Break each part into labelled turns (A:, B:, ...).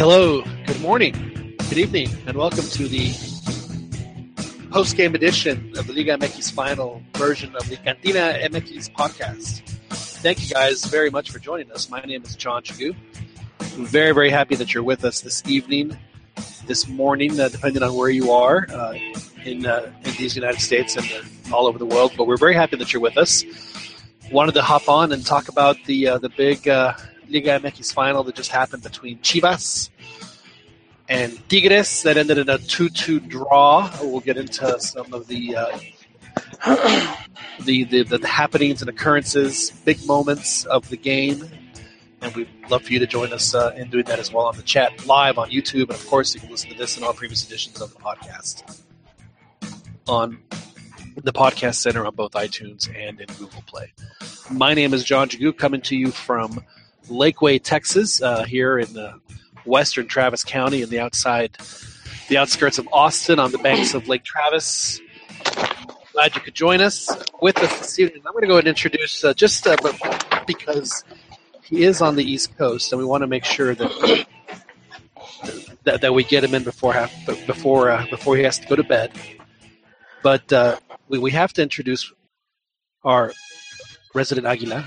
A: Hello, good morning, good evening, and welcome to the post-game edition of the Liga MX final version of the Cantina MX podcast. Thank you guys very much for joining us. My name is John Chagu. I'm very, very happy that you're with us this evening, this morning, uh, depending on where you are uh, in, uh, in these United States and uh, all over the world. But we're very happy that you're with us. Wanted to hop on and talk about the uh, the big uh, Liga MX final that just happened between Chivas and Tigres that ended in a 2-2 draw. We'll get into some of the, uh, the, the the happenings and occurrences, big moments of the game, and we'd love for you to join us uh, in doing that as well on the chat live on YouTube, and of course you can listen to this and all previous editions of the podcast on the podcast center on both iTunes and in Google Play. My name is John Jagu, coming to you from Lakeway, Texas, uh, here in the western Travis County, in the outside, the outskirts of Austin, on the banks of Lake Travis. Glad you could join us with us this evening. I'm going to go and introduce uh, just uh, because he is on the East Coast, and we want to make sure that that, that we get him in before half, before uh, before he has to go to bed. But uh, we we have to introduce our resident Aguila.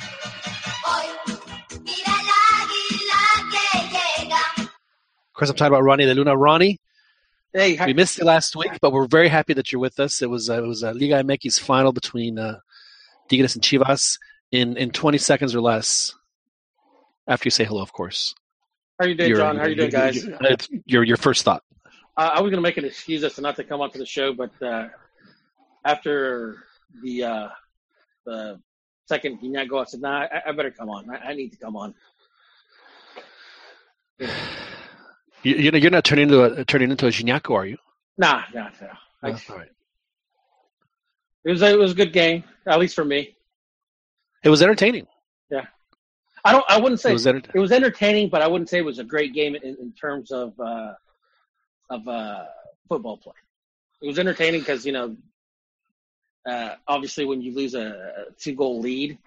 A: Of course, I'm talking about Ronnie de Luna. Ronnie,
B: Hey, hi.
A: we missed you last week, but we're very happy that you're with us. It was uh, it was a Liga MX final between uh, Tigres and Chivas in in 20 seconds or less. After you say hello, of course.
B: how are you doing,
A: Your-
B: John? How are you doing, guys?
A: Your, your your first thought.
B: Uh, I was going to make an excuse as to not to come onto the show, but uh, after the uh, the second Guiñago, I said, "Nah, I, I better come on. I, I need to come on."
A: You, you know, you're not turning into a turning into a Gignaco, are you?
B: Nah, nah, nah. I,
A: Oh, all right.
B: it was a, it was a good game, at least for me.
A: It was entertaining.
B: Yeah, I don't. I wouldn't say
A: It was enter-
B: it was entertaining, but I wouldn't say it was a great game in, in terms of uh, of uh, football play. It was entertaining because you know, uh, obviously, when you lose a, two goal lead,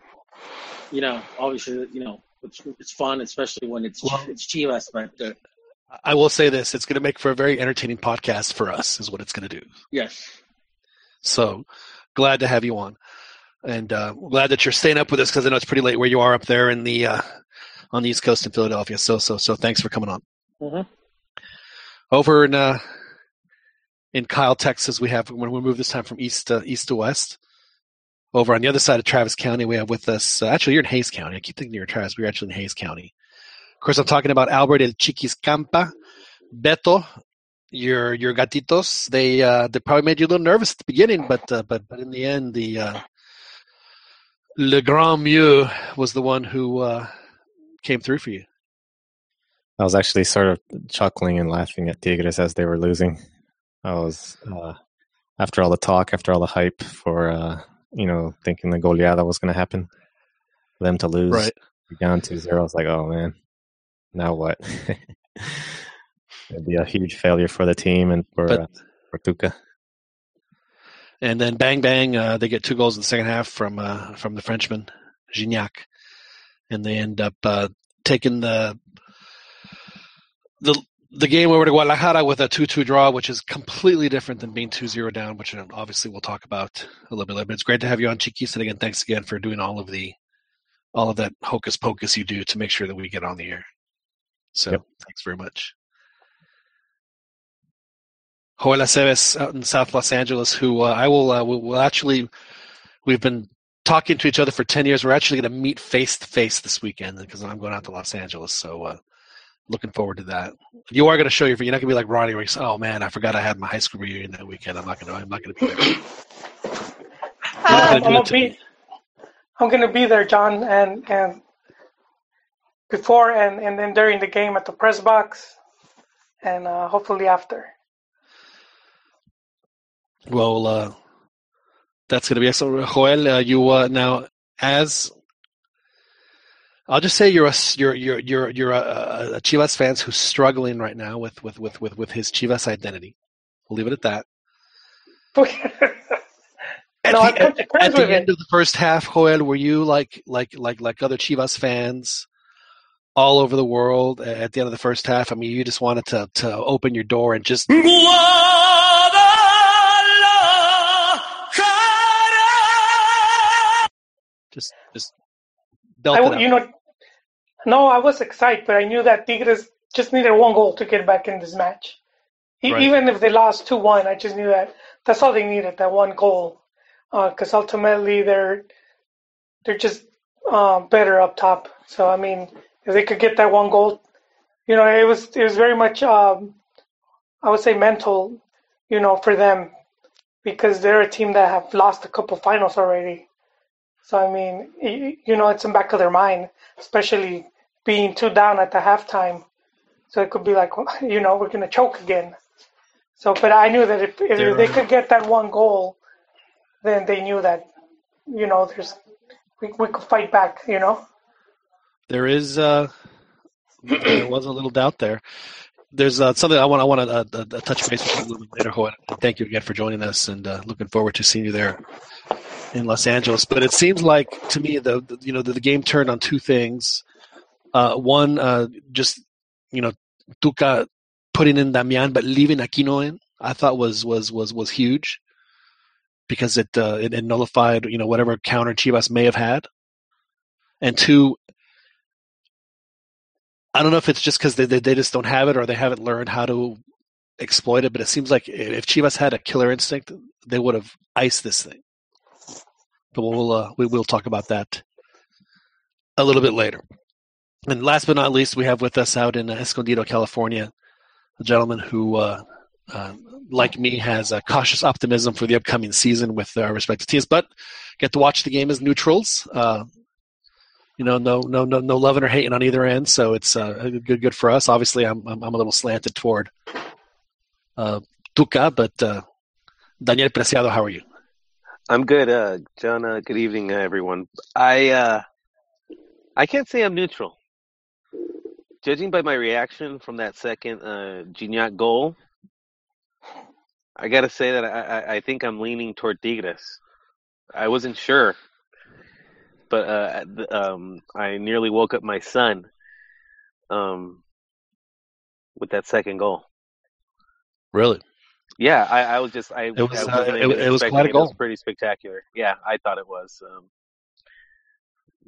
B: you know, obviously, you know, it's, it's fun, especially when it's
A: Well-
B: it's Chivas. But uh,
A: I will say this: it's going to make for a very entertaining podcast for us. Is what it's going to do.
B: yes,
A: So glad to have you on, and uh, glad that you're staying up with us because I know it's pretty late where you are up there in the uh, on the East Coast in Philadelphia. So so so thanks for coming on.
B: Mhm.
A: Over in uh, in Kyle, Texas, we have when we move this time from east to east to west. Over on the other side of Travis County, we have with us. Uh, actually, you're in Hays County. I keep thinking you're in Travis. We're actually in Hays County. Of course, I'm talking about Albert El Chiquis Campa, Beto, your your gatitos. They uh, they probably made you a little nervous at the beginning, but uh, but but in the end, the uh, Le Grand Mieux was the one who uh, came through for you.
C: I was actually sort of chuckling and laughing at Tigres as they were losing. I was uh, after all the talk, after all the hype for uh, you know thinking the goleada was going to happen, them to lose
A: Right.
C: down 2-0. I was like, oh man, now what? It'd be a huge failure for the team and for
A: But-
C: uh, for Tuca.
A: And then bang bang, uh, they get two goals in the second half from uh, from the Frenchman Gignac, and they end up uh, taking the the the game over to Guadalajara with a two two draw, which is completely different than being 2-0 down, which obviously we'll talk about a little bit later. But it's great to have you on, Chiquis, and again, thanks again for doing all of the all of that hocus pocus you do to make sure that we get on the air. So
C: Yep.
A: thanks very much. Joel Aceves out in South Los Angeles, who uh, I will uh, will will actually we've been talking to each other for ten years. We're actually going to meet face to face this weekend because I'm going out to Los Angeles. So uh, looking forward to that. You are going to show your. You're not going to be like Ronnie, where you "Oh man, I forgot I had my high school reunion that weekend. I'm not going to. I'm not going to be there."
D: Ah,
A: gonna
D: I'm gonna
A: it to
D: be, I'm gonna be there, John, and and before and and then during the game at the press box, and uh, hopefully after.
A: Well, uh, that's going to be excellent. Joel, uh, you uh, now as I'll just say you're a you're you're you're you're a, a Chivas fans who's struggling right now with with with with with his Chivas identity. We'll leave it at that. At
D: No,
A: the,
D: I come to
A: at, at the end of the first half, Joel, were you like like like like other Chivas fans, all over the world at the end of the first half. I mean, you just wanted to to open your door and just just just
D: I, you know, no, I was excited, but I knew that Tigres just needed one goal to get back in this match. E-
A: Right.
D: Even if they lost two one, I just knew that that's all they needed, that one goal, because ultimately they're they're just um, better up top. So I mean, if they could get that one goal, you know, it was it was very much um, I would say mental, you know, for them because they're a team that have lost a couple finals already. So I mean, you know, it's in the back of their mind, especially being two down at the halftime. So it could be like, you know, we're gonna choke again. So, but I knew that if, if they
A: uh,
D: could get that one goal, then they knew that, you know, there's we we could fight back. You know.
A: There is uh there was a little doubt there. There's uh, something I want I want to uh, uh, touch base with you a little bit later. And Thank you again for joining us, and uh, looking forward to seeing you there in Los Angeles. But it seems like to me the, the you know the, the game turned on two things. Uh, one, uh, just you know, Tuca putting in Damian but leaving Aquino in, I thought was was was was huge because it uh, it, it nullified you know whatever counter Chivas may have had. And two, I don't know if it's just because they, they they just don't have it or they haven't learned how to exploit it. But it seems like if Chivas had a killer instinct, they would have iced this thing. But we'll uh, we will talk about that a little bit later. And last but not least, we have with us out in uh, Escondido, California, a gentleman who, uh, uh, like me, has a cautious optimism for the upcoming season with our respective teams, but get to watch the game as neutrals. You know, no, no, no, no loving or hating on either end, so it's uh, good, good for us. Obviously, I'm, I'm, I'm a little slanted toward uh, Tuca, but uh, Daniel Preciado, how are you?
E: I'm good, uh, John. Uh, good evening, uh, everyone. I uh, I can't say I'm neutral. Judging by my reaction from that second uh, Gignac goal, I gotta say that I, I, I think I'm leaning toward Tigres. I wasn't sure, but uh, um, I nearly woke up my son um, with that second goal.
A: Really?
E: Yeah, I, I was just I,
A: It was,
E: I
A: uh, it- it was quite a
E: It was
A: goal.
E: pretty spectacular. Yeah, I thought it was. Um,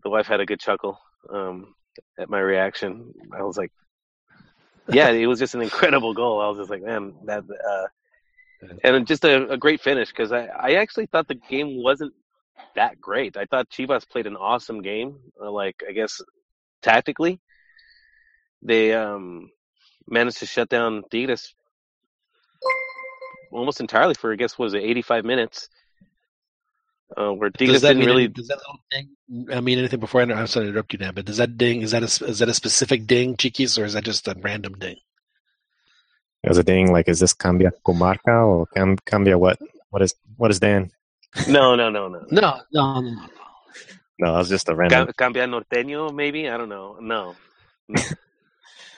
E: the wife had a good chuckle um, at my reaction. I was like, "Yeah, it was just an incredible goal." I was just like, "Man, that," uh, and just a, a great finish because I, I actually thought the game wasn't that great. I thought Chivas played an awesome game. Uh, like I guess tactically, they um, managed to shut down Tigres almost entirely for I guess what was it 85 minutes, uh, where Tigres didn't really.
A: any- does that little ding I mean anything before I, I'm sorry to interrupt you, Dan, but does that ding is that a, is that a specific ding, Chiquis, or is that just a random ding?
C: It was a ding like, is this cambia comarca or cam, cambia what? What is what is Dan?
E: No, no, no, no.
A: No, no, no.
C: No, it was just a random.
E: Cam- Cambia norteño, maybe I don't know. No, no,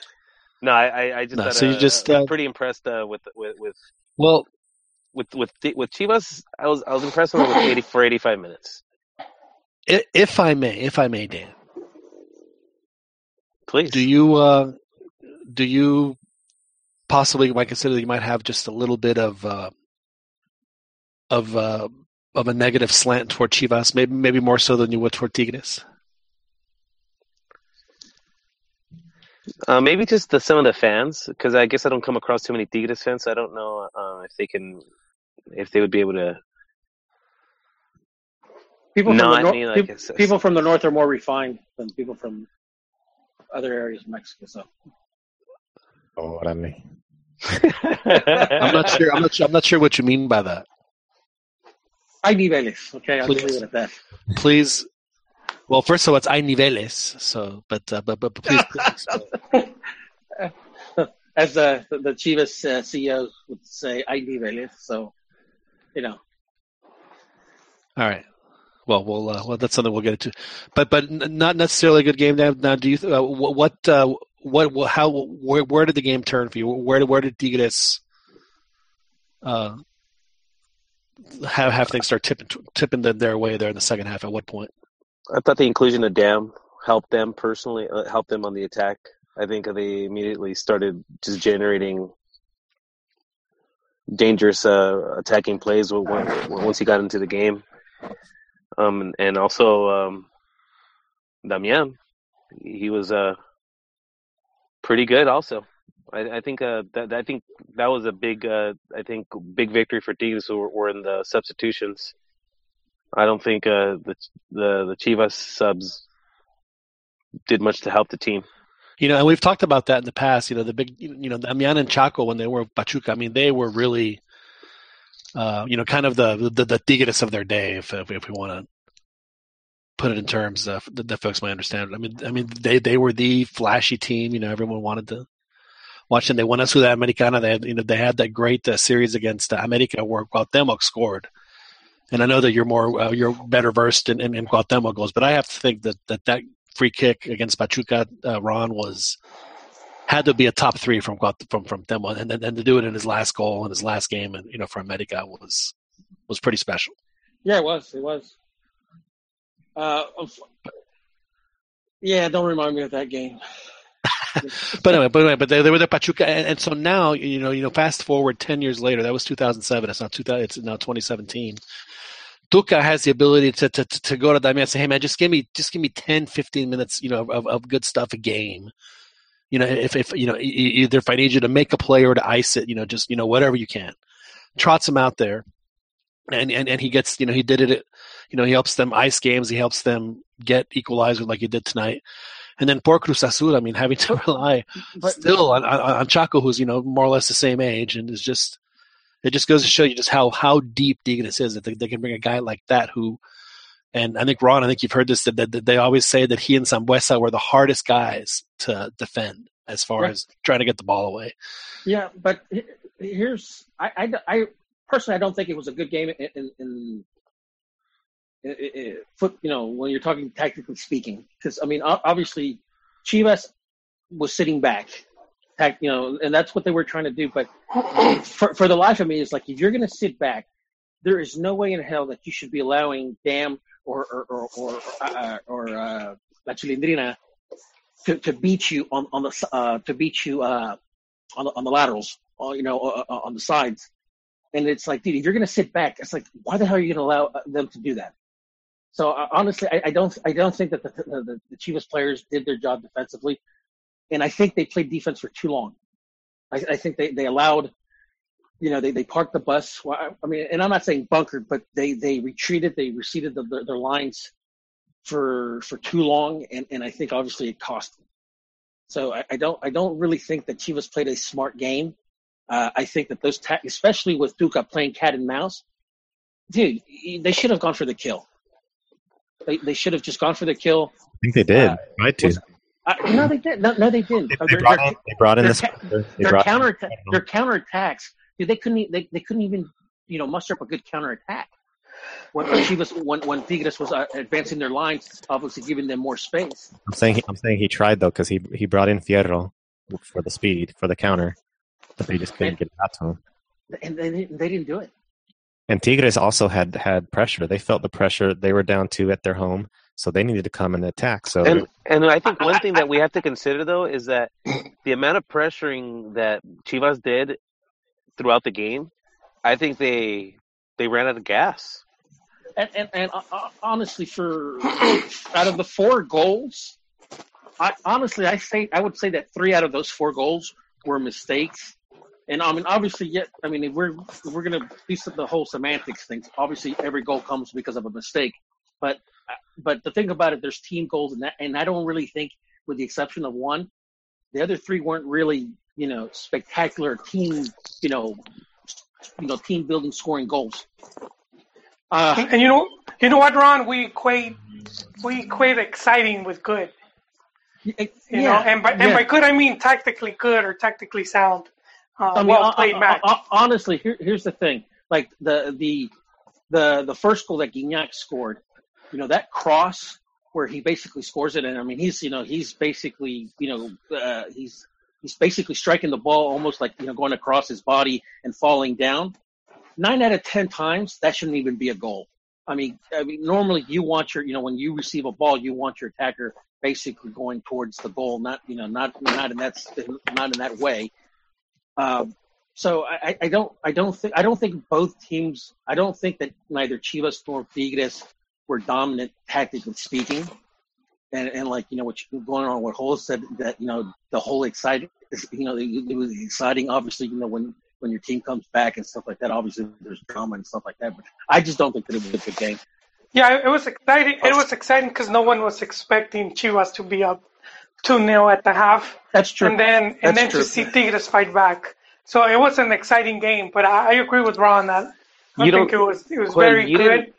E: no I, I, I just
A: No,
E: got,
A: so you just,
E: uh, pretty impressed uh, with with with
A: Well,
E: with with with Chivas. I was I was impressed with them 80 for 85 minutes.
A: if I may, if I may, Dan,
E: Please,
A: do you uh, do you possibly might consider that you might have just a little bit of uh, of uh, of a negative slant toward Chivas, maybe maybe more so than you would toward Tigres?
E: uh, maybe just the, some of the fans because I guess I don't come across too many Tigres fans. So I don't know uh, if they can if they would be able to.
B: People
E: No,
B: from the
E: I
B: north,
E: mean, like,
B: peop-
E: it's- it's-
B: people from the north are more refined than people from other areas of Mexico. So
C: Órale.
A: I'm not sure. I'm not sure. I'm not sure what you mean by that.
B: Hay niveles. Okay, I'll
A: Please.
B: leave it at that.
A: Please. Well, first of all, it's hay niveles. So, but uh, but but but please. please.
B: As the the, Chivas uh, CEO would say, hay niveles. So, you know,
A: All right. Well, we'll uh, well that's something we'll get into, but but n- not necessarily a good game. Now, now do you th- uh, wh- what uh, what how where where did the game turn for you? Where did where did Tigres uh have have things start tipping tipping the, their way there in the second half? At what point?
E: I thought the inclusion of Damm helped them personally, uh, helped them on the attack. I think they immediately started just generating dangerous uh, attacking plays once he got into the game. Um, and also um, Damian, he was uh, pretty good. Also, I, I think uh, that I think that was a big uh, I think big victory for teams who were, were in the substitutions. I don't think uh, the the the Chivas subs did much to help the team.
A: You know, and we've talked about that in the past. You know, the big, you know, Damian and Chaco when they were Pachuca. I mean, they were really, uh, you know, kind of the the, the Tigres of their day, if if we, we want to put it in terms that, that folks might understand. I mean, I mean, they they were the flashy team. You know, everyone wanted to watch them. They won a Sudamericana. They had, you know, they had that great uh, series against uh, America where Cuauhtemoc scored. And I know that you're more, uh, you're better versed in, in, in goals, but I have to think that that, that free kick against Pachuca, uh, Ron was had to be a top three from from from them, and then and to do it in his last goal in his last game, and you know for America was was pretty special.
B: Yeah, it was. It was. Uh, yeah, don't remind me of that game.
A: But anyway, but anyway, but they, they were the Pachuca, and, and, so now you know, you know, fast forward ten years later, that was 2007. It's not 2000. It's now 2017. Tuca has the ability to, to, to go to Damian and say, hey man, just give me just give me 10, 15 minutes, you know, of, of good stuff a game. You know, if, if you know, either if I need you to make a play or to ice it, you know, just you know, whatever you can. Trots him out there. And, and and he gets you know he did it you know he helps them ice games he helps them get equalizer like he did tonight and then poor Cruz Azul I mean having to rely but, still on, on, on Chaco who's you know more or less the same age and is just it just goes to show you just how how deep Tigres is that they, they, can bring a guy like that who, and I think Ron, I think you've heard this that, that they always say that he and Sambueza were the hardest guys to defend as far as trying to get the ball away.
B: Yeah, but here's I, I, I personally I don't think it was a good game in, in, in foot, you know, when you're talking tactically speaking, because I mean, obviously, Chivas was sitting back you know, and that's what they were trying to do. But for, for the life of me, it's like if you're going to sit back, there is no way in hell that you should be allowing Damm or or or or, uh, or uh, La Chilindrina to, to beat you on on the uh, to beat you uh, on the on the laterals, or, uh, you know, uh, uh, on the sides. And it's like, dude, if you're going to sit back, it's like, why the hell are you going to allow them to do that? So uh, honestly, I, I, don't I don't think that the, the, the Chivas players did their job defensively and I think they played defense for too long. I, I think they, they allowed, you know, they, they parked the bus. I mean, and I'm not saying bunkered, but they, they retreated, they receded the, their, their lines for for too long, and, and I think obviously it cost them. So I, I don't I don't really think that Chivas played a smart game. Uh, I think that those, ta- especially with Tuca playing cat and mouse, dude, they should have gone for the kill. They, they should have just gone for the kill.
C: I think they did. Uh, I did.
B: Uh, no, they did. No, no they didn't.
C: They, they, brought, in, they brought in this.
B: Their, their counter their counterattacks. Dude, they couldn't. They, they couldn't even you know muster up a good counterattack. When she was when when Tigres was uh, advancing their lines, obviously giving them more space.
C: I'm saying he, I'm saying he tried though because he he brought in Fierro for the speed for the counter, but they just couldn't and, get that to him.
B: And they didn't, they didn't do it.
C: And Tigres also had had pressure. They felt the pressure. They were down two at their home so they needed to come and attack. So
E: and and I think one thing that we have to consider though is that the amount of pressuring that Chivas did throughout the game, I think they they ran out of gas.
B: And and, and uh, uh honestly, for out of the four goals, I honestly I say I would say that three out of those four goals were mistakes. And I mean, obviously, yet I mean, we're we're gonna do the whole semantics thing. Obviously, every goal comes because of a mistake. But but the thing about it, there's team goals, and that, and I don't really think, with the exception of one, the other three weren't really you know spectacular team you know you know team building scoring goals.
D: Uh, and you know you know what, Ron? We equate we equate exciting with good. You yeah, know, and by and yeah. by good I mean tactically good or tactically sound. Uh, I mean, well played match.
B: Honestly, here, here's the thing: like the the the the first goal that Gignac scored, you know that cross where he basically scores it, and I mean he's you know he's basically you know uh, he's he's basically striking the ball almost like you know going across his body and falling down. Nine out of ten times that shouldn't even be a goal. I mean, I mean, normally you want your, you know, when you receive a ball, you want your attacker basically going towards the goal, not, you know, not not in that not in that way. Um, so I, I don't, I don't think, I don't think both teams, I don't think that neither Chivas nor Tigres were dominant tactically speaking. And, and like, you know, what's going on, what Joel said that, you know, the whole exciting, you know, it, it was exciting. Obviously, you know, when, when your team comes back and stuff like that, obviously there's drama and stuff like that, but I just don't think that it was a good game.
D: Yeah, it was exciting. It was exciting because no one was expecting Chivas to be up two 0 at the half.
B: That's true.
D: And then and
B: That's
D: then
B: true.
D: to see Tigres fight back. So it was an exciting game. But I, I agree with Ron that I
E: You
D: think
E: don't-
D: it was it was
E: Quinn,
D: very
E: you
D: good.
E: didn't-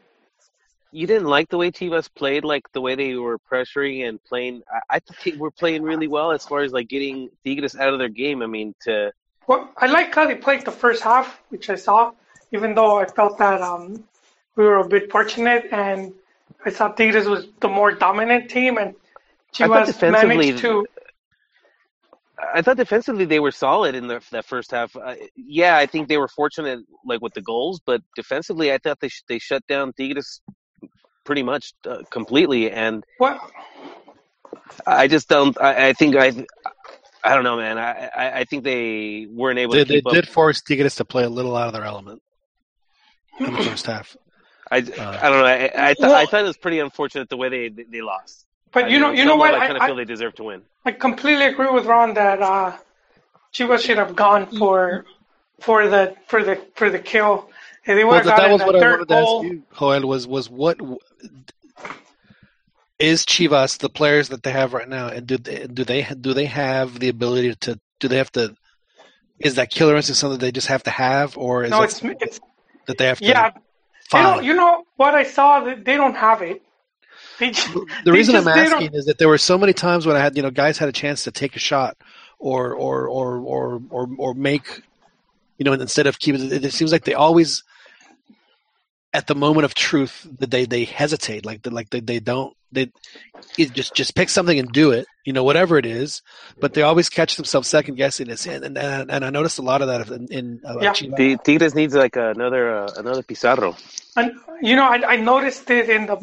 E: You didn't like the way Chivas played, like the way they were pressuring and playing. I, I thought they were playing really well as far as like getting Tigres out of their game. I mean, to
D: Well, I like how they played the first half, which I saw, even though I felt that um, we were a bit fortunate, and I thought Tigres was the more dominant team, and
E: I thought defensively-
D: managed to.
E: I thought defensively they were solid in the, that first half. Uh, yeah, I think they were fortunate like with the goals, but defensively, I thought they sh- they shut down Tigres pretty much uh, completely. And
D: What?
E: I just don't. I, I think I. I don't know, man. I, I, I think they weren't able
A: They,
E: to
A: they
E: keep up.
A: did force Tigres to play a little out of their element in the first half.
E: I,
A: Uh,
E: I don't know. I, I, th- I thought it was pretty unfortunate the way they they lost.
D: But you know, you know what?
E: I
D: I,
E: kind of
D: I,
E: feel they deserve to win.
D: I completely agree with Ron that uh, Chivas should have gone for for the for the for the kill. And they would
A: Well,
D: have
A: that, that was
D: that
A: what I
D: third
A: wanted to ask you, Joel. Was was what is Chivas the players that they have right now, and do they do they do they have the ability to do they have to? Is that killer instinct something they just have to have, or is
D: No,
A: it
D: it's it's
A: that they have to
D: yeah. They don't,
A: find?
D: you know what I saw? That they don't have it. They just,
A: The
D: they
A: reason
D: just-
A: I'm asking is that there were so many times when I had, you know, guys had a chance to take a shot or or or or or, or make, you know, instead of keeping it, it seems like they always, at the moment of truth, that they they hesitate, like they, like they, they don't they it just just pick something and do it, you know, whatever it is, but they always catch themselves second guessing it, and and and I noticed a lot of that in, in uh,
D: Yeah.
A: Chivas.
E: The Tigres needs like another uh, another Pizarro.
D: And you know, I, I noticed it in the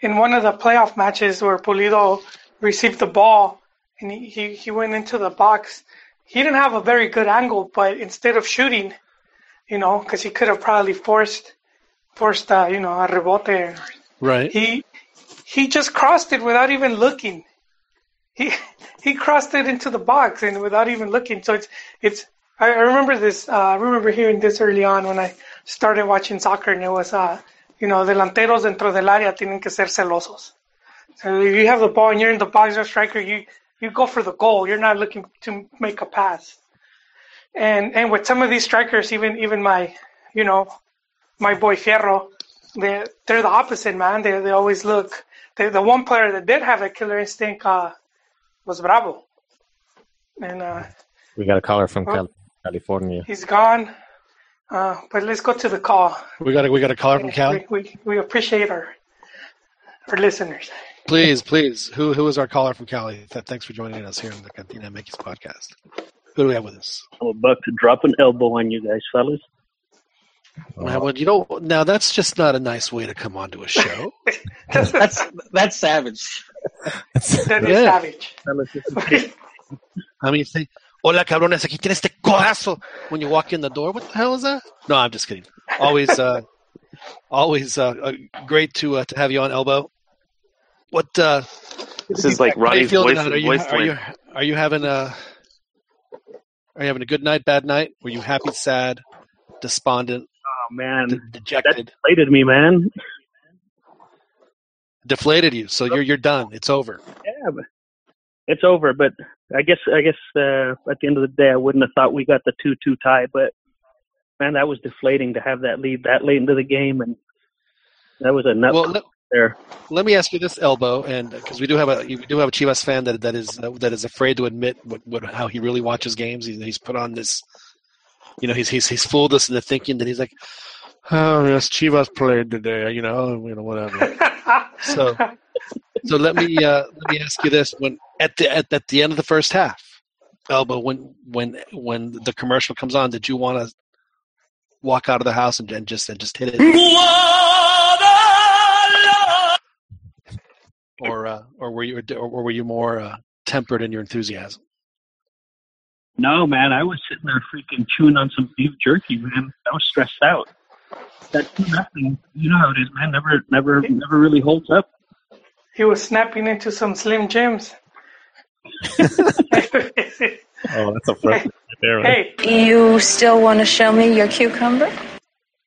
D: in one of the playoff matches where Pulido received the ball and he, he, he went into the box. He didn't have a very good angle, but instead of shooting, you know, because he could have probably forced forced uh, you know a rebote.
A: right?
D: He he just crossed it without even looking. He he crossed it into the box and without even looking. So it's it's. I I remember this. Uh, I remember hearing this early on when I started watching soccer, and it was uh, you know, delanteros dentro del área tienen que ser celosos. So if you have the ball and you're in the box, you're a striker, you you go for the goal. You're not looking to make a pass. And and with some of these strikers, even even my, you know, my boy Fierro, they they're the opposite, man. They they always look. They, the one player that did have a killer instinct uh, was Bravo, and uh,
C: We got a caller from
D: Oh.
C: California.
D: he's gone. Uh, but let's go to the call.
A: We got a, we got a caller from Cali.
D: We, we, we appreciate our our listeners.
A: Please, please. Who who is our caller from Cali? Thanks for joining us here on the Cantina MX podcast. Who do we have with us?
F: I'm about to drop an elbow on you guys, fellas.
A: Well, well, you know, now that's just not a nice way to come onto a show.
B: That's that's savage.
D: That is
A: Yeah.
D: savage.
F: Fellas, this is
A: I mean, you say, "Hola, cabrones, aquí tienes este codazo." When you walk in the door, what the hell is that? No, I'm just kidding. Always, uh, always uh, uh, great to uh, to have you on, Elbow. What uh,
E: This is like
A: how are you
E: Ronnie's voice.
A: Are you are you are you having a are you having a good night, bad night? Were you happy, sad, despondent,
F: oh man,
A: de-
F: that
A: dejected,
F: deflated me, man.
A: deflated you? So you're you're done. It's over.
F: Yeah, but it's over. But I guess I guess uh, at the end of the day, I wouldn't have thought we got the two-two tie. But man, that was deflating to have that lead that late into the game, and that was a nut
A: Well, let,
F: there.
A: let me ask you this, Elbow, and because we do have a we do have a Chivas fan that that is uh, that is afraid to admit what, what how he really watches games. He, he's put on this, you know, he's he's he's fooled us into thinking that he's like, oh yes, Chivas played today, you know, you know whatever. So- So let me uh, let me ask you this: when at the at, at the end of the first half, Elbow, when when when the commercial comes on, did you want to walk out of the house and, and just and just hit it? or uh, or were you or were you more uh, tempered in your enthusiasm?
F: No, man, I was sitting there freaking chewing on some beef jerky, man. I was stressed out. That two nothing, you know how it is, man. Never, never, never really holds up.
D: He was snapping into some Slim Jims.
C: Oh, that's a first right. Right?
D: hey,
G: You still want to show me your cucumber?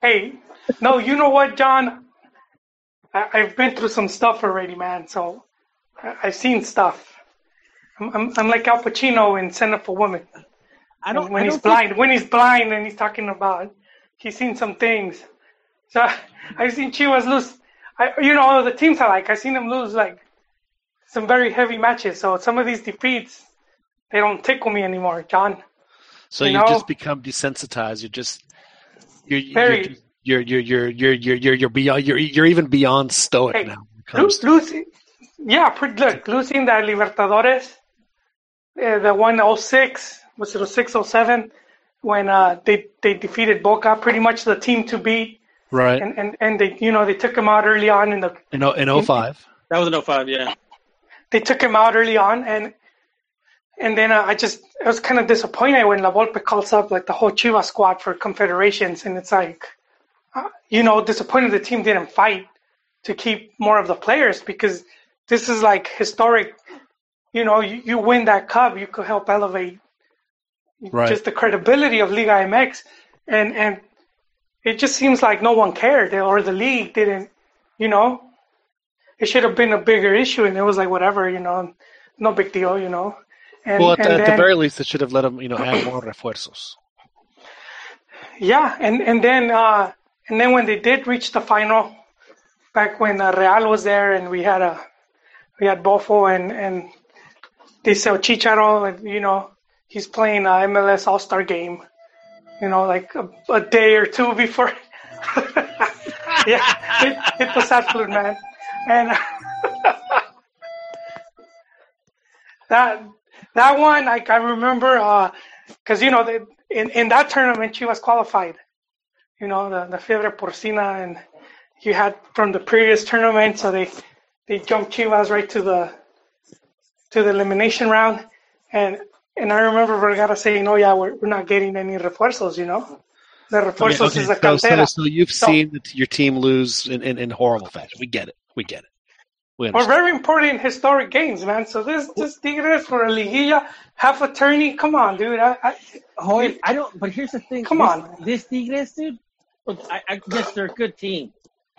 D: hey, no, you know what, John? I, I've been through some stuff already, man. So I, I've seen stuff. I'm, I'm, I'm like Al Pacino in Scent of a Woman.
B: I don't.
D: when
B: I
D: he's
B: don't think-
D: blind, when he's blind and he's talking about, he's seen some things. So I've seen Chivas lose. I, you know, the teams I like. I've seen them lose like some very heavy matches. So some of these defeats, they don't tickle me anymore, John.
A: So
D: You
A: you
D: know-
A: just become desensitized. You're just you're you're
D: Very.
A: you're you're you're you're you're you're, you're beyond you're you're even beyond stoic
D: Hey,
A: now. comes
D: Lo- losing, yeah, pretty look, losing the Libertadores, uh, the one oh six was it 06 07 when uh, they they defeated Boca, pretty much the team to beat,
A: right
D: and, and and they you know they took him out early on in the
A: in o- in 05.
B: That was an 05, yeah.
D: They took him out early on and and then uh, I just I was kind of disappointed when La Volpe calls up like the whole Chivas squad for confederations and it's like uh, you know disappointed the team didn't fight to keep more of the players because this is like historic you know you, you win that cup you could help elevate
A: Right.
D: just the credibility of Liga MX and and it just seems like no one cared or the league didn't you know it should have been a bigger issue and it was like whatever you know no big deal you know. And,
A: well, at, the,
D: and
A: at the very least, it should have let him, you know, add more refuerzos.
D: yeah and and then uh and then when they did reach the final back when uh, Real was there and we had a we had Bofo and and they said Chicharo and you know he's playing a MLS All Star game you know like a, a day or two before. Yeah it, it was absolute man and that that one like I remember uh, because you know they, in in that tournament she was qualified. You know the the Fiebre Porcina and you had from the previous tournament so they they jumped Chivas right to the to the elimination round. And and I remember Vergara saying oh yeah we're, we're not getting any refuerzos you know? The refuerzos
A: Okay,
D: is the
A: so, so,
D: cantera.
A: so you've
D: So-
A: seen your team lose in, in, in horrible fashion. We get it. We get it. We
D: Or
A: understand.
D: very important historic games, man. So this this Tigres for a liguilla, half a tourney. Come on, dude. I, I,
B: Hoy, I don't. But here's the thing.
D: Come
B: this,
D: on.
B: this Tigres, dude. Look, I, I guess they're a good team,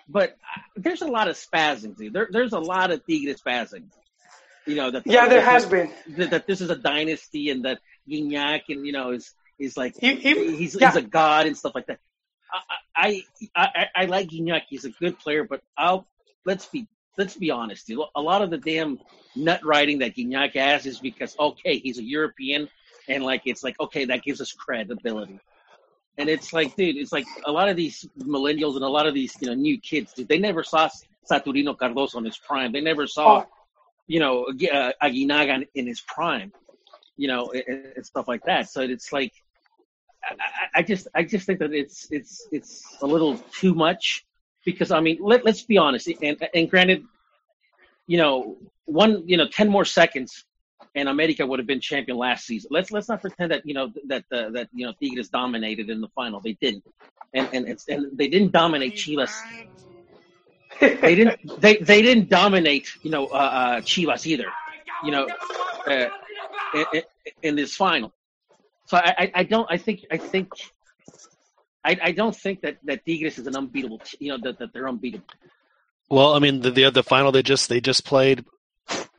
B: but uh, there's a lot of spazzing, dude. There, there's a lot of Tigres spazzing. You know that.
D: yeah, there
B: that-
D: has been.
B: that, that this is a dynasty and that Gignac and you know is is like
D: He- he-
B: he's
D: yeah.
B: he's a god and stuff like that. I I, I I like Gignac. He's a good player, but I'll let's be let's be honest. dude. A lot of the damn nut writing that Gignac has is because okay, he's a European and like it's like okay, that gives us credibility. And it's like, dude, it's like a lot of these millennials and a lot of these, you know, new kids, dude, they never saw Saturnino Cardoso in his prime. They never saw
D: Oh,
B: you know, uh, Aguinaga in his prime, you know, and, and stuff like that. So it's like, I just, I just think that it's, it's, it's a little too much because I mean, let, let's be honest. And, and granted, you know, one, you know, ten more seconds, and America would have been champion last season. Let's let's not pretend that you know that uh, that you know Tigres dominated in the final. They didn't, and and it's, and they didn't dominate Chivas they didn't they they didn't dominate you know uh, uh Chivas either you know uh, in, in- in this final so I, I I don't I think I think I, I don't think that that Tigres is an unbeatable you know that, that they're unbeatable
A: Well, I mean, the, the the final they just they just played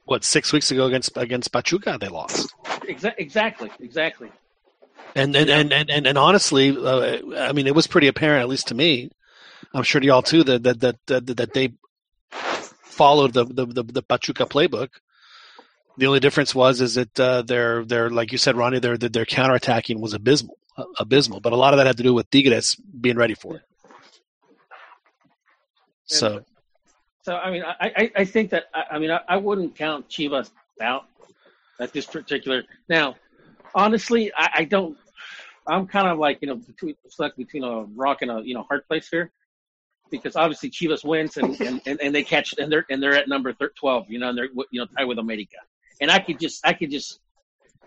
A: what six weeks ago against against Pachuca. They lost.
B: Exa- exactly exactly
A: And and, and, and, and, and honestly, uh, I mean, it was pretty apparent, at least to me. I'm sure to y'all too, that that that that, that they followed the, the the the Pachuca playbook. The only difference was is that uh, their their like you said, Ronnie, their their, their counterattacking was abysmal, abysmal. But a lot of that had to do with Tigres being ready for it. So
B: so I mean I I, I think that I, I mean I, I wouldn't count Chivas out at this particular now honestly I, I don't I'm kind of like you know between stuck between a rock and a you know hard place here because obviously Chivas wins and, and, and, and they catch and they're and they're at number thir- twelve, you know, and they're you know tied with America, and I could just I could just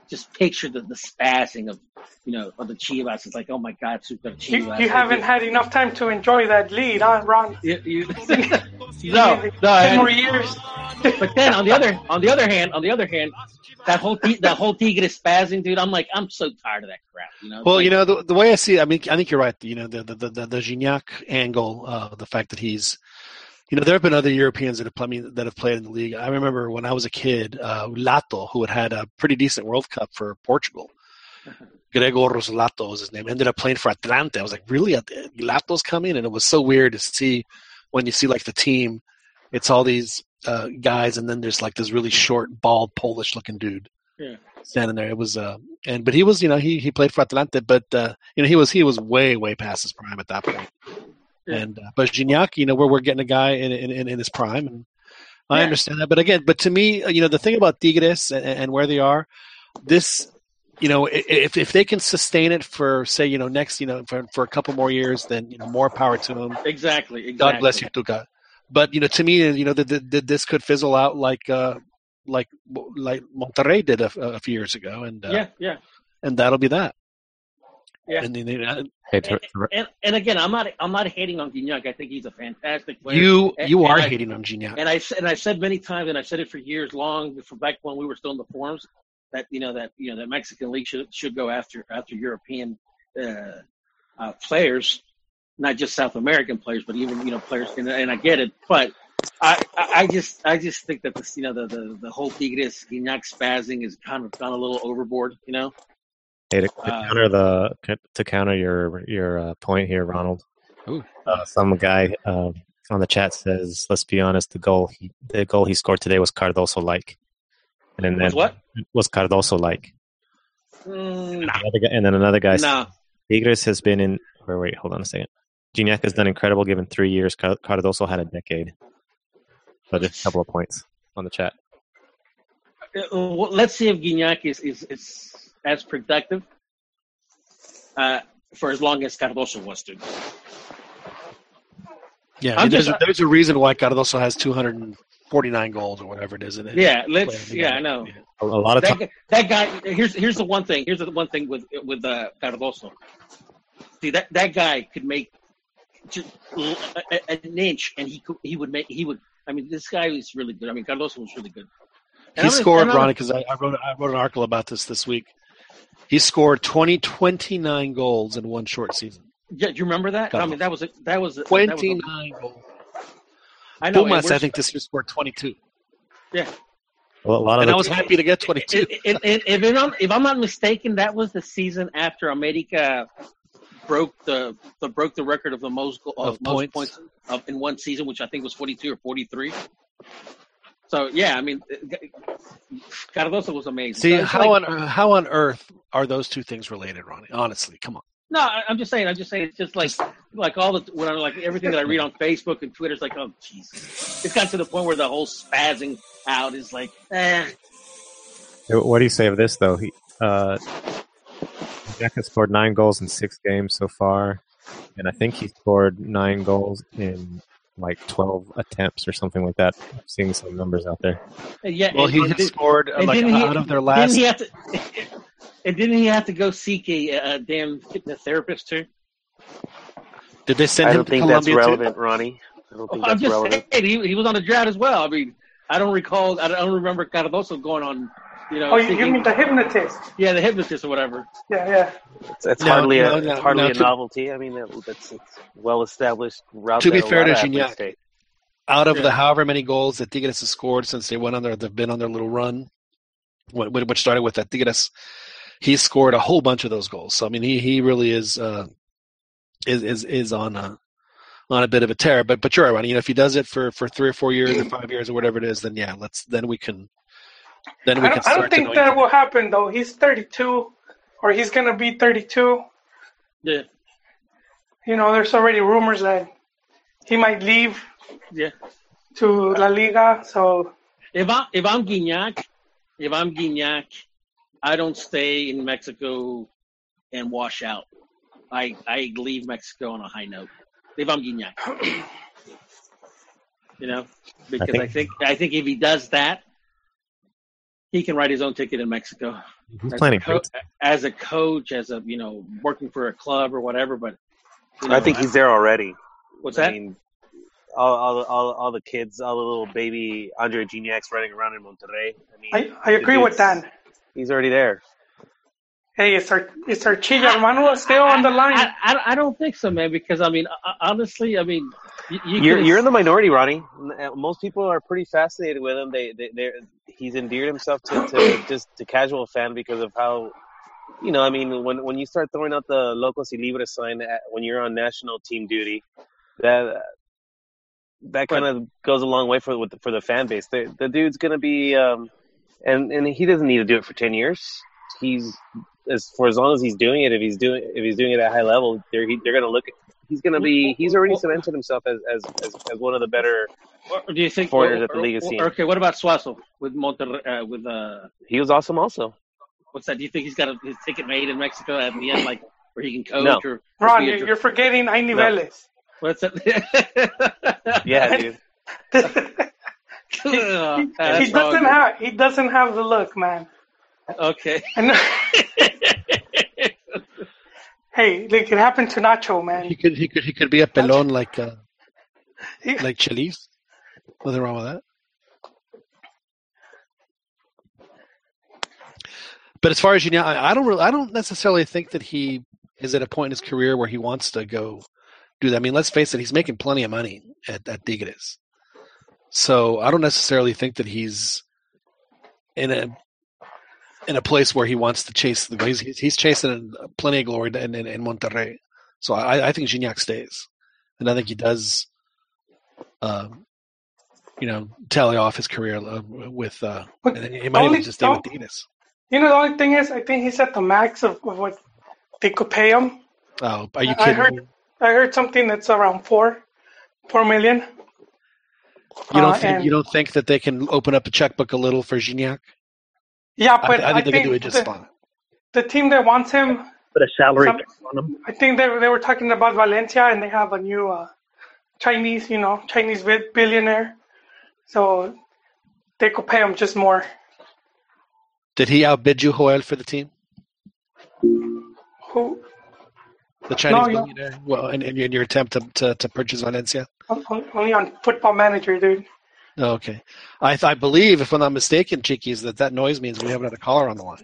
B: just picture the, the spazzing of you know of the Chivas. It's like oh my god, super Chivas.
D: you haven't had enough time to enjoy that lead, huh, Ron?
B: You- you- no, no.
D: Ten more years.
B: but then on the other on the other hand, on the other hand, that whole Ti- that whole Tigres spazzing, dude. I'm like I'm so tired of that crap. You know.
A: Well,
B: like-
A: you know the, the way I see it, I mean, I think you're right. You know the the the, the, the Gignac angle, uh, the fact that he's, you know, there have been other Europeans that have played I mean, that have played in the league. I remember when I was a kid, uh, Lato, who had had a pretty decent World Cup for Portugal. Gregor Lato was his name. Ended up playing for Atlante. I was like, really? At- Lato's coming, and it was so weird to see when you see like the team. It's all these uh, guys, and then there's like this really short, bald, Polish-looking dude
B: Yeah.
A: standing there. It was, uh, and but he was, you know, he he played for Atlante, but uh, you know, he was he was way way past his prime at that point.
B: Yeah.
A: And uh, but Gignac, you know, we're we're getting a guy in in, in, his prime, and I
B: Yeah.
A: understand that. But again, but to me, uh, you know, the thing about Tigres and, and where they are, this. You know, if if they can sustain it for say, you know, next, you know, for, for a couple more years, then you know, more power to them.
B: exactly, exactly.
A: God bless you, Tuca. But you know, to me, you know, that that this could fizzle out like uh, like like Monterrey did a, a few years ago, and uh,
B: Yeah, yeah.
A: and that'll be that.
B: Yeah.
A: And then, uh,
C: Hey, to,
B: And, and again, I'm not I'm not hating on Gignac. I think he's a fantastic player.
A: you you
B: and
A: are
B: I-
A: hating on Gignac.
B: And I said, and I said many times, and I've said it for years long, from back when we were still in the forums, that you know that you know that Mexican league should should go after after European uh, uh, players, not just South American players, but even you know players. And, and I get it, but I, I I just I just think that this you know the the, the whole Tigres Gignac spazzing is kind of gone a little overboard. You know.
C: Hey, to, to
B: Uh,
C: counter the to counter your your uh, point here, Ronald. Uh, some guy um, on the chat says, "Let's be honest. The goal he the goal he scored today was Cardoso like." And then
B: Was what?
C: was Cardoso like?
B: Mm,
C: Another guy, and then another guy.
B: nah.
C: Tigres has been in. Or wait, hold on a second. Gignac has done incredible given three years. Cardoso had a decade. So just a couple of points on the chat.
B: Uh, well, let's see if Gignac is, is, is as productive uh, for as long as Cardoso was, dude.
A: yeah, I mean, there's,
B: just-
A: a, there's a reason why Cardoso has 249 goals or whatever it is. In it.
B: Yeah, let's. Yeah, I know.
C: A, a lot of
B: That,
C: time.
B: guy- that guy. Here's here's the one thing. Here's the one thing with with uh, Cardoso. See that that guy could make just an inch, and he could he would make he would. I mean, this guy is really good. I mean, Cardoso was really good. And
A: He
B: I'm
A: scored, Ronnie, because I, I wrote I wrote an article about this this week. He scored 20, 29 goals in one short season.
B: Yeah, do you remember that? I mean, that was a, that was a, that was a-
A: 29 goals.
B: I know. and
A: Pumas, I think this year scored 22.
B: Yeah.
C: Well, a lot of
A: And
C: the,
A: I was happy to get 22.
B: And- and- and if, I'm not, if I'm not mistaken, that was the season after America broke the, the broke the record of the most of,
A: Of
B: most
A: points.
B: points, of, in one season, which I think was 42 or 43. So yeah, I mean, Cardoso was amazing.
A: See
B: So
A: how
B: like-
A: on how on earth are those two things related, Ronnie? Honestly, come on.
B: no, I- I'm just saying. I'm just saying. It's just like like all the when I'm like everything that I read on Facebook and Twitter is like, oh Jesus, it's got to the point where the whole spazzing out is like, eh.
C: what do you say of this though? He uh, Jack has scored nine goals in six games so far, and I think he scored nine goals in like twelve attempts or something like that. I'm seeing some numbers out there.
B: Yeah,
A: Well, he
B: and
A: has
B: did-
A: scored uh, like
B: he-
A: out of their last.
B: Didn't he to? And didn't he have to go seek a, a damn hypnotherapist too?
A: Did they send
E: I
A: him I
E: don't
A: to
E: think that's
A: Colombia too?
E: relevant, Ronnie. I don't think
B: I'm
E: that's
B: just
E: relevant.
B: saying he, he was on the drought as well. I mean, I don't recall. I don't remember Cardoso going on. You know,
D: Oh, you, you mean the hypnotist?
B: yeah, the hypnotist or whatever.
D: Yeah, yeah.
E: It's, it's
A: No,
E: hardly
A: no,
E: a
A: no,
E: it's hardly
A: no,
E: a
A: to-
E: novelty. I mean, that, that's it's well established route.
A: To be fair to
E: of
A: Gignac. Out of
B: Yeah.
A: the however many goals that Tigres has scored since they went on their, they've been on their little run, wh- wh- which started with that Tigres, he scored a whole bunch of those goals. So I mean, he he really is uh, is is is on a on a bit of a tear. But but you're right, Ronnie. You know, if he does it for for three or four years or five years or whatever it is, then yeah, let's then we can then we
D: I don't, I
A: start
D: don't
A: to
D: think
A: know
D: that will happen though. He's 32, or he's gonna be 32.
B: Yeah,
D: You know, there's already rumors that he might leave
B: yeah.
D: to La Liga. So
B: If I if I'm Gignac, if I'm Gignac, I don't stay in Mexico and wash out. I I leave Mexico on a high note. Devon Gignac. You know, because
C: think-
B: I think I think if he does that, he can write his own ticket in Mexico.
C: He's
B: As
C: playing
B: a, co- as a coach, as a you know, working for a club or whatever. But you know,
E: I think he's there already.
B: what's
E: I
B: that?
E: mean, all, all, all, all the kids, all the little baby Andre Gignacs running around in Monterrey. I mean,
D: I, I agree with
E: dude's-
D: Dan.
E: He's already there.
D: Hey, is our is our Chiva hermano still on the line?
B: I, I, I don't think so, man. Because I mean, uh, honestly, I mean, you, you
E: You're you're in the minority, Ronnie. Uh, Most people are pretty fascinated with him. They they they're, he's endeared himself to, to just to casual fan because of how, you know, I mean, when when you start throwing out the Locos y Libre sign at, when you're on national team duty, that that kind of goes a long way for with the, for the fan base. The the dude's gonna be, um, and and he doesn't need to do it for ten years. He's as for as long as he's doing it. If he's doing if he's doing it at a high level, they're he, they're gonna look. At He's gonna be. He's already cemented himself as as, as, as one of the better
B: Or do you think?
E: foreigners
B: or-
E: that the league has seen.
B: Okay, what about Suazo with Monterrey? Uh, with uh,
E: He was awesome also.
B: what's that? Do you think he's got a, his ticket made in Mexico at the end, like where he can coach
E: No.
B: or? or
D: Ron, you're, you're forgetting hay niveles.
B: What's that?
E: Yeah, dude.
B: Oh,
D: he
B: that's
D: doesn't have he doesn't have the look, man.
B: Okay.
D: And hey, like it happened to Nacho, man.
A: He could he could he could be a pelon like uh,
D: He-
A: like Chelis. Nothing wrong with that. But as far as you know, I I don't really, I don't necessarily think that he is at a point in his career where he wants to go do that. I mean, let's face it, he's making plenty of money at, at Tigres. So I don't necessarily think that he's in a in a place where he wants to chase the he's, he's chasing plenty of glory in, in, in Monterrey. So I, I think Gignac stays, and I think he does, um, you know, tally off his career uh, with. Uh, he might even just stay with
D: don't- You know, the only thing is, I think he's at the max of, of what they could pay him.
A: Oh, are you
D: I
A: kidding?
D: heard- I heard something that's around four, four million.
A: You don't
D: uh,
A: think
D: and-
A: you don't think that they can open up a checkbook a little for Gignac?
D: Yeah,
A: I,
D: but
A: I think they can do it just
D: the,
A: fine.
D: the team that wants him,
F: Put a salary
D: Some-
F: on him.
D: I think they they were talking about Valencia, and they have a new uh, Chinese, you know, Chinese billionaire, so they could pay him just more.
A: Did he outbid you, Joel, for the team?
D: Who
A: The Chinese
D: No, yeah.
A: billionaire? Well, in, in, your- attempt to, to, to purchase Valencia?
D: on- on- only on Football Manager, dude.
A: Okay. I, th- I believe, if I'm not mistaken, Chiquis, that that noise means we have another caller on the line.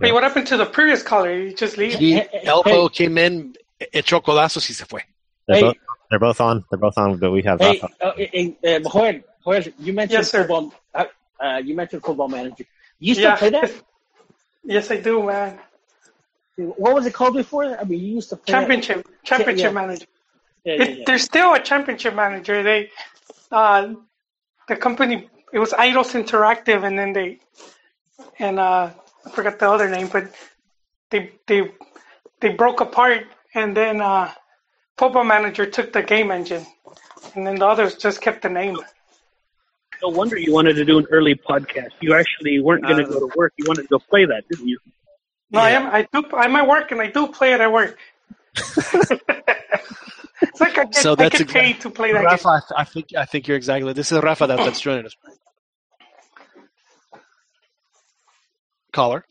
D: Hey, what happened to the previous caller? You just leave?
A: He
B: Hey, hey,
A: came in, echó codazos y se fue.
C: They're
B: Hey.
C: both they're both on. They're both on, but we have
B: Hey,
C: Rafa.
B: uh, hey, uh, Joel, Joel, you mentioned
D: Yes, sir.
B: football. Uh, uh, you mentioned football manager. You still
D: Yeah.
B: play that?
D: Yes, I do, man.
B: What was it called before? I mean, you used to play that-
D: Championship, championship
B: yeah.
D: manager.
B: Yeah, yeah,
D: It,
B: yeah.
D: There's still a championship manager. They, uh, the company, it was Eidos Interactive, and then they, and uh, I forgot the other name, but they they they broke apart, and then uh, Football Manager took the game engine, and then the others just kept the name.
F: No wonder you wanted to do an early podcast. You actually weren't going to
A: Uh,
F: go to work. You wanted to go play that, didn't you?
D: No, I am. I do. I'm at work, and I do play it at work. it's like I get,
A: So
D: I
A: that's
D: get
A: exact-
D: paid to play that
A: Rafa,
D: game.
A: I, th- I think I think you're exactly. This is Rafa that, that's joining us. Caller,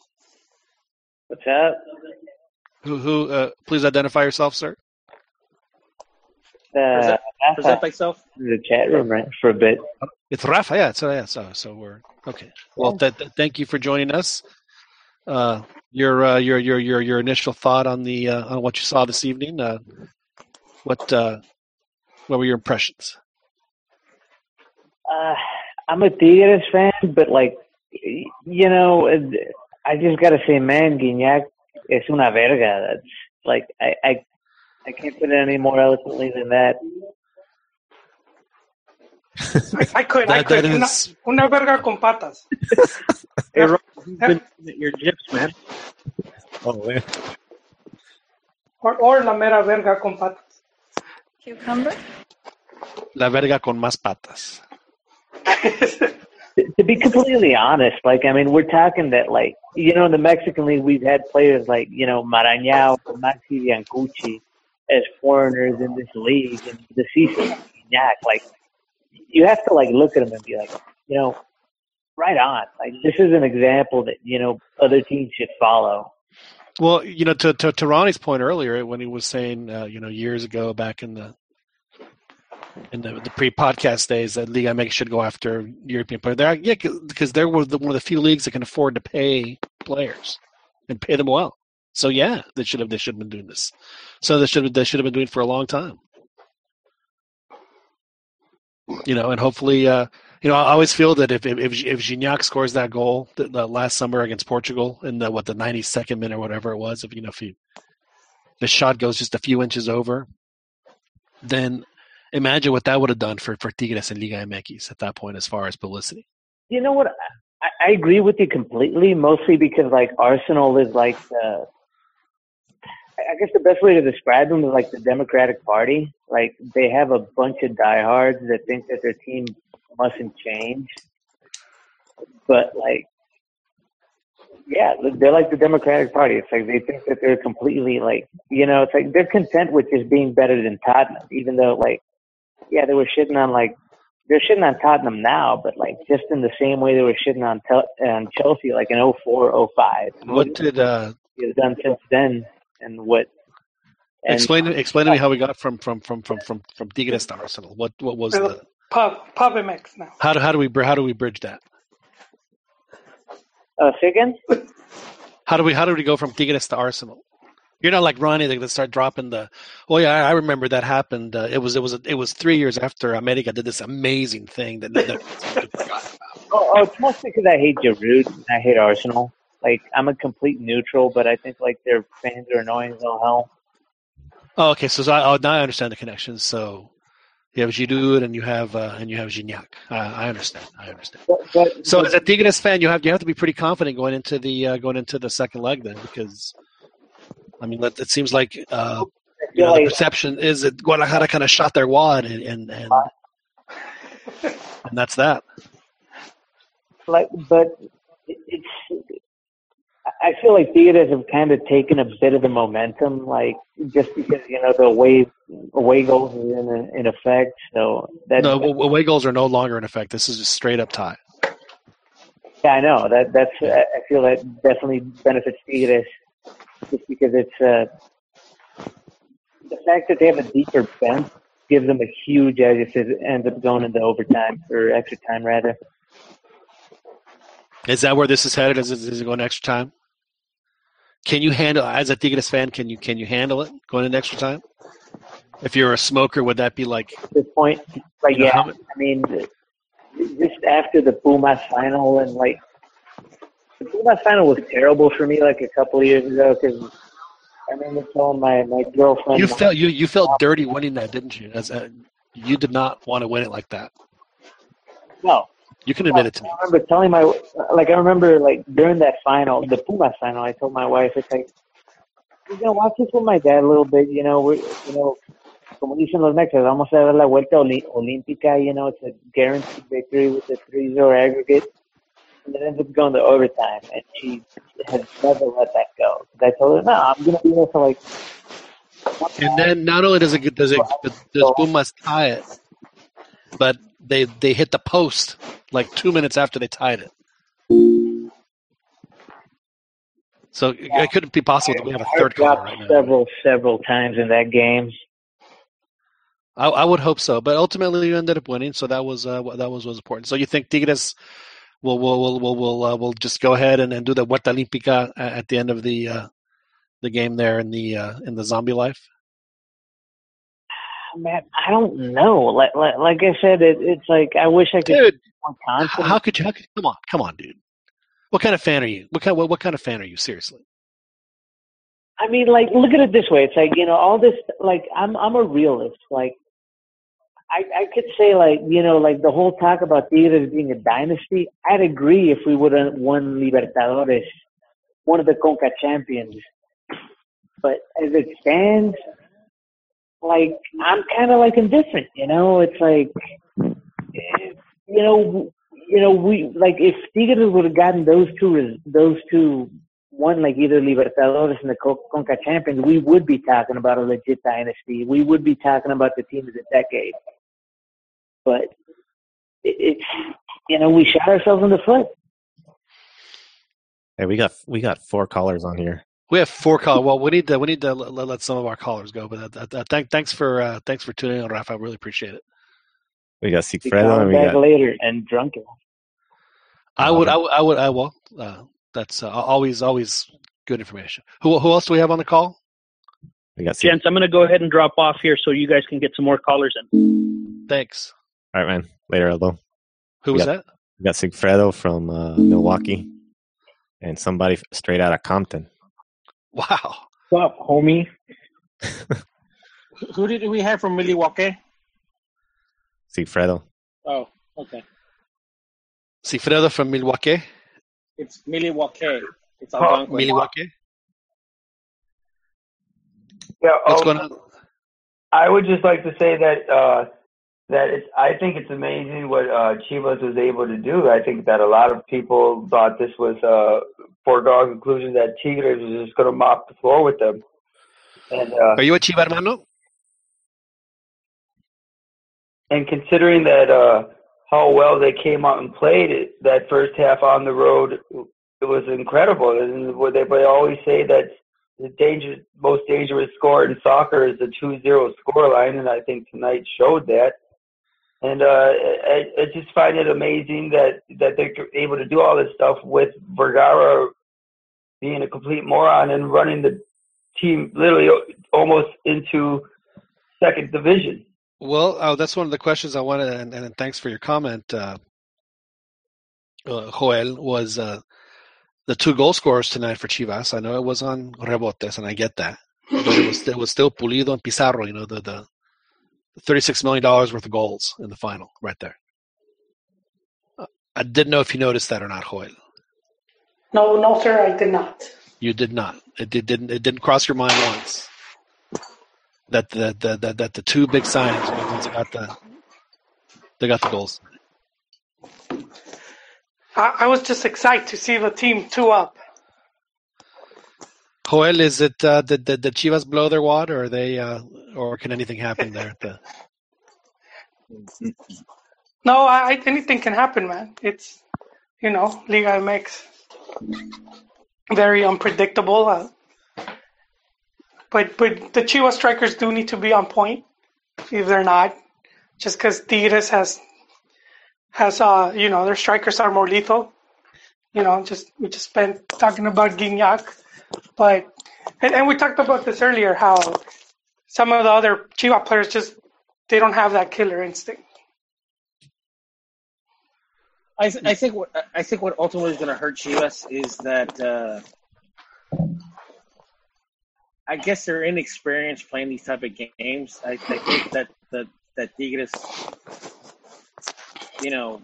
H: What's up?
A: who who? Uh, please identify yourself, sir.
H: Uh,
B: Present- Present myself.
H: in the chat room right for a bit.
A: It's Rafa. Yeah. So yeah. So so we're okay. Well, th- th- thank you for joining us. Uh, your uh, your your your your initial thought on the uh, on what you saw this evening. Uh, what uh, what were your impressions?
H: Uh, I'm a Tigres fan, but like, you know, I just gotta say, man, Gignac es una verga. That's like, I, I, I can't put it any more eloquently than that.
D: I, I could. I could.
A: that
D: Una,
A: is-
D: una verga con patas.
F: Hey, Rob, who's been at your gyps, man?
C: Oh, yeah.
D: Or, or la mera verga con patas.
G: Cucumber?
A: La verga con más patas.
H: To, to be completely honest, like, I mean, we're talking that, like, you know, in the Mexican League, we've had players like, you know, Marañao, Maxi Biancucchi, as foreigners in this league and the season Gignac, like you have to like look at them and be like, you know, right on. Like this is an example that you know other teams should follow.
A: Well, you know, to to, to Ronnie's point earlier, when he was saying, uh, you know, years ago back in the in the, the pre-podcast days that Liga MX should go after European players. There, yeah, because they're one of, the, one of the few leagues that can afford to pay players and pay them well. So yeah, they should have they should have been doing this. So they should they should have been doing it for a long time. You know, and hopefully, uh, you know, I always feel that if if if, Gignac scores that goal the last summer against Portugal in the what the ninety second minute or whatever it was, if you know if he, the shot goes just a few inches over, then imagine what that would have done for for Tigres and Liga MX at that point as far as publicity.
H: You know what? I, I agree with you completely. Mostly because like Arsenal is like the. I guess the best way to describe them is like the Democratic Party. Like they have a bunch of diehards that think that their team mustn't change, but like yeah, they're like the Democratic Party. It's like they think that they're completely like, you know, it's like they're content with just being better than Tottenham, even though like yeah, they were shitting on like they're shitting on Tottenham now, but like just in the same way they were shitting on Tel- on Chelsea like in 04, 05.
A: What did uh
H: they've done since then, and what? And,
A: explain explain to me how we got from from from from from from Tigres to Arsenal. What what was the
D: Pub Pub MX now?
A: how do how do we how do we bridge that?
H: Uh, say again?
A: How do we how do we go from Tigres to Arsenal? You're not like Ronnie that start dropping the. Oh yeah, I I remember that happened. Uh, it was it was it was three years after America did this amazing thing that. that
H: Oh, oh, it's mostly because I hate Giroud and I hate Arsenal. Like I'm a complete neutral, but I think like their fans are annoying as all hell.
A: oh, okay. So, so I, oh, now I understand the connection. So you have Giroud and you have uh, and you have Gignac. Uh, I understand. I understand.
H: But, but
A: So as a Tigres fan, you have you have to be pretty confident going into the uh, going into the second leg then, because I mean, that- it seems like uh, you know the perception is that Guadalajara kind of shot their wad and and and, and that's that.
H: like, but it's. I feel like Tigres have kind of taken a bit of the momentum, like just because you know the away away goals is in in effect. So that
A: No, aw- away goals are no longer in effect. This is just straight up tie.
H: yeah, I know that that's. I I feel that definitely benefits Tigres, just because it's uh, the fact that they have a deeper bench gives them a huge edge if it ends up going into overtime or extra time rather.
A: Is that where this is headed? Is it, is it going extra time? Can you handle as a Tigres fan? Can you can you handle it going into extra time? If you're a smoker, would that be like?
H: At this point, like
A: You know,
H: yeah,
A: how-
H: I mean, just after the Pumas final and like the Pumas final was terrible for me like a couple of years ago because I remember telling my my girlfriend
A: You felt you you felt dirty winning that, didn't you? As a, you did not want to win it like that.
H: no.
A: You can admit it to me.
H: I remember telling my like I remember like during that final, the Pumas final, I told my wife it's like you know watch this with my dad a little bit. You know we you know como dicen los mexas, vamos a dar la vuelta olímpica. You know it's a guaranteed victory with a 3-0 aggregate. And it ends up going to overtime, and she has never let that go. I told her, no, I'm gonna be there for like.
A: And then not only does it does it does Pumas tie it, but they they hit the post like two minutes after they tied it. So it couldn't be possible that we have a third
H: dropped
A: right now.
H: several several times in that game.
A: I, I would hope so, but ultimately you ended up winning, so that was uh, what- that was was important. So you think Tigres will will will will will uh, will just go ahead and, and do the Huerta Olímpica at at the end of the uh, the game there in the uh, in the zombie life?
H: Man, I don't know. Like like, like I said, it, it's like I wish I could
A: Dude, how could you? How could, come on, come on, dude. What kind of fan are you? What kind what, what kind of fan are you? Seriously.
H: I mean, like, look at it this way. It's like you know, all this. Like, I'm I'm a realist. Like, I I could say like you know, like the whole talk about Tigres being a dynasty. I'd agree if we would have won Libertadores, one of the Conca champions. But as it stands, like I'm kind of like indifferent. You know, it's like, you know, you know, we like if Tigres would have gotten those two those two one like either Libertadores and the Conca Champions, we would be talking about a legit dynasty. We would be talking about the team of the decade. But it's you know we shot ourselves in the foot.
C: Hey, we got we got four callers on here.
A: We have four callers. Well, we need to we need to let, let some of our callers go. But uh, uh, thank, thanks for uh, thanks for tuning in, Rafa. I really appreciate it.
C: We got Sigfredo and we got
H: later and drunken.
A: I would I would I would I will. Uh, that's uh, always always good information. Who who else do we have on the call?
C: we got Sig-
F: Gents, I'm going to go ahead and drop off here so you guys can get some more callers in.
A: Thanks.
C: All right, man. Later, Elbow.
A: Who was
C: Yeah.
A: that?
C: We got Sigfredo from uh, Milwaukee, and somebody straight out of Compton.
A: Wow.
H: What's up, homie?
B: Who did we have from Milwaukee?
C: Sigfredo.
B: Oh, okay.
A: Sigfredo from Milwaukee.
B: It's Milwaukee. It's
I: Oh,
B: Algonquin.
A: Milwaukee.
I: Yeah,
A: What's
I: oh,
A: going on?
I: I would just like to say that uh, that it's. I think it's amazing what uh, Chivas was able to do. I think that a lot of people thought this was a foregone conclusion that Tigres was just going to mop the floor with them. And uh,
A: Are you a Chiva hermano?
I: and considering that uh, how well they came out and played it that first half on the road, it was incredible. And what they, they always say that the danger, most dangerous score in soccer is the 2-0 scoreline, and I think tonight showed that. And uh, I, I just find it amazing that that they're able to do all this stuff with Vergara being a complete moron and running the team literally almost into second division.
A: Well, oh, that's one of the questions I wanted, and, and thanks for your comment, uh, uh, Joel. Was uh, the two goal scorers tonight for Chivas? I know it was on rebotes, and I get that, but it was it was still Pulido and Pizarro. You know the the thirty-six million dollars worth of goals in the final, right there. I didn't know if you noticed that or not, Joel.
D: No, no, sir, I did not.
A: You did not. It did, didn't. It didn't cross your mind once that the, the, the that the two big signs were the ones that got the they got the goals.
D: I, I was just excited to see the team two up.
A: Joel, is it uh, did, did the Chivas blow their wad, or they, uh, or can anything happen there? The,
D: No, I, anything can happen, man. It's you know, Liga MX very unpredictable. Uh, but but the Chivas strikers do need to be on point. If they're not, just because Tigres has has uh you know their strikers are more lethal. You know, just we just spent talking about Gignac, but and, and we talked about this earlier how some of the other Chivas players just they don't have that killer instinct.
B: I, th- I think what I think what ultimately is going to hurt Chivas is that uh, I guess they're inexperienced playing these type of games. I, I think that that that Tigres, you know,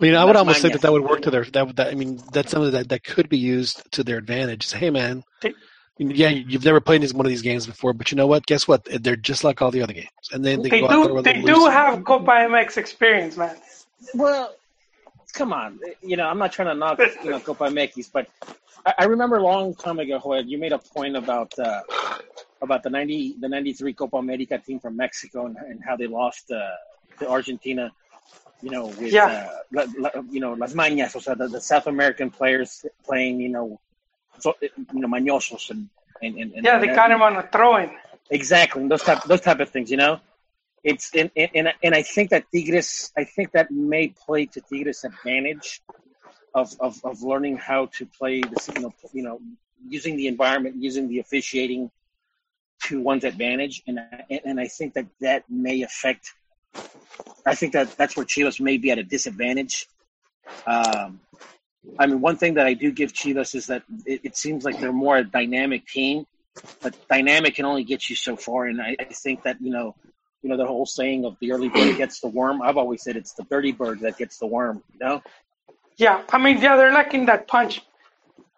A: I mean, I would almost
B: mine,
A: say that that would work to their that, would- that I mean that's something that, that could be used to their advantage. Say, hey man,
D: They-
A: yeah, you've never played one of these games before, but you know what? Guess what? They're just like all the other games, and then they,
D: They
A: go out there
D: do
A: with
D: they
A: a
D: do
A: loose-
D: have Copa MX experience, man.
B: well, come on, you know, I'm not trying to knock you know Copa MX, but I, I remember a long time ago, Joel, you made a point about uh, about the ninety the ninety three Copa America team from Mexico and, and how they lost uh, to Argentina. You know, with
D: Yeah.
B: uh, la, la, you know las mañas, o sea, the, the South American players playing, you know, so, you know, mañosos and and, and, and
D: Yeah, they got him on a throw-in.
B: Exactly, those type those type of things, you know. It's and, and and I think that Tigres, I think that may play to Tigres' advantage of, of, of learning how to play this, you know, you know, using the environment, using the officiating to one's advantage, and and I think that that may affect. I think that that's where Chivas may be at a disadvantage. Um, I mean, one thing that I do give Chivas is that it, it seems like they're more a dynamic team, but dynamic can only get you so far. And I, I think that you know, you know, the whole saying of the early bird gets the worm. I've always said it's the dirty bird that gets the worm. You know,
D: Yeah, I mean, yeah, they're lacking that punch,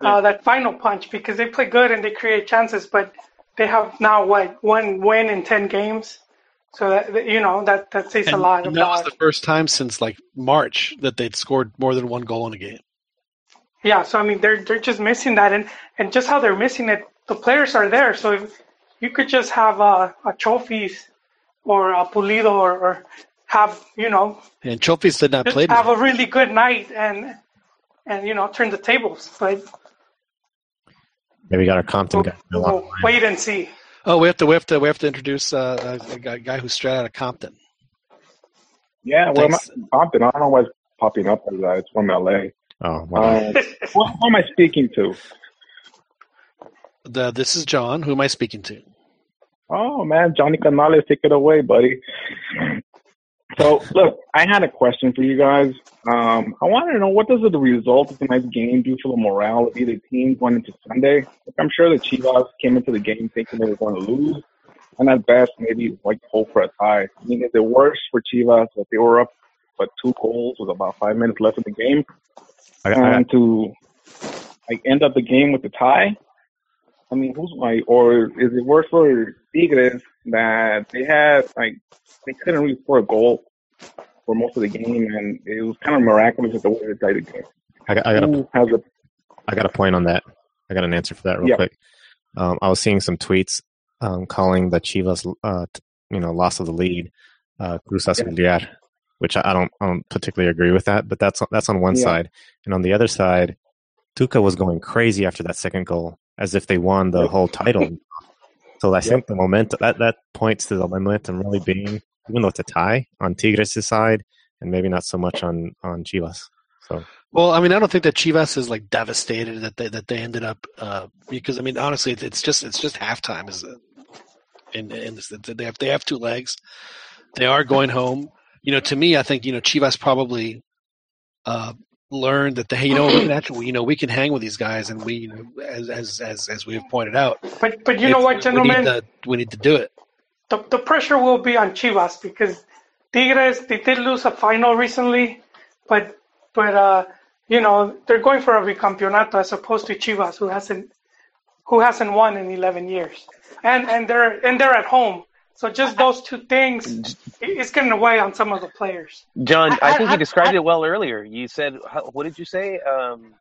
D: uh, that final punch, because they play good and they create chances, but they have now what one win in ten games, so that that, you know that that says a
A: And
D: lot
A: that was the first time since like March that they'd scored more than one goal in a game.
D: Yeah, so I mean they're they're just missing that, and and just how they're missing it, the players are there. So if you could just have a, a trophies or a pulido or, or have you know
A: And trophies did not play.
D: have
A: tonight.
D: a really good night and and you know turn the tables. But
C: Maybe we got our Compton guy. Bill on the
D: we'll wait and see.
A: Oh, we have to we have to we have to introduce uh, a, a guy- guy who's straight out of Compton.
J: Yeah, well,
A: Thanks.
J: not Compton. I don't know why it's popping up as that. It's from LA.
C: Oh, wow.
J: Um, who, who am I speaking to?
A: The, this is John. Who am I speaking to?
J: Oh man, Johnny Canales, take it away, buddy. So look, I had a question for you guys. Um, I wanted to know what does the result of tonight's game do for the morale of either team going into Sunday? Like, I'm sure the Chivas came into the game thinking they were going to lose, and at best maybe like hope for a tie. I mean, is it worse for Chivas that they were up but two goals with about five minutes left in the game,
C: I, I,
J: and to like end up the game with the tie? I mean, who's my or is it worse for Tigres that they had like they couldn't really score a goal for most of the game, and it was kind of miraculous that the way they tied the game.
C: I, got, I got a
J: has a
C: I got a point on that. I got an answer for that real
J: Yeah.
C: quick. Um, I was seeing some tweets um, calling the Chivas, uh, t- you know, loss of the lead, uh, Cruz Azul which I I don't, I don't particularly agree with that. But that's that's on one
J: Yeah.
C: side, and on the other side, Tuca was going crazy after that second goal, as if they won the whole title. So I
J: Yep.
C: think the momentum that that points to the momentum really being, even though it's a tie on Tigres' side, and maybe not so much on on Chivas. So
A: Well, I mean, I don't think that Chivas is like devastated that they that they ended up uh, because I mean, honestly, it's- just it's just halftime. Is in in this they have they have two legs. They are going home. You know, to me, I think you know Chivas probably uh, learned that they hey, you know we can actually you know we can hang with these guys, and we you know as as as as we have pointed out,
D: But but you know what,
A: we need
D: gentlemen,
A: to we need to do it.
D: the the pressure will be on Chivas because Tigres they did lose a final recently, but but uh you know they're going for a bicampeonato as opposed to Chivas who hasn't who hasn't won in 11 years, and and they're and they're at home. So just those two things it- it's getting away on some of the players.
E: John, I,
B: I-
E: think
B: I-
E: you described
B: I-
E: it well earlier. You said, what did you say? Um,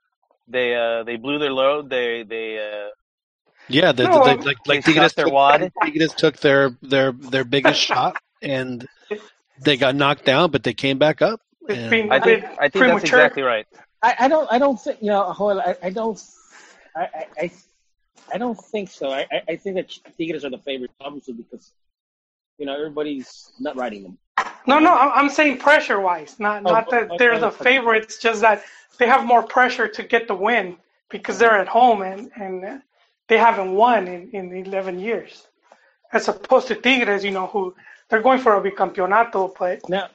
E: they uh, they blew their load. They they uh,
A: Yeah, the,
D: No,
A: the, like
E: they
A: like Tigres
E: their
A: took,
E: wad.
A: Tigres took their their their biggest shot, and they got knocked down, but they came back up.
D: It's
A: And
D: been
E: think I think that's
D: premature.
E: exactly right.
B: I, I don't. I don't think. You know, Joel, I, I don't. I, I, I, I don't think so. I, I- I think that Tigres are the favorites, obviously, because you know everybody's not riding them.
D: No, no, I'm I'm saying pressure wise, not
B: Oh,
D: not that
B: oh,
D: they're the
B: okay.
D: favorites, just that they have more pressure to get the win because they're at home and and they haven't won in in 11 years, as opposed to Tigres, you know, who they're going for a bicampeonato, but
B: Now,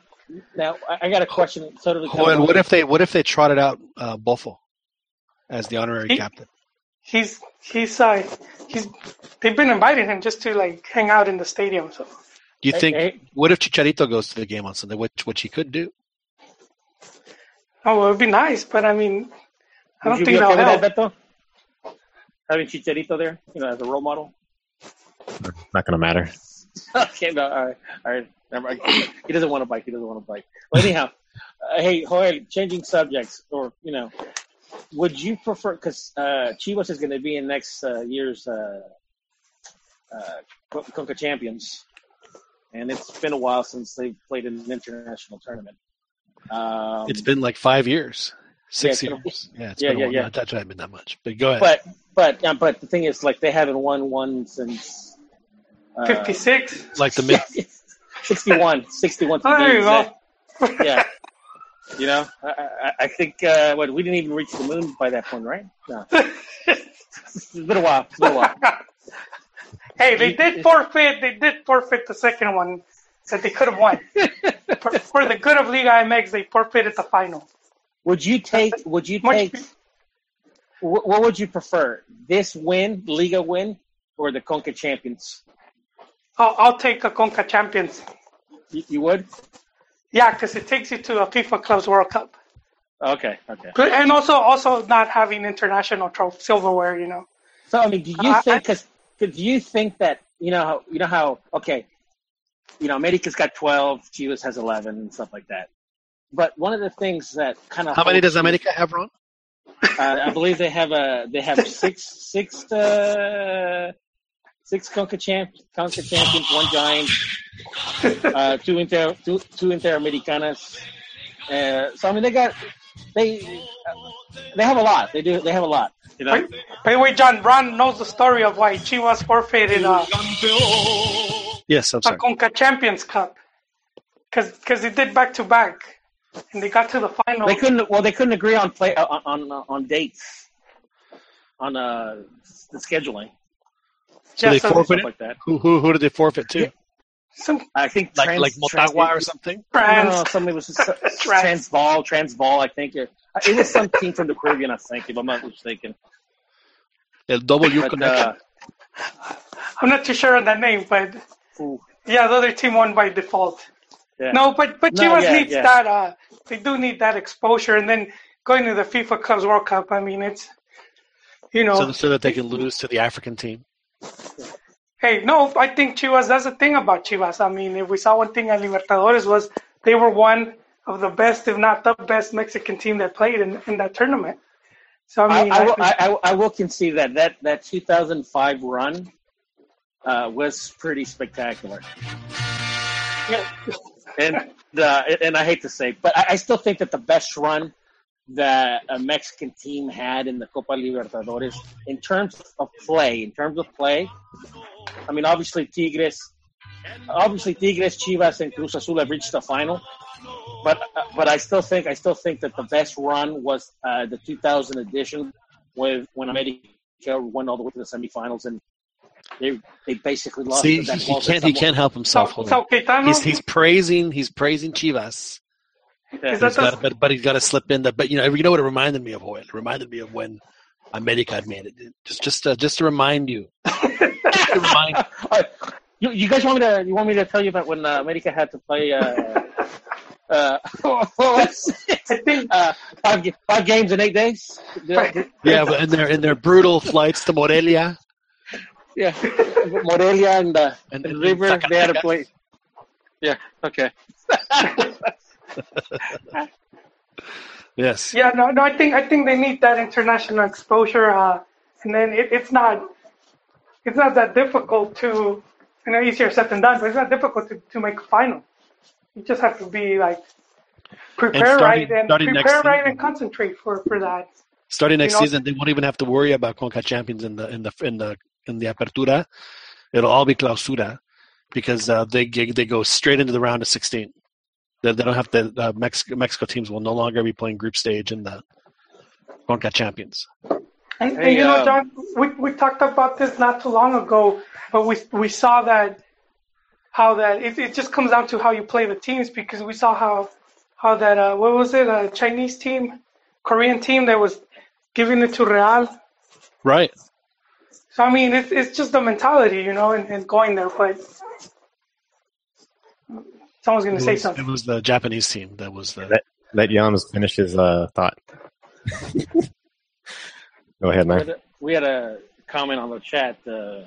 B: now I, I got a question. Totally.
A: Joel, what if they what if they trotted out uh, Bofo as the honorary
D: He-
A: captain?
D: he's he's uh he's they've been inviting him just to like hang out in the stadium. So
A: Do you
B: Hey,
A: think?
B: hey.
A: What if Chicharito goes to the game on Sunday? Which which he could do.
D: oh, it'd be nice, but I mean, I
B: Would
D: don't think
B: be okay
D: they'll
B: with that,
D: help.
B: Beto? Having Chicharito there, you know, as a role model.
C: not going to matter.
B: okay, no, all right, all right. Never mind. He doesn't want to bike. He doesn't want to bike. Well, anyhow, uh, hey, Joel, changing subjects, or you know, would you prefer? Because uh, Chivas is going to be in next uh, year's uh, uh, Con- Conca Champions, and it's been a while since they've played in an international tournament. Um,
A: It's been like five years, six
B: Yeah, it's been-
A: years. Yeah, it's
B: yeah,
A: been a
B: yeah,
A: while.
B: yeah.
A: Not that hasn't been that much, but go ahead.
B: but but uh, but the thing is, like, they haven't won one since uh,
D: 56.
A: like the mid,
B: 61, 61
D: Oh, there you go.
B: Yeah. You know, I, I, I think uh, what we didn't even reach the moon by that point, right? No, it's been a while. It's been a while.
D: Hey, they did forfeit. They did forfeit the second one that they could have won. for, for the good of Liga MX, they forfeited the final.
B: Would you take? Would you take? wh- What would you prefer? This win, Liga win, or the Conca Champions?
D: I'll, I'll take a Conca Champions.
B: You, you would?
D: Yeah, because it takes you to a FIFA Clubs World Cup,
B: Okay, okay.
D: but, and also also not having international trophy silverware. You know,
B: So I mean, do you think? Because do you think that you know how you know how okay, you know, America's got twelve, Chivas has eleven, and stuff like that. But one of the things that kind of
A: how many does America have, Ron?
B: Uh, I believe they have a they have six six uh, six Conca champ Conca champions, one giant, uh, two inter two two interamericanas. Uh, so I mean they got they uh, they have a lot. They do they have a lot. You know.
D: By, by the way, John, Ron knows the story of why Chivas forfeited uh,
A: Yes, I'm
D: a
A: sorry.
D: Conca Champions Cup because they did back to back, and they got to the final.
B: They couldn't. Well, they couldn't agree on play uh, on on, on dates, on uh the scheduling.
A: So they
D: so-
A: forfeited?
B: Like that.
A: Who, who, who did they forfeit to?
D: Some
B: I think
A: Like
B: trans,
A: like
B: trans-
A: Motagua or something?
D: trans.
B: No, something was just,
D: Trans.
B: Transvaal, Transvaal. I think it, it was some team from the Caribbean. I think, if I'm not mistaken.
A: El W
B: But
A: connection.
B: uh,
D: I'm not too sure on that name, but
B: ooh,
D: yeah, the other team won by default.
B: yeah.
D: No, but but
B: No,
D: Chivas
B: yeah,
D: needs
B: yeah.
D: that. Uh, they do need that exposure, and then going to the FIFA Clubs World Cup. I mean, it's you know,
A: so, so that they can lose to the African team.
D: hey, no, I think Chivas. That's the thing about Chivas. I mean, if we saw one thing at Libertadores was they were one of the best, if not the best, Mexican team that played in, in that tournament. So I mean,
B: I, will,
D: I-
B: I, I- I will concede that that that 2005 run uh, was pretty spectacular. Yeah. and uh, and I hate to say, but I, I still think that the best run that a Mexican team had in the Copa Libertadores, in terms of play, in terms of play, I mean, obviously Tigres, obviously Tigres, Chivas, and Cruz Azul have reached the final, but uh, but I still think I still think that the best run was uh, the 2000 edition, with when America went all the way to the semifinals and. They, they basically lost.
A: See, he, he can't he can't help himself.
D: so,
A: Hold
D: so. Caetano,
A: He's he's praising he's praising Chivas.
B: Yeah.
A: He's got,
D: the,
A: but but he's got to slip in that. But you know, you know what it reminded me of? Joel? It reminded me of when America had made it. Just just uh, just to remind you. Just to remind
B: All right. You, you guys want me to? You want me to tell you about when uh, America had to play? Uh, uh, what was it?
D: I think
B: uh, five five games in eight days.
A: Yeah, in their in their brutal flights to Morelia
B: Yeah, Morelia and uh,
A: and,
B: and
A: and
B: River. They had to
A: Zacatecas.
B: play. Yeah. Okay.
A: Yes.
D: Yeah, no, no. I think I think they need that international exposure, uh, and then it, it's not it's not that difficult to you know easier said than done, but it's not difficult to, to make a final. You just have to be like prepare
A: starting-
D: right and prepare right
A: season.
D: and concentrate for for that.
A: Starting next
D: You know-
A: season, they won't even have to worry about Conca champions in the in the in the in the Apertura. It'll all be Clausura because uh, they they go straight into the round of 16. They, they don't have to. Uh, Mexico, Mexico teams will no longer be playing group stage in the Conca champions.
D: And,
B: Hey,
D: and you know,
B: um,
D: John, we we talked about this not too long ago, but we we saw that how that it, it just comes down to how you play the teams because we saw how how that uh, what was it a Chinese team, Korean team that was giving it to Real.
A: Right.
D: So I mean, it's it's just the mentality, you know, and, and going there. But someone's gonna say something.
A: it was the Japanese team that was the.
C: Let, let Yams finish his uh, thought. Go ahead,
B: We
C: man.
B: had a, we had a comment on the chat uh,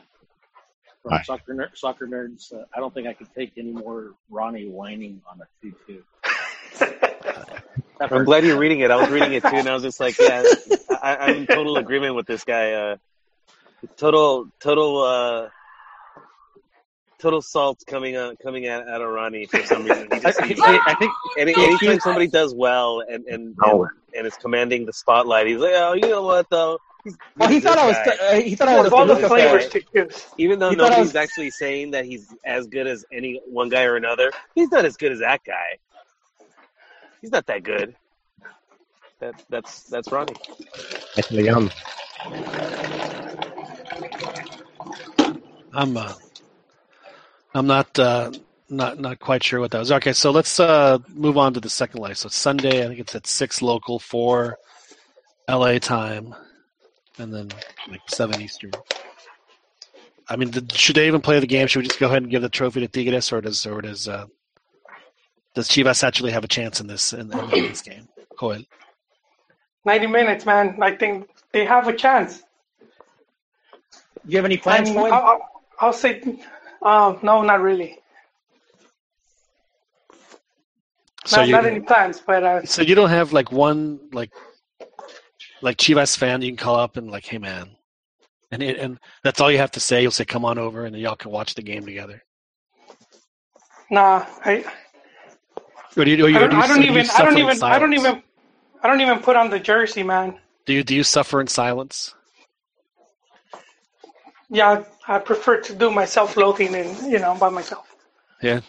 B: from
C: Hi.
B: soccer ner- soccer nerds. Uh, I don't think I could take any more Ronnie whining on a two-two.
E: I'm glad you're reading it. I was reading it too, and I was just like, yeah, I, I'm in total agreement with this guy. Uh, total, total, uh, total salt coming out, coming out, at of Ronnie for some reason. He
B: I,
E: just,
B: I,
E: he's,
B: I think
E: any, anytime somebody does well and and, and and is commanding the spotlight, he's like, oh, you know what though? He's,
B: well, he
E: he's
B: thought I was. Uh, he thought I was
D: Of all the
B: good guy.
D: flavors to use.
E: Even though
B: he
E: nobody's
B: was-
E: actually saying that he's as good as any one guy or another, he's not as good as that guy. He's not that good. That that's that's Ronnie.
C: Actually, Yams.
A: I'm uh, I'm not uh, not not quite sure what that was. Okay, so let's uh, move on to the second leg. So Sunday. I think it's at six local, four LA time, and then like seven Eastern. I mean, th- should they even play the game? Should we just go ahead and give the trophy to Tigres, or does or does uh, does Chivas actually have a chance in this in, in this game? Coel.
D: Ninety minutes, man. I think they have a chance.
B: Do you have any plans,
D: mean,
B: Floyd?
D: I'll, I'll- I'll say, um, no, not really.
A: So
D: not,
A: you
D: not any plans, but uh,
A: so you don't have like one like like Chivas fan, you can call up and like, hey man, and it, and that's all you have to say. You'll say, come on over, and then y'all can watch the game together.
D: Nah, I
A: Or do you, or you,
D: I don't,
A: do you,
D: I don't
A: do
D: even I don't even I don't even I don't even put on the jersey, man.
A: Do you do you suffer in silence?
D: Yeah, I prefer to do my self-loathing and you know by myself.
A: Yeah.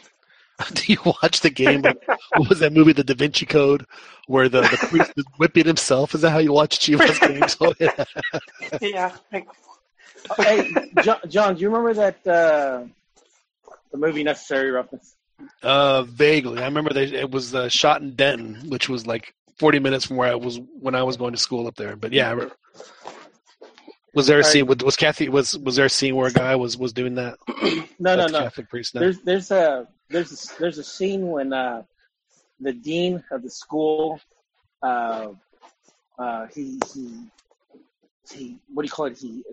A: Do you watch the game? Like, what was that movie, The Da Vinci Code, where the, the priest is whipping himself? Is that how you watch Chivas games? Oh, yeah.
D: Yeah,
B: hey, John, John, do you remember that uh, the movie Necessary Roughness?
A: Uh, vaguely. I remember they, it was uh, shot in Denton, which was like 40 minutes from where I was when I was going to school up there. But yeah, I remember. Was there a scene? Was, was Kathy? Was was there a scene where a guy was was doing that?
B: No, no, no.
A: Catholic priest now.
B: There's there's a there's a, there's a scene when uh, the dean of the school uh, uh, he he he what do you call it? He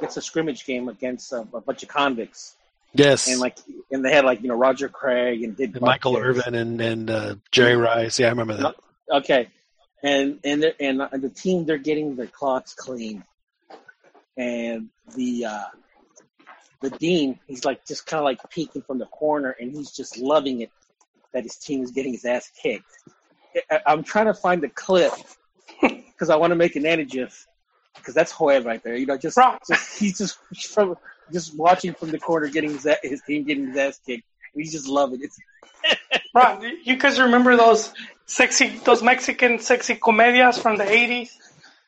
B: gets a scrimmage game against a, a bunch of convicts,
A: Yes.
B: and like and they had like you know Roger Craig and did
A: And Michael Irvin and and uh, Jerry Rice. Yeah, I remember that.
B: Okay, and and and the team they're getting their clocks clean, and the uh, the dean he's like just kind of like peeking from the corner, and he's just loving it that his team is getting his ass kicked. I, I'm trying to find the clip because I want to make an anagif because that's Hoya right there. You know, just, just he's just from just watching from the corner, getting his, his team getting his ass kicked. He's just loving it.
D: Ron, you guys remember those sexy, those Mexican sexy comedias from the '80s?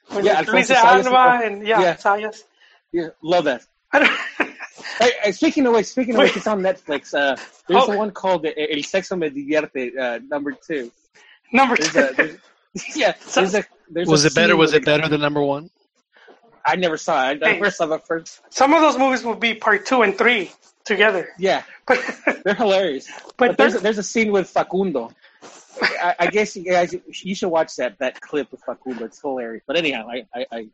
D: When
B: Yeah,
D: Luis
B: Alfonso Zayas.
D: Alba and yeah,
B: Yeah.
D: Zayas.
B: Yeah, love that. hey, hey, speaking of which, speaking of which, it's on Netflix. Uh, there's
D: Oh.
B: the one called uh, El Sexo Me Divierte, uh, number two.
D: Number
B: There's
D: two.
B: a, there's, yeah, there's a, there's
A: was
B: a
A: it better? Was it better than number one?
B: I never saw it. I
D: Hey.
B: never saw the first.
D: Some of those movies will be part two and three together.
B: Yeah, they're hilarious.
D: But
B: But, there's
D: they're-
B: a, there's a scene with Facundo. I, I guess you guys you should watch that that clip with Facundo. It's hilarious. But anyhow, I I, I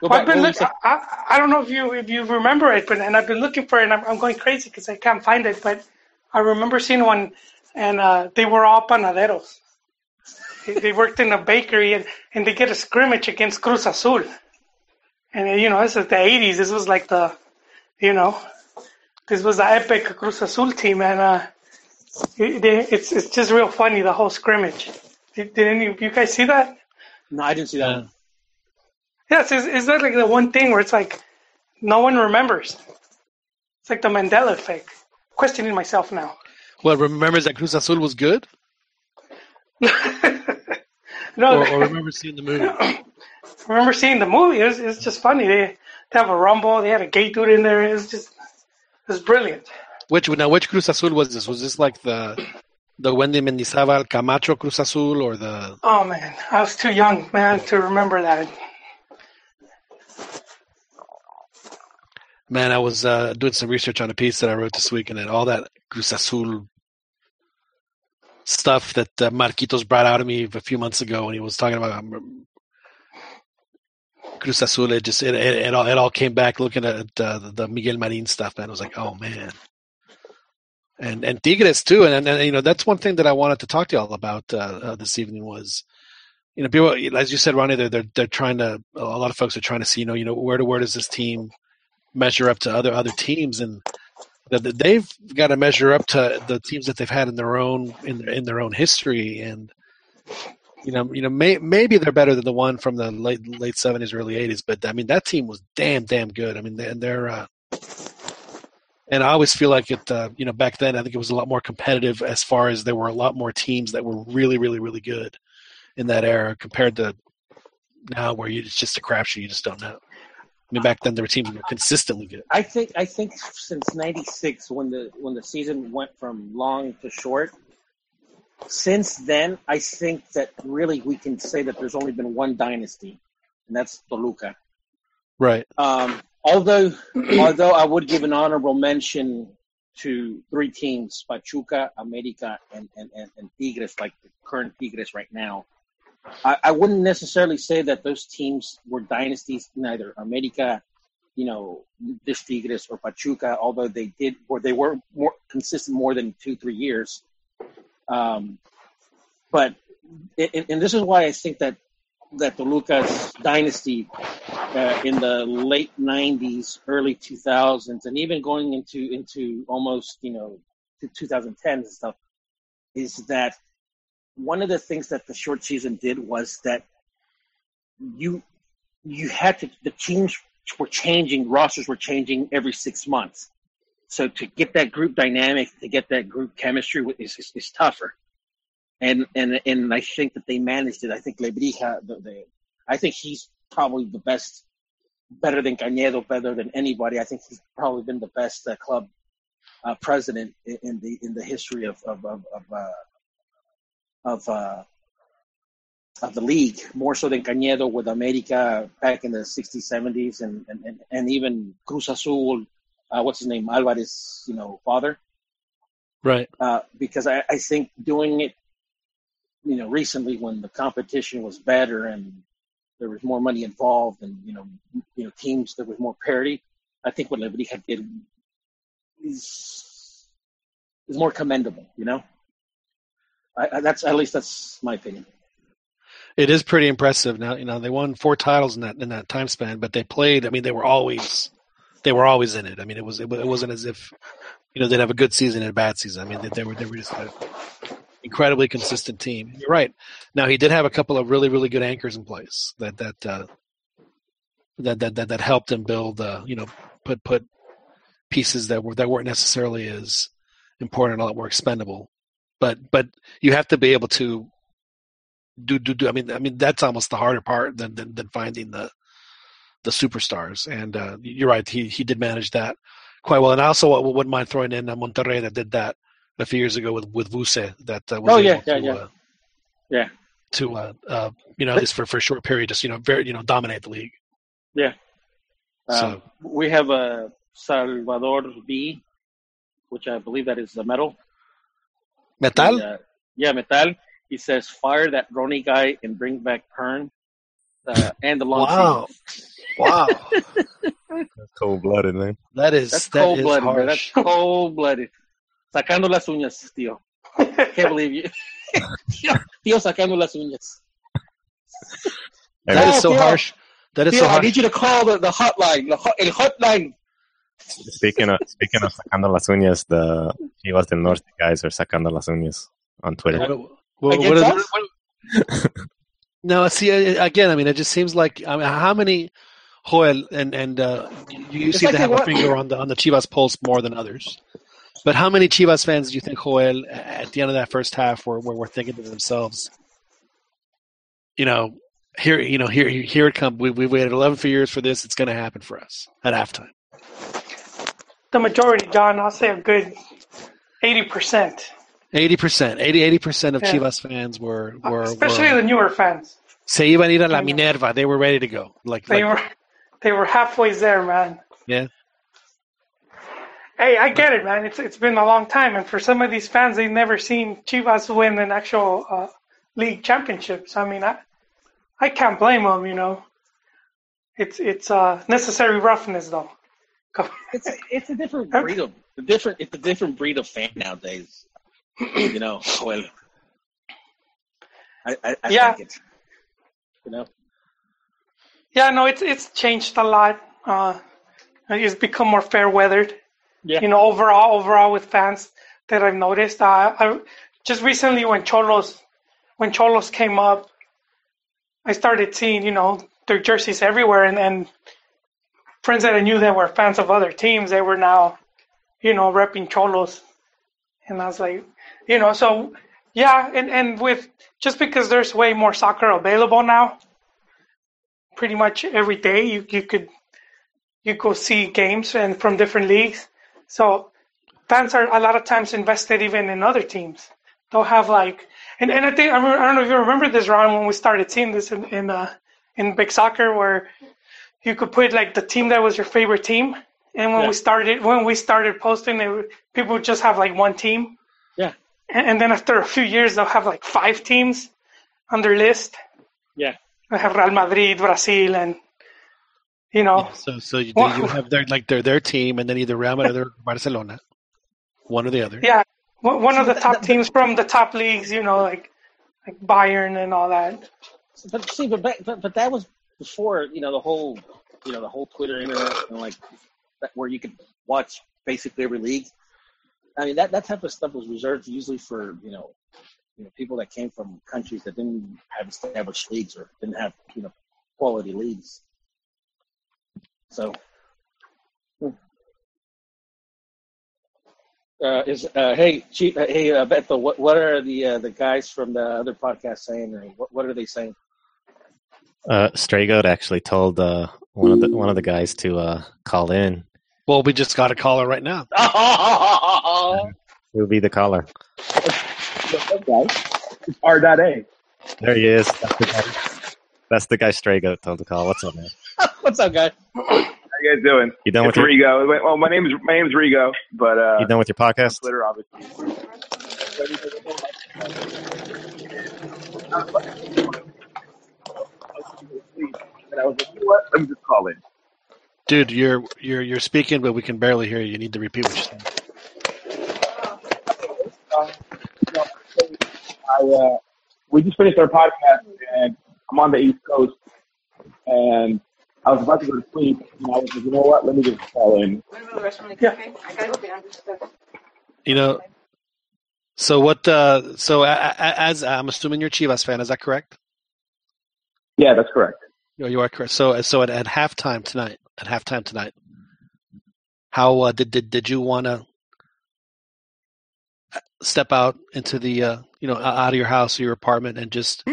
B: go
D: I've been look. I, I don't know if you if you remember it, but and I've been looking for it, and I'm, I'm going crazy because I can't find it. But I remember seeing one, and uh, they were all panaderos. They, they worked in a bakery, and, and they get a scrimmage against Cruz Azul. And you know, this is the '80s. This was like the, you know, this was the epic Cruz Azul team, and uh, it, they, it's it's just real funny the whole scrimmage. Did, did any of you guys see that?
B: No, I didn't see that. one.
D: Yes, is, is that like the one thing where it's like no one remembers? It's like the Mandela effect. Questioning myself now.
A: Well, remembers that Cruz Azul was good,
D: No,
A: or, or remember seeing the movie?
D: I remember seeing the movie. It was, it's just funny. They, they have a rumble. They had a gay dude in there. It's just it's brilliant.
A: Which now? Which Cruz Azul was this? Was this like the the Wendy Mendizábal Camacho Cruz Azul, or the
D: Oh man, I was too young, man, to remember that.
A: man? I was uh, doing some research on a piece that I wrote this week, and then all that Cruz Azul stuff that uh, Marquitos brought out of me a few months ago when he was talking about um, Cruz Azul. It just it, it, it all it all came back looking at uh, the, the Miguel Marin stuff. Man, I was like, oh man. And and Tigres too, and, and, and you know that's one thing that I wanted to talk to y'all about uh, uh, this evening was, you know, people as you said, Ronnie, they're they're they're trying to a lot of folks are trying to see, you know, you know, where to where does this team measure up to other other teams, and that they've got to measure up to the teams that they've had in their own in their, in their own history, and you know, you know, may, maybe they're better than the one from the late late seventies, early eighties, but I mean that team was damn damn good. I mean, they, they're uh, and I always feel like it. Uh, you know, back then I think it was a lot more competitive as far as there were a lot more teams that were really, really, really good in that era compared to now, where you, it's just a crapshoot. You just don't know. I mean, back then there were teams that were consistently good.
B: I think I think since '96, when the when the season went from long to short, since then I think that really we can say that there's only been one dynasty, and that's Toluca.
A: Right.
B: Um, although although I would give an honorable mention to three teams: Pachuca, America, and and, and, and Tigres, like the current Tigres right now. I, I wouldn't necessarily say that those teams were dynasties, neither America, you know, this Tigres or Pachuca, although they did or they were more consistent more than two, three years. Um, but and, and this is why I think that that the Lucas dynasty uh, in the late '90s, early 2000s, and even going into into almost you know to 2010s and stuff, is that one of the things that the short season did was that you you had to the teams were changing, rosters were changing every six months. So to get that group dynamic, to get that group chemistry is, is, is tougher. And, and, and I think that they managed it. I think Lebrija, the, the, I think he's probably the best, better than Cañedo, better than anybody. I think he's probably been the best uh, club uh, president in, in, the, in the history of, of, of, of, uh, of, uh, of the league, more so than Cañedo with America back in the 60s, 70s, and, and, and even Cruz Azul, uh, what's his name, Alvarez, you know, father.
A: Right.
B: Uh, because I, I think doing it, you know, recently when the competition was better and there was more money involved and, you know, you know, teams, there was more parity. I think what Lebrija had did is, is more commendable, you know? I, I, that's, at least that's my opinion.
A: It is pretty impressive. Now, you know, they won four titles in that in that time span, but they played. I mean, they were always they were always in it. I mean, it was it, wasn't as if you know they'd have a good season and a bad season. I mean, they, they were they were just an incredibly consistent team. You're right. Now he did have a couple of really really good anchors in place that that uh, that, that that that helped him build. Uh, you know, put put pieces that were that weren't necessarily as important, and a lot more expendable. But but you have to be able to do do do. I mean, I mean that's almost the harder part than than, than finding the the superstars. And uh, you're right, he he did manage that quite well. And I also wouldn't mind throwing in Monterrey that did that a few years ago with with Vuse that uh, was
B: oh
A: able
B: yeah yeah
A: to,
B: yeah
A: uh,
B: yeah
A: to uh, uh, you know at least for for a short period just you know very you know dominate the league.
B: yeah.
A: So
B: Um, we have a Salvador B, which I believe that is the metal.
A: Metal.
B: He, uh, yeah, Metal. He says, "Fire that Ronnie guy and bring back Pern uh, and the long
A: Wow. Wow.
C: That's cold blooded, man.
A: That is
B: That's
A: that
B: cold
A: is
B: blooded, man. That's cold blooded. Sacando las uñas, tío. Can't believe you. tío, tío, sacando las uñas.
A: That is so
B: Tío,
A: harsh. That is
B: Tío,
A: so
B: I need you to call the, the hotline. The hot, el hotline.
C: Speaking of speaking of sacando las uñas, the Chivas del Norte guys are sacando las uñas on Twitter.
A: What, what,
B: Against
A: what, no, see uh, again. I mean, it just seems like I mean, how many Joel and and uh, you, you seem
B: like
A: to have a finger on the on the Chivas pulse more than others. But how many Chivas fans do you think Joel at the end of that first half were were, were thinking to themselves, you know, here you know here here it comes. We we waited eleven years for this. It's going to happen for us at halftime.
D: The majority, John, I'll say a good eighty percent,
A: Eighty percent, 80 percent of
D: Yeah.
A: Chivas fans were were,
D: especially
A: were
D: the newer fans.
A: se iban a ir a la Minerva. They were ready to go. Like,
D: They
A: like
D: were they were halfway there, man.
A: yeah.
D: Hey, I get it, man. It's it's been a long time, and for some of these fans, they've never seen Chivas win an actual uh, league championships. I mean, I I can't blame them. You know, it's it's uh, necessary roughness, though.
B: It's a, it's a different breed of a different it's a different breed of fan nowadays. you know, well, I I, I
D: Yeah.
B: think it. You know,
D: Yeah, no, it's it's changed a lot. Uh, it's become more fair weathered.
B: Yeah.
D: You know, overall, overall with fans that I've noticed. Uh, I just recently when Xolos when Xolos came up, I started seeing you know their jerseys everywhere, and and friends that I knew that were fans of other teams, they were now, you know, repping Xolos, and I was like, you know, so yeah, and and with just because there's way more soccer available now, pretty much every day you you could you go see games and from different leagues. So fans are a lot of times invested even in other teams. They'll have like, and, and I think I, I don't know if you remember this, Ron, when we started seeing this in in, uh, in big soccer, where you could put like the team that was your favorite team, and when
B: Yeah.
D: we started when we started posting, they people would just have like one team.
B: Yeah.
D: And, and then after a few years, they'll have like five teams on their list.
B: yeah.
D: They have Real Madrid, Brazil, and you know,
A: So so you,
D: Well-
A: you have their like their their team, and then either Real Madrid or Barcelona, one or the other.
D: Yeah, one one of the top teams from the top leagues, you know, like like Bayern and all that.
B: but see, but, but but that was before you know the whole you know the whole Twitter internet and like that, where you could watch basically every league. I mean that that type of stuff was reserved usually for you know you know people that came from countries that didn't have established leagues or didn't have you know quality leagues. So. Uh, is uh, hey Chief, uh, hey uh, Beto, what what are the uh, the guys from the other podcast saying? Or what what are they saying?
C: Uh, Stray Goat actually told uh, one of the one of the guys to uh, call in.
A: Well, we just got a caller right now.
C: Who'll be the caller?
K: It's R.A.
C: There he is. That's the guy, that's the guy Stray Goat told to call. What's up, man?
B: What's up, guys?
L: How you guys doing?
C: You done with
L: it's
C: your
L: Rigo. Well, my name's my name's Rigo, but uh,
C: you done with your podcast?
L: Twitter, obviously. And I was like, you know what? Let me just call in.
A: Dude, you're you're you're speaking, but we can barely hear you. You need to repeat what you're saying.
K: I uh, we just finished our podcast and I'm on the East Coast and I was about to go to sleep and I was like, you know what? Let me just call in.
A: You know. So what? Uh, so a, a, as I'm assuming you're a Chivas fan, is that correct?
K: Yeah, that's correct.
A: No, you are correct. So so at, at halftime tonight, at halftime tonight, how uh, did did did you want to step out into the uh, you know out of your house or your apartment and just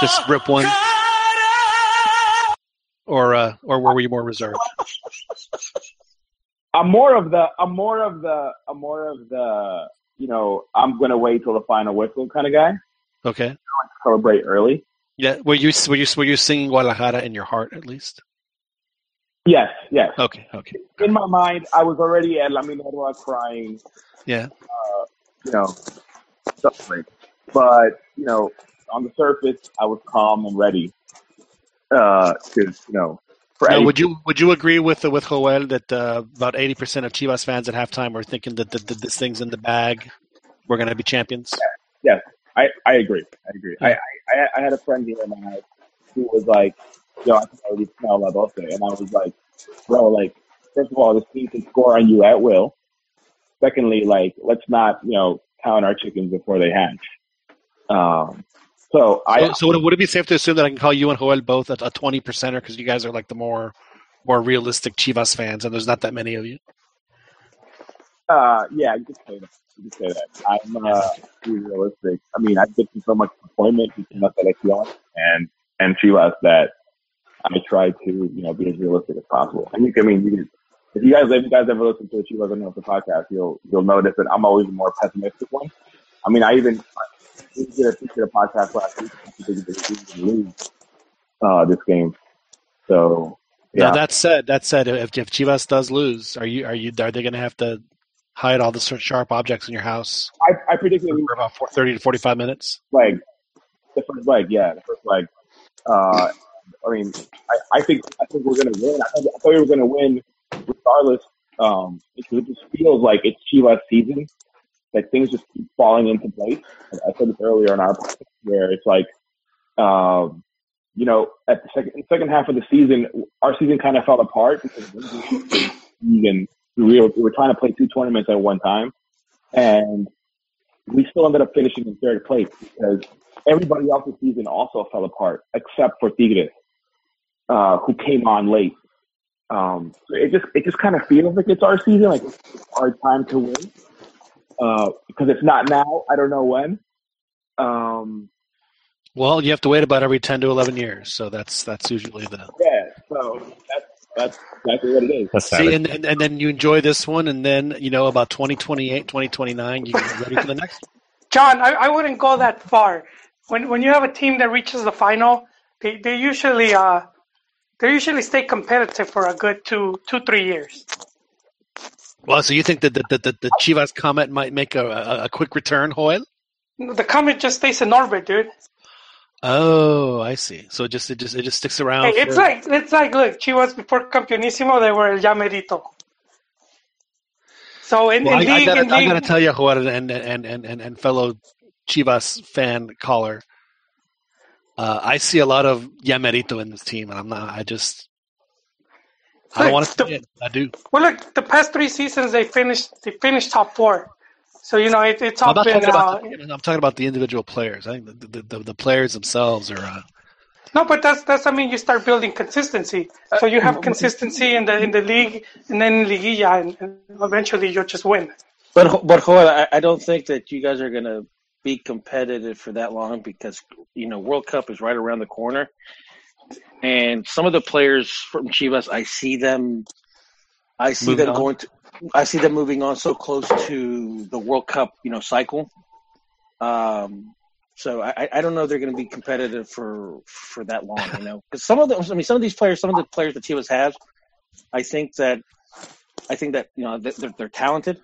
A: just rip one, or uh, or were you more reserved?
K: I'm more of the I'm more of the I'm more of the you know, I'm gonna wait till the final whistle kind of guy.
A: Okay.
K: Celebrate early.
A: Yeah. Were you were you were you singing Guadalajara in your heart at least?
K: Yes, yes.
A: Okay, okay.
K: In my mind, I was already at La Minerva crying,
A: Yeah.
K: uh, you know, like. But you know, on the surface, I was calm and ready. Uh, because you know,
A: Now, would you would you agree with with Joel that uh, about eighty percent of Chivas fans at halftime were thinking that, that, that this thing's in the bag, we're going to be champions?
K: Yes, I, I agree. I agree. I, I I had a friend here in my house who was like, "Yo, I can already smell La Doce," and I was like, "Bro, like, first of all, this team can score on you at will. Secondly, like, let's not, you know, count our chickens before they hatch." Um, so I
A: So, so would, it, would it be safe to assume that I can call you and Joel both a twenty percenter because you guys are like the more more realistic Chivas fans, and there's not that many of you?
K: Uh, yeah, you could say that. You could say that. I'm uh, realistic. I mean, I've been through so much disappointment between La Selección and and Chivas that I try to you know be as realistic as possible. I mean, I mean, you can, if you guys if you guys ever listen to a Chivas and the podcast, you'll you'll notice that I'm always the more pessimistic one. I mean, I even we did a, we did a podcast last week. I think they didn't lose uh, this game. So
A: Now
K: yeah,
A: that said, that said, if, if Chivas does lose, are you are you are they going to have to hide all the sort of sharp objects in your house
K: I, I predicted we
A: for about four- 30 to forty five minutes?
K: leg. The first leg, yeah, the first leg. Uh, I mean, I, I think I think we're gonna win. I thought, I thought we were gonna win regardless. Um, it, it just feels like it's Chivas season. Like things just keep falling into place. I said this earlier in our where it's like, um, you know, at the second second half of the season, our season kind of fell apart because we were, we were trying to play two tournaments at one time, and we still ended up finishing in third place because everybody else's season also fell apart except for Tigres, uh, who came on late. Um, so it just it just kind of feels like it's our season, like it's our time to win. Uh, because it's not now, I don't know when. Um,
A: Well, you have to wait about every ten to eleven years, so that's that's usually the
K: yeah, so that's that's exactly what it is.
C: That's
A: See, and, and and then you enjoy this one, and then you know about 2028, 2029, you get ready for the next. one.
D: John, I, I wouldn't go that far. When when you have a team that reaches the final, they, they usually uh they usually stay competitive for a good two two three years.
A: Well, so you think that the the, the, the Chivas Comet might make a, a, a quick return, Joel?
D: The Comet just stays in orbit, dude.
A: Oh, I see. So it just it just it just sticks around.
D: Hey, it's
A: for-
D: like it's like look, Chivas before Campeonísimo, they were El Llamerito. So in,
A: Well,
D: in
A: I, I gotta,
D: in
A: I
D: league,
A: gotta tell you, Juan, and and and and and fellow Chivas fan caller, uh, I see a lot of Yamerito in this team, and I'm not. I just I don't want to see it. I do.
D: Well, look, the past three seasons they finished they finished top four, so you know it, it's all
A: I'm
D: been.
A: talking about.
D: Uh,
A: The, I'm talking about the individual players. I think the the, the, the players themselves are. Uh,
D: no, but that's that's I mean you start building consistency. So you have consistency in the in the league, and then in Liguilla, and, and eventually you'll just win.
B: But but Joel, I, I don't think that you guys are gonna be competitive for that long because you know World Cup is right around the corner, and some of the players from Chivas, I see them, I see
A: Moving
B: them
A: on.
B: going to, I see them moving on so close to the World Cup, you know, cycle. Um, so I, I don't know if they're going to be competitive for for that long, you know, because some of the, I mean, some of these players, some of the players that Chivas has, I think that, I think that you know they're, they're- they're talented,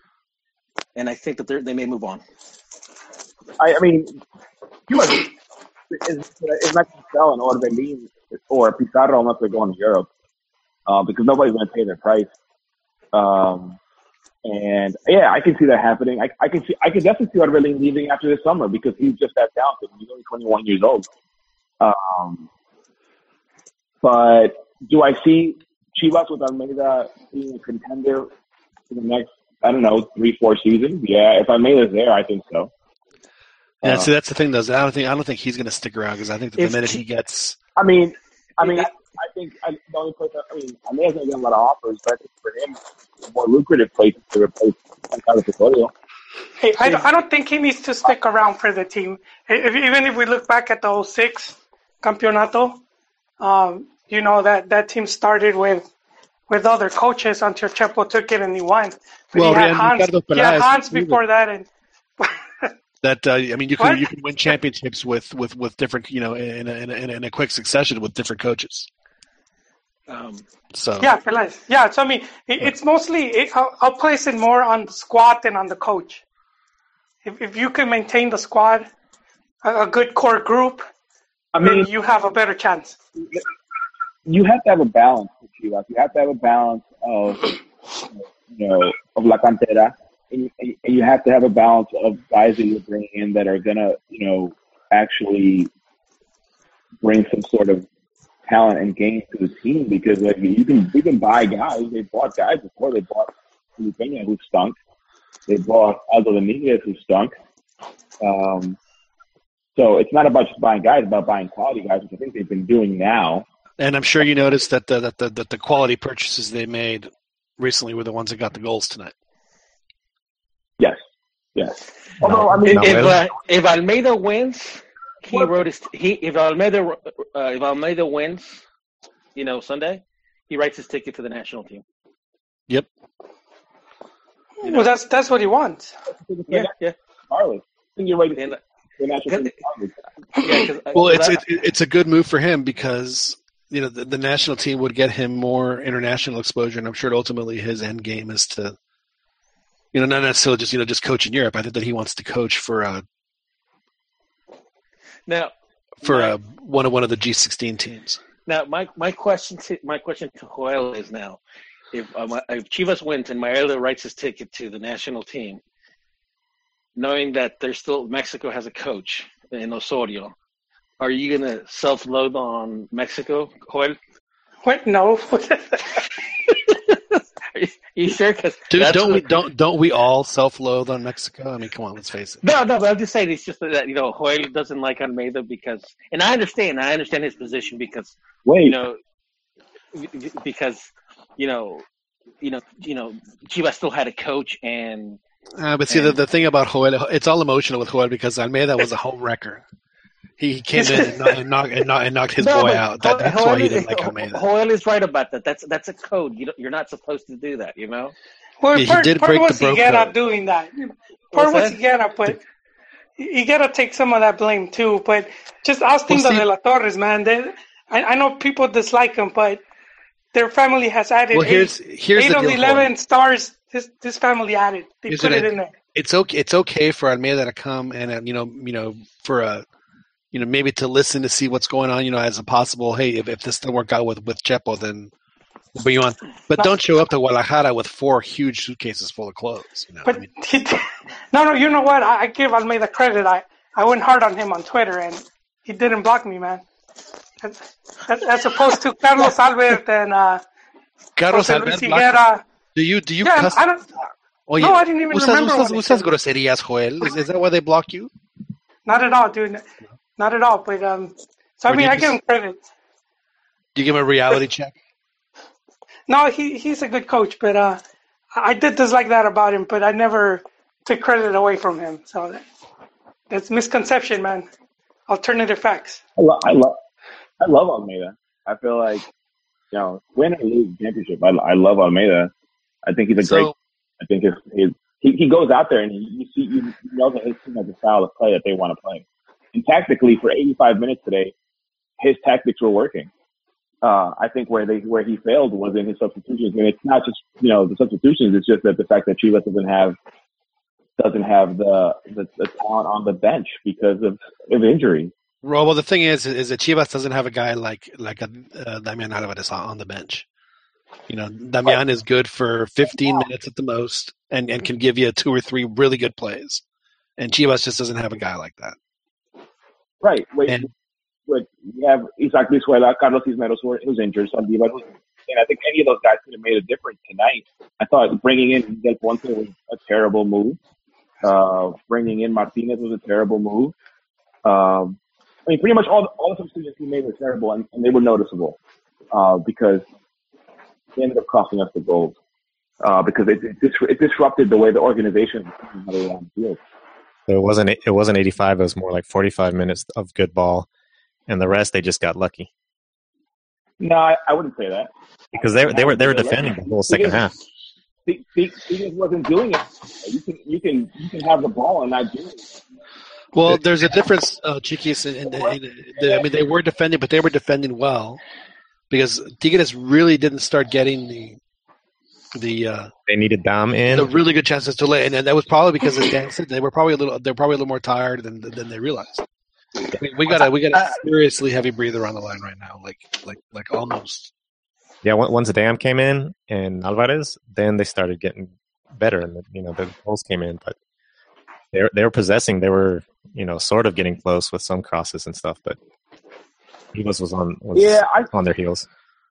B: and I think that they are they may move on.
K: I, I mean, you Cuba is, is not going to sell an Orbelin or Pizarro unless they're going to Europe uh, because nobody's going to pay their price. Um, and yeah, I can see that happening. I, I can see, I can definitely see Orbelin leaving after this summer because he's just that talented. He's only 21 years old. Um, but do I see Chivas with Almeyda being a contender for the next, I don't know, three, four seasons? Yeah, if Almeyda's there, I think so.
A: Yeah,
K: Uh,
A: see, that's the thing, though. I don't think I don't think he's going to stick around because I think that the minute he gets
K: I mean, I mean, I, I think I, the only place I mean, I may have get a lot of offers, but I think for him, the more lucrative place to replace Ricardo Osorio.
D: Hey, I don't, I don't think he needs to stick around for the team. If, even if we look back at the 06 Campeonato, um, you know that that team started with with other coaches until Chepo took it and he won. But
A: Well,
D: he had Hans,
A: Ricardo
D: he had Hans before that, and
A: that uh, I mean you can
D: What?
A: you can win championships with with with different you know in a, in a, in a, in a quick succession with different coaches.
B: Um,
A: So
D: yeah, Peláez. Yeah, so I mean, it, it's mostly it, I'll, I'll place it more on the squad than on the coach. If if you can maintain the squad, a, a good core group,
K: I
D: then
K: mean,
D: you have a better chance.
K: you have to have a balance with Chivas. You have to have a balance of, you know, of La Cantera, and, and you have to have a balance of guys that you're bringing in that are gonna, you know, actually bring some sort of talent and game to the team. Because like you can, you can buy guys. They bought guys before. They bought Filipina who stunk. They bought Aldo Dominguez who stunk. Um, so it's not about just buying guys; it's about buying quality guys, which I think they've been doing now.
A: and I'm sure you noticed that the that the that the quality purchases they made recently were the ones that got the goals tonight.
K: Yes, yes. Although I mean,
B: if, uh, if Almeyda wins, he wrote his he if Almeyda uh, if Almeyda wins, you know Sunday, he writes his ticket to the national team.
A: Yep.
D: Well, that's that's what he wants.
B: Yeah, yeah.
K: Carlos, I think you're right.
B: And,
K: The national team
B: yeah 'cause, uh,
A: Well, it's
B: 'cause
A: it's it's a good move for him because you know the, the national team would get him more international exposure, and I'm sure ultimately his end game is to, you know, not necessarily just you know just coach in Europe. I think that he wants to coach for uh
B: now
A: for
B: my-
A: uh, one of one of the G16 teams.
B: now my my question to my question to Joel is now if um, if Chivas wins and Maeda writes his ticket to the national team, knowing that there's still Mexico has a coach in Osorio, are you gonna self load on Mexico, Joel?
D: What? No.
B: Are you, you sure? Because
A: Dude, don't we don't don't we all self-loathe on Mexico? I mean, come on, let's face it.
B: No, no, but I'm just saying it's just that you know Joel doesn't like Almeyda because, and I understand, I understand his position because
K: Wait,
B: you know because you know you know you know Chivas still had a coach and
A: Uh, but see, the, the thing about Joel, it's all emotional with Joel because Almeyda was a home wrecker. He, he came in and, knocked- and, knocked, and, knocked, and knocked his
B: No,
A: boy out. That,
B: Joel-
A: that's why he didn't like Almeyda.
B: Joel is right about that. That's that's a code. You you're not supposed to do that. You know.
D: Well,
A: Yeah, he
D: part,
A: did
D: part
A: break
D: was
A: the bro
D: Higuera doing that. Part
B: What's
D: was
B: that?
D: Higuera, but you got to take some of that blame too. But just Austin
A: Well, see-
D: de la Torres, man. They, I, I know people dislike him, but their family has added
A: Well, here's
D: eight,
A: here's
D: eight
A: the
D: of
A: deal.
D: the
A: Joel.
D: 11 stars this, this family added. They
A: Here's
D: put
A: what
D: it
A: I-
D: in there.
A: It's okay. It's okay for Almeyda to come and uh, you know, you know, for a, you know, maybe to listen to see what's going on. You know, as a possible, hey, if, if this doesn't work out with with Chepo, then we'll bring you on. But don't show up to Guadalajara with four huge suitcases full of clothes. You know, I mean,
D: he, no, no, you know what? I, I give Almeyda credit. I I went hard on him on Twitter, and he didn't block me, man. As, as opposed to Carlos Albert and uh,
A: Carlos
D: Jose
A: Albert
D: Luis Higuera.
A: Do you do you
D: Yeah,
A: cuss?
D: I don't.
A: Oye,
D: no, I didn't even
A: usas,
D: remember.
A: usas,
D: when it
A: usas groserías, Joel. Is, is that why they block you?
D: Not at all, dude. Not at all. But um, so
A: Or
D: I mean, I give him credit.
A: Do you give him a reality check?
D: No, he he's a good coach, but uh, I I did dislike that about him, but I never took credit away from him. So that, that's misconception, man. Alternative facts.
K: I, lo- I love I love Almeyda. I feel like you know win or lose championship. I, I love Almeyda. I think he's a great. I think his, his he, he goes out there and he, you see you you know that his team has a style of play that they want to play. And tactically, for 85 minutes today, his tactics were working. Uh, I think where they where he failed was in his substitutions, and it's not just you know the substitutions. It's just that the fact that Chivas doesn't have doesn't have the the, the talent on the bench because of of injury.
A: Well, the thing is, is that Chivas doesn't have a guy like like a uh, Damian Alvarez on, on the bench. You know, Damian is good for 15 minutes at the most, and, and can give you two or three really good plays. And Chivas just doesn't have a guy like that.
K: Right. Wait,
A: And-
K: but you have Isaac Brizuela, Carlos Cisneros, who who's injured, Saldívar, who's and I think any of those guys could have made a difference tonight. I thought bringing in Del Ponte was a terrible move. Uh, bringing in Martinez was a terrible move. Um, I mean, pretty much all all the substitutions he made were terrible, and, and they were noticeable uh, because they ended up costing us the goals uh, because it, it, dis- it disrupted the way the organization how they on the field.
C: So it wasn't it wasn't 85. It was more like 45 minutes of good ball, and the rest they just got lucky
K: No, I, I wouldn't say that.
C: because they were they were they were defending the whole second half.
K: Stevens wasn't doing it. You can you can you can have the ball and not do it.
A: Well, there's a difference, uh, Chiquis. In, in, in, the, I mean, they were defending, but they were defending well because Tigres really didn't start getting the the uh,
C: They needed Dom in.
A: the really good chances to lay, and, and that was probably because as Dan said, they were probably a little they're probably a little more tired than than they realized. I mean, we got a we got a seriously heavy breather on the line right now, like like like almost.
C: Yeah, once the Dam came in and Alvarez, then they started getting better, and the, you know the goals came in. But they were, they were possessing. They were you know sort of getting close with some crosses and stuff, but Chivas was on was
K: Yeah, I
C: on their heels.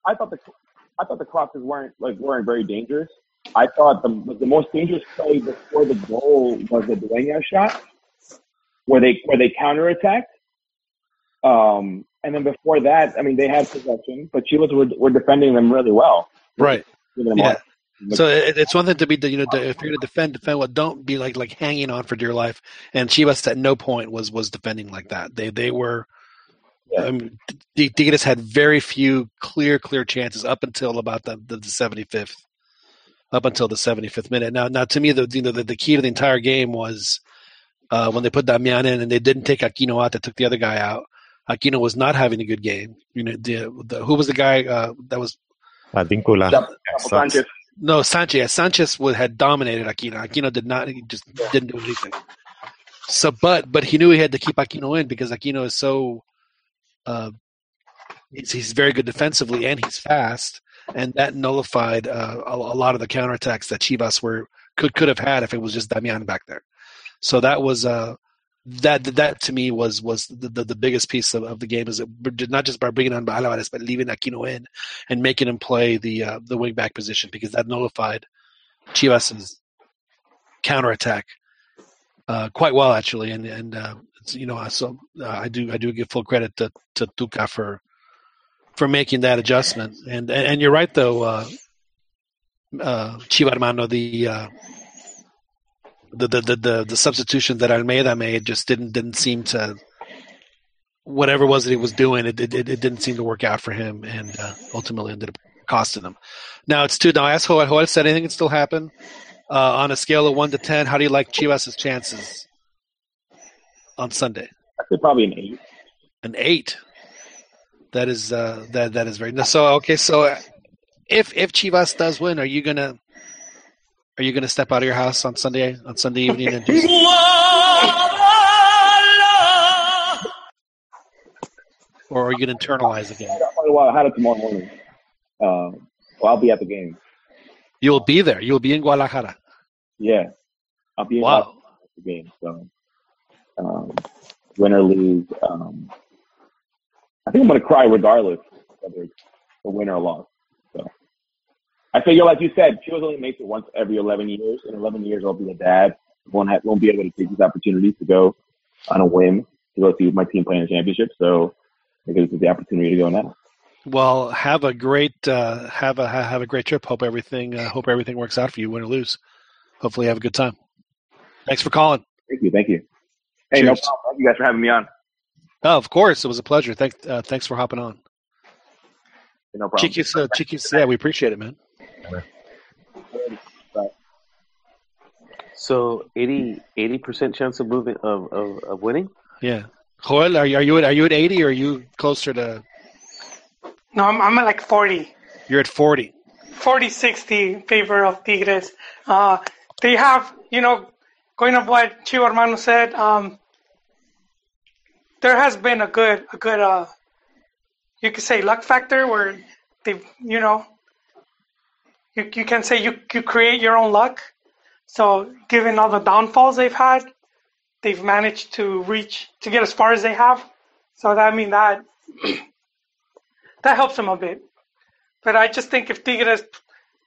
K: I thought the I thought the crosses weren't like weren't very dangerous. I thought the the most dangerous play before the goal was the Dueña shot, where they where they counterattacked. Um, and then before that, I mean, they had possession, but Chivas were were defending them really well.
A: Right. Yeah. So it, it's one thing to be, the you know, if you're going to defend, defend. Well, don't be like like hanging on for dear life. And Chivas at no point was was defending like that. They they were. Um, the Tigres had very few clear clear chances up until about the the, 75th, up until the 75th minute. Now now to me the you know the, the key to the entire game was uh, when they put Damian in and they didn't take Aquino out, they took the other guy out. Aquino was not having a good game. You know, the, the who was the guy uh, that was
C: Advíncula.
K: Chapo. Sanchez.
A: no, Sanchez. Sanchez would, had dominated Aquino. Aquino did not. He just didn't do anything. So, but but he knew he had to keep Aquino in because Aquino is so. Uh, he's, he's very good defensively and he's fast, and that nullified uh, a, a lot of the counterattacks that Chivas were could could have had if it was just Damian back there. So that was uh, that that to me was was the, the, the biggest piece of, of the game is that not just by bringing on Alvarez but leaving Aquino in and making him play the uh, the wing back position because that nullified Chivas's counterattack uh, quite well actually and and uh, you know so I do I do give full credit to to Tuca for for making that adjustment and and, and you're right though uh, uh, Chiva Hermano the uh, the, the, the, the, substitution that Almeida made just didn't didn't seem to whatever was that he was doing it it, it, it didn't seem to work out for him and uh, ultimately ended up costing him. Now it's two. Now I asked Joel, Joel said anything can still happen. Uh, on a scale of one to ten, how do you like Chivas' chances on Sunday?
K: I say probably an eight.
A: An eight. That is uh, that that is very so. Okay, so uh, if if Chivas does win, are you gonna are you gonna step out of your house on Sunday on Sunday evening and do or are you gonna internalize again?
K: Well, I had it tomorrow morning. Uh, well, I'll be at the game.
A: You'll be there. You'll be in Guadalajara.
K: Yeah, I'll be
A: Wow.
K: at the game. So, um, win or lose. Um, I think I'm going to cry regardless whether it's a win or a loss. So I figure, like you said, Chivas only makes it once every 11 years. In 11 years, I'll be a dad. Won't have, won't be able to take these opportunities to go on a whim to go see my team play in a championship. So I think this is the opportunity to go now.
A: Well, have a great uh, have a have a great trip. Hope everything uh, hope everything works out for you, win or lose. Hopefully, have a good time. Thanks for calling.
K: Thank you. Thank you. Hey, no problem. Thank you guys for having me on.
A: Oh, of course, it was a pleasure. Thanks uh, thanks for hopping on.
K: No problem.
A: Chiquis, uh, Chiquis, yeah, we appreciate it, man.
E: So 80 percent chance of moving of, of, of winning.
A: Yeah, Joel, are you are you at, are you at eighty or are you closer to?
D: No, I'm, I'm at like 40.
A: You're at forty.
D: 40 60 in favor of Tigres. Uh, they have, you know, going off what Chivo Hermano said, um, there has been a good, a good, uh, you could say luck factor where they've, you know, you, you can say you, you create your own luck. So given all the downfalls they've had, they've managed to reach, to get as far as they have. So that, I mean, that, that helps them a bit. But I just think if Tigres,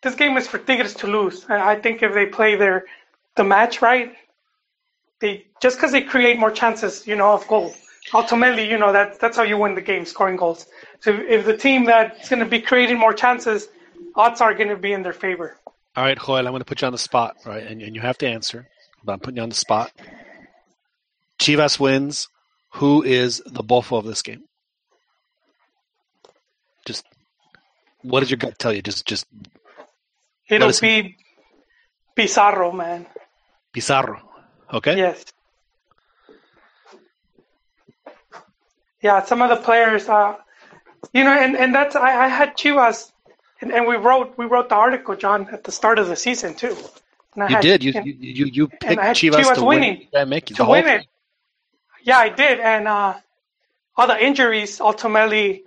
D: this game is for Tigres to lose. I think if they play their the match right, they just because they create more chances, you know, of goal. Ultimately, you know that that's how you win the game, scoring goals. So if the team that's going to be creating more chances, odds are going to be in their favor.
A: All right, Joel, I'm going to put you on the spot, right? And, and you have to answer. But I'm putting you on the spot. Chivas wins. Who is the bofo of this game? Just what does your gut tell you? Just just
D: It'll be Pizarro, man.
A: Pizarro. Okay.
D: Yes. Yeah, some of the players, uh, you know, and, and that's I, I had Chivas, and, and we wrote we wrote the article, John, at the start of the season too. And I
A: You
D: had-
A: did. You
D: and-
A: you you, picked
D: and I had
A: Chivas,
D: Chivas
A: to
D: winning.
A: win. Yeah, make
D: to win
A: thing.
D: it. Yeah, I did, and uh, all the injuries ultimately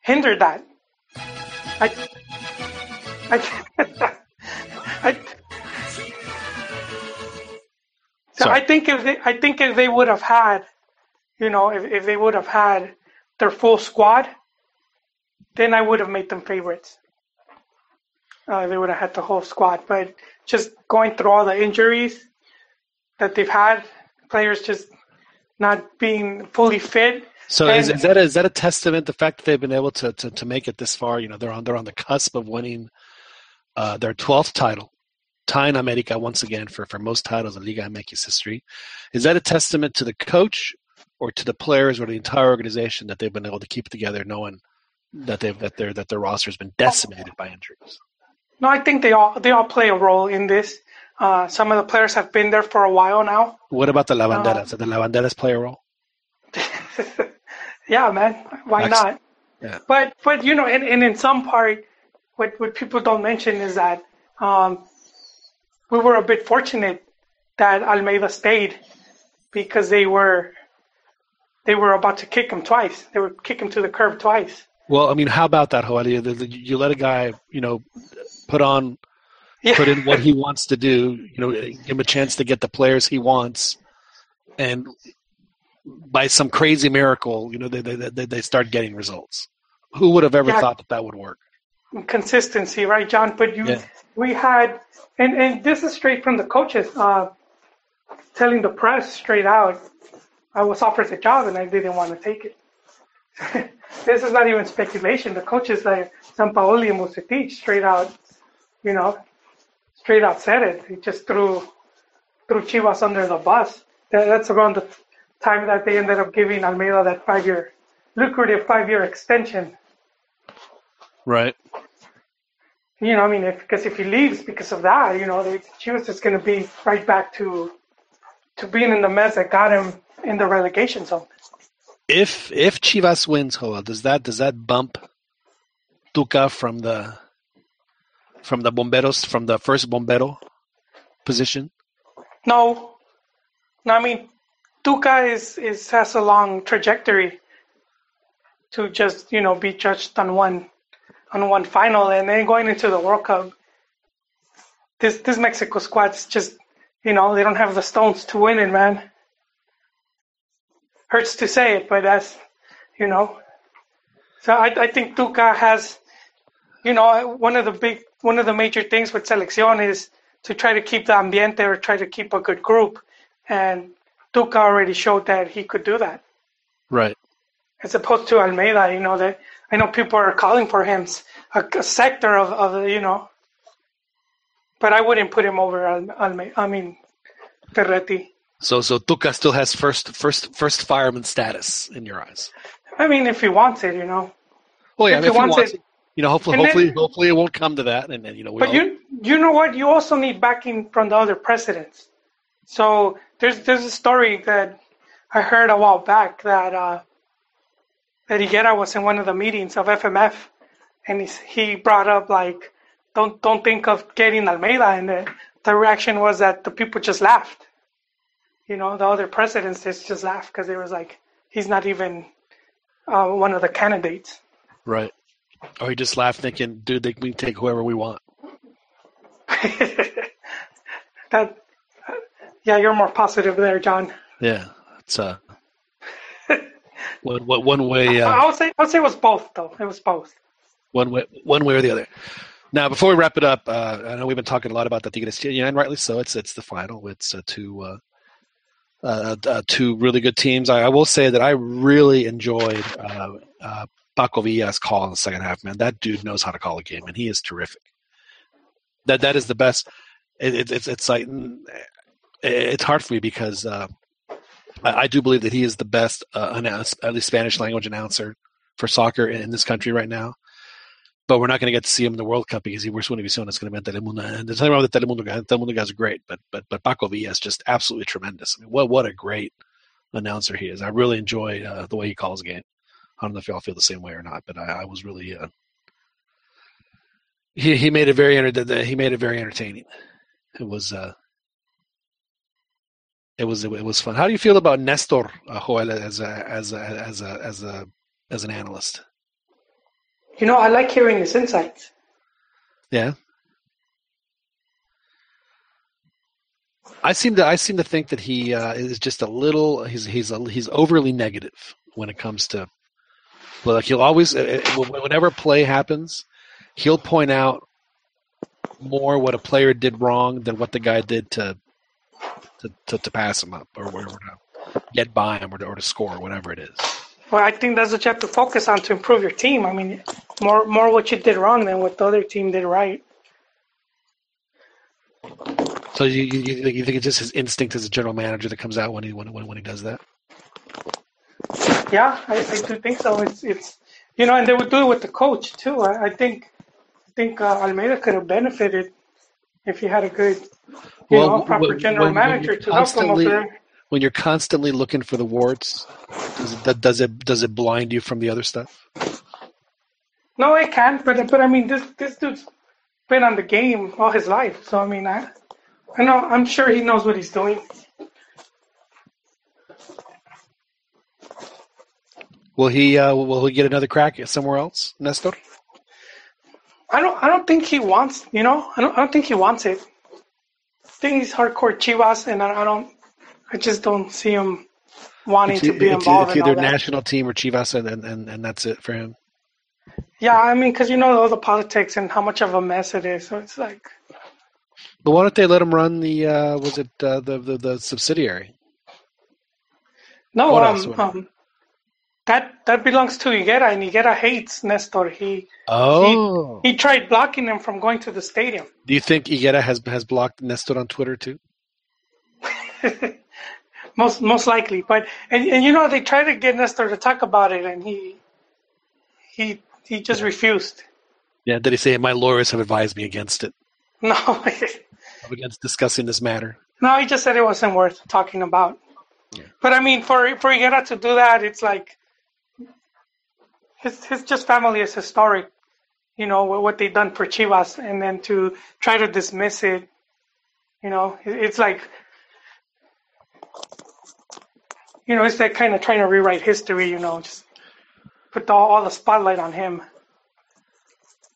D: hindered that. I, I, I, so I think if they, I think if they would have had, you know, if, if they would have had their full squad, then I would have made them favorites. Uh, they would have had the whole squad, but just going through all the injuries that they've had, players just not being fully fit.
A: So is,
D: And-
A: is that a, is that a testament the fact that they've been able to, to, to make it this far? You know, they're on they're on the cusp of winning uh, their twelfth title, tying America once again for, for most titles in Liga MX history. Is that a testament to the coach or to the players or the entire organization that they've been able to keep together, knowing that they've that their that their roster has been decimated by injuries?
D: No, I think they all they all play a role in this. Uh, some of the players have been there for a while now.
A: What about the
D: Uh,
A: Lavanderas? Did the Lavanderas play a role?
D: Yeah, man. Why
A: Excellent.
D: not?
A: Yeah.
D: But but you know, and, and in some part, what what people don't mention is that um, we were a bit fortunate that Almeyda stayed because they were they were about to kick him twice. They would kick him to the curb twice.
A: Well, I mean, how about that, Joel? You, you let a guy, you know, put on put in what he wants to do. You know, give him a chance to get the players he wants, and by some crazy miracle, you know, they they they, they start getting results. Who would have ever
D: Yeah.
A: thought that that would work?
D: consistency, right, John? But you,
A: Yeah.
D: we had, and and this is straight from the coaches, uh, telling the press straight out, I was offered the job and I didn't want to take it. this is not even speculation. The coaches like Sampaoli and Vucetich straight out, you know, straight out said it. He just threw threw Chivas under the bus. That, that's around the time that they ended up giving Almeyda that five year lucrative five year extension.
A: Right.
D: You know, I mean, if because if he leaves because of that, you know, they, Chivas is going to be right back to to being in the mess that got him in the relegation zone.
A: If if Chivas wins, Joel, does that does that bump Tuca from the from the bomberos from the first bombero position?
D: No, no, I mean, Tuca is is has a long trajectory to just you know be judged on one on one final, and then going into the World Cup. This this Mexico squad's just you know they don't have the stones to win it, man. hurts to say it, but that's you know. So I, I think Tuca has, you know, one of the big, one of the major things with selección is to try to keep the ambiente or try to keep a good group, and Tuca already showed that he could do that.
A: Right.
D: As opposed to Almeyda, you know that I know people are calling for him, a, a sector of, of you know, but I wouldn't put him over Almeyda. I mean, Ferretti.
A: So so Tuca still has first first first fireman status in your eyes.
D: I mean, if he wants it, you know.
A: Well, yeah,
D: if
A: if,
D: he
A: he
D: wants
A: wants
D: it-
A: it, you know, hopefully,
D: then-
A: hopefully, hopefully, it won't come to that, and then you know, we
D: But
A: all,
D: you you know what? You also need backing from the other presidents. So there's there's a story that I heard a while back that uh, that Higuera was in one of the meetings of FMF, and he he brought up like don't don't think of getting Almeyda, and the, the reaction was that the people just laughed. You know, the other presidents just just laughed because it was like he's not even uh, one of the candidates.
A: right. Or he just laughed, thinking, "Dude, they, we can take whoever we want."
D: That yeah, you're more positive there, John.
A: Yeah, it's uh, one, one way,
D: I
A: uh,
D: would say I would say it was both though. It was both.
A: one way, one way or the other. Now, before we wrap it up, uh, I know we've been talking a lot about the Tigres, and rightly so. It's it's the final. It's uh, two uh, uh, uh, two really good teams. I, I will say that I really enjoyed uh, uh, Paco Villa's call in the second half. Man, that dude knows how to call a game, and he is terrific. That that is the best. It, it, it's it's like mm, it's hard for me because uh, I, I do believe that he is the best uh, announce, at least Spanish language announcer for soccer in, in this country right now. But we're not going to get to see him in the World Cup because he works one Univision. It's going to be Telemundo. And there's nothing wrong with the Telemundo guys. Telemundo guys are great, but but but Paco Villa is just absolutely tremendous. I mean, what what a great announcer he is. I really enjoy uh, the way he calls the game. I don't know if y'all feel the same way or not, but I, I was really uh, he he made it very enter- he made it very entertaining. It was uh, it was it was fun. How do you feel about Nestor uh, Joel as a as a as a as a as an analyst?
D: You know, I like hearing his insights.
A: Yeah. I seem to I seem to think that he uh, is just a little he's he's a, he's overly negative when it comes to like he'll always uh, uh, whenever a play happens, he'll point out more what a player did wrong than what the guy did to to, to, to pass him up or whatever to get by him or to, or to score whatever it is.
D: Well, I think that's what you have to focus on to improve your team. I mean, more more what you did wrong than what the other team did right.
A: So you you, you think- it's just his instinct as a general manager that comes out when he when when, when he does that?
D: Yeah, I, I do think so. It's it's you know, and they would do it with the coach too. I, I think I think uh, Almeyda could have benefited if he had a good, you know, proper
A: when-
D: general
A: when- when
D: manager
A: you're
D: to help him over there.
A: When you're constantly looking for the warts, does it, does it does it blind you from the other stuff?
D: No, it can, but but I mean, this this dude's been on the game all his life, so I mean, I I know I'm sure he knows what he's doing.
A: Will he uh, will he get another crack at somewhere else, Nestor?
D: I don't I don't think he wants, you know, I don't I don't think he wants it. I think he's hardcore Chivas, and I, I don't, I just don't see him wanting to be involved
A: it's
D: in
A: either
D: that.
A: national team or Chivas, and, and, and, and that's it for him.
D: Yeah, I mean, because you know all the politics and how much of a mess it is, so it's like,
A: But why don't they let him run the uh, was it uh, the, the the subsidiary?
D: no, um, um, that that belongs to Higuera, and Higuera hates Nestor. He
A: Oh,
D: he tried blocking him from going to the stadium.
A: do you think Higuera has has blocked Nestor on Twitter too?
D: most most likely. But and, and you know they tried to get Nestor to talk about it, and he he he just refused.
A: Yeah, did he say my lawyers have advised me against it?
D: No,
A: Against discussing this matter.
D: no, he just said it wasn't worth talking about. But I mean, for for Higuera to do that, it's like his his just family is historic. You know what they've done for Chivas, and then to try to dismiss it, you know, it's like. You know, it's that kind of trying to rewrite history. You know, just put all, all the spotlight on him.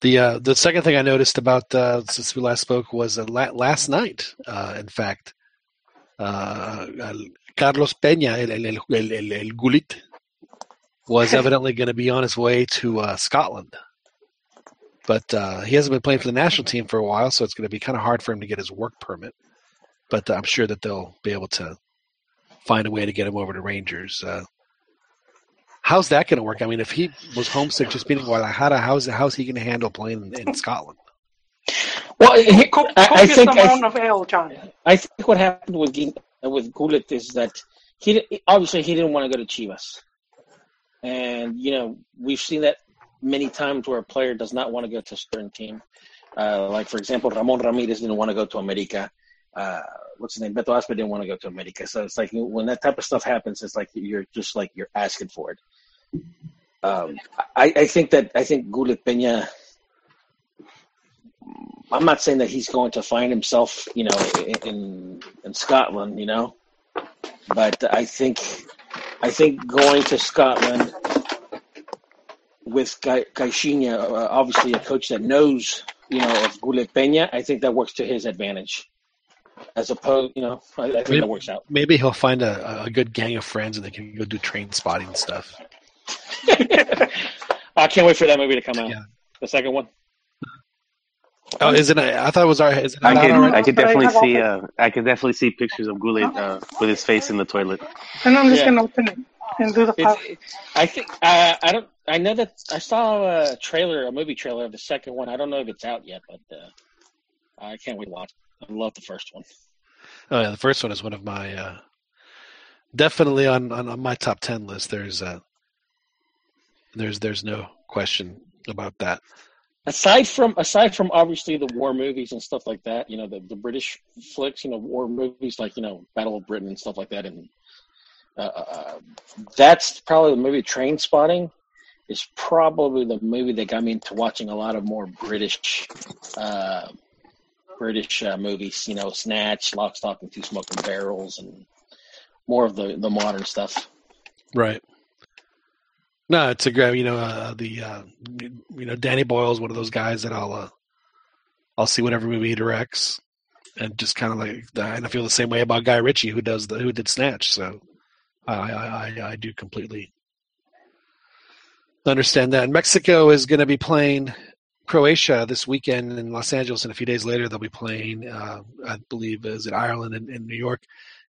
A: The uh, the second thing I noticed about uh, since we last spoke was uh, la- last night. Uh, in fact, uh, Carlos Peña, el, el, el, el, el Gullit, was evidently going to be on his way to uh, Scotland. But uh, he hasn't been playing for the national team for a while, so it's going to be kind of hard for him to get his work permit. But I'm sure that they'll be able to find a way to get him over to Rangers. Uh, how's that going to work? I mean, if he was homesick just being in Guadalajara, how's how's he going to handle playing in, in Scotland?
B: Well, he,
D: Co-
B: I, I think I,
D: amount of ale, John.
B: I think what happened with Gin- with Gullit is that he obviously he didn't want to go to Chivas, and you know we've seen that many times where a player does not want to go to a certain team. Uh, like for example, Ramon Ramirez didn't want to go to America. Uh, what's his name? Beto Aspe didn't want to go to America. So it's like when that type of stuff happens, it's like you're just like you're asking for it. Um, I, I think that I think Gullit Peña. I'm not saying that he's going to find himself, you know, in in Scotland, you know, but I think I think going to Scotland with Ca- Caixinha, uh, obviously a coach that knows, you know, of Gullit Peña, I think that works to his advantage. As opposed, you know, I, I think
A: Maybe,
B: that works out.
A: maybe he'll find a, a good gang of friends and they can go do train spotting stuff.
B: I can't wait for that movie to come out.
A: Yeah.
B: The second one.
A: Oh, is it? I thought it was our. Is it
E: I
A: can.
E: could. I could
D: But I
E: definitely see, uh, I could definitely see pictures of Gullit uh, with his face in the toilet.
D: And I'm just
B: Yeah.
D: gonna open it and do the
B: It's,
D: pop.
B: I think uh, I don't. I know that I saw a trailer, a movie trailer of the second one. I don't know if it's out yet, but uh, I can't wait to watch. it. I love the first one.
A: Oh yeah, the first one is one of my uh, definitely on, on, on my top ten list. There's uh, there's there's no question about that.
B: Aside from aside from obviously the war movies and stuff like that, you know the, the British flicks, you know war movies like you know Battle of Britain and stuff like that, and uh, uh, that's probably the movie Trainspotting is probably the movie that got me into watching a lot of more British uh, British uh, movies. You know, Snatch, Lock, Stock, and Two Smoking Barrels, and more of the the modern stuff.
A: Right. No, it's a great. You know, uh, the uh, you know Danny Boyle is one of those guys that I'll uh, I'll see whatever movie he directs, and just kind of like and I feel the same way about Guy Ritchie who does the who did Snatch. So I I I, I do completely understand that. Mexico is going to be playing Croatia this weekend in Los Angeles, and a few days later they'll be playing, uh, I believe, is it Ireland and, and New York.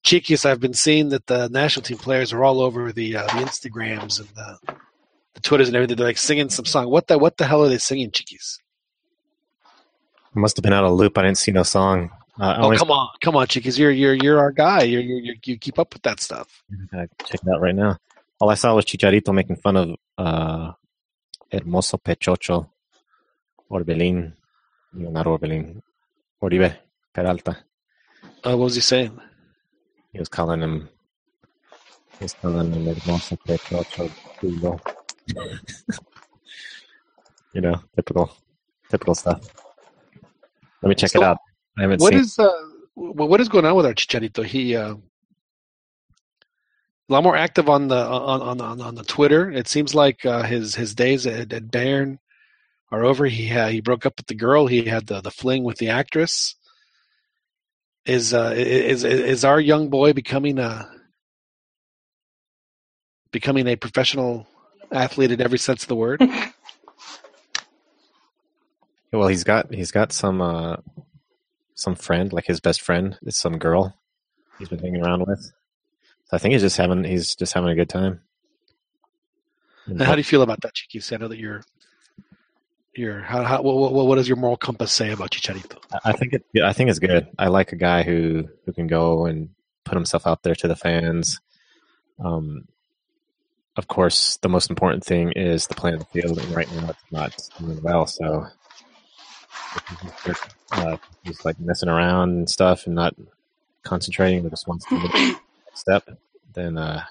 A: Chiquis, I've been seeing that the national team players are all over the uh, the Instagrams and the, the Twitters and everything. They're like singing some song. What the what the hell are they singing, Chiquis?
C: I must have been out of loop. I didn't see no song. Uh,
A: Oh come on, come on, Chiquis! You're you're you're our guy. You're, you're, you keep up with that stuff.
C: I check it out right now. All I saw was Chicharito making fun of uh, Hermoso Pechocho, Orbelin, no, not Orbelin, Oribe Peralta.
A: Uh, what was he saying?
C: He was calling him. He was calling him Hermoso Pechocho culo. you know, typical, typical stuff. Let me check
A: So,
C: it out. I haven't
A: What
C: seen.
A: is uh, what is going on with our Chicharito? He uh, a lot more active on the on on on, on the Twitter. It seems like uh, his his days at, at Bayer are over. He had, he broke up with the girl. He had the the fling with the actress. Is uh, is is our young boy becoming a becoming a professional athlete in every sense of the word?
C: Well, he's got he's got some uh, some friend, like his best friend, is some girl he's been hanging around with. So I think he's just having he's just having a good time.
A: And how do you feel about that, Chiquis? I know that you're you're how, how what, what what does your moral compass say about Chicharito?
C: I think it. I think it's good. I like a guy who who can go and put himself out there to the fans. Um, of course, the most important thing is the play the field, and right now it's not doing well. So uh, like messing around and stuff, and not concentrating, but just wants to step. Then uh,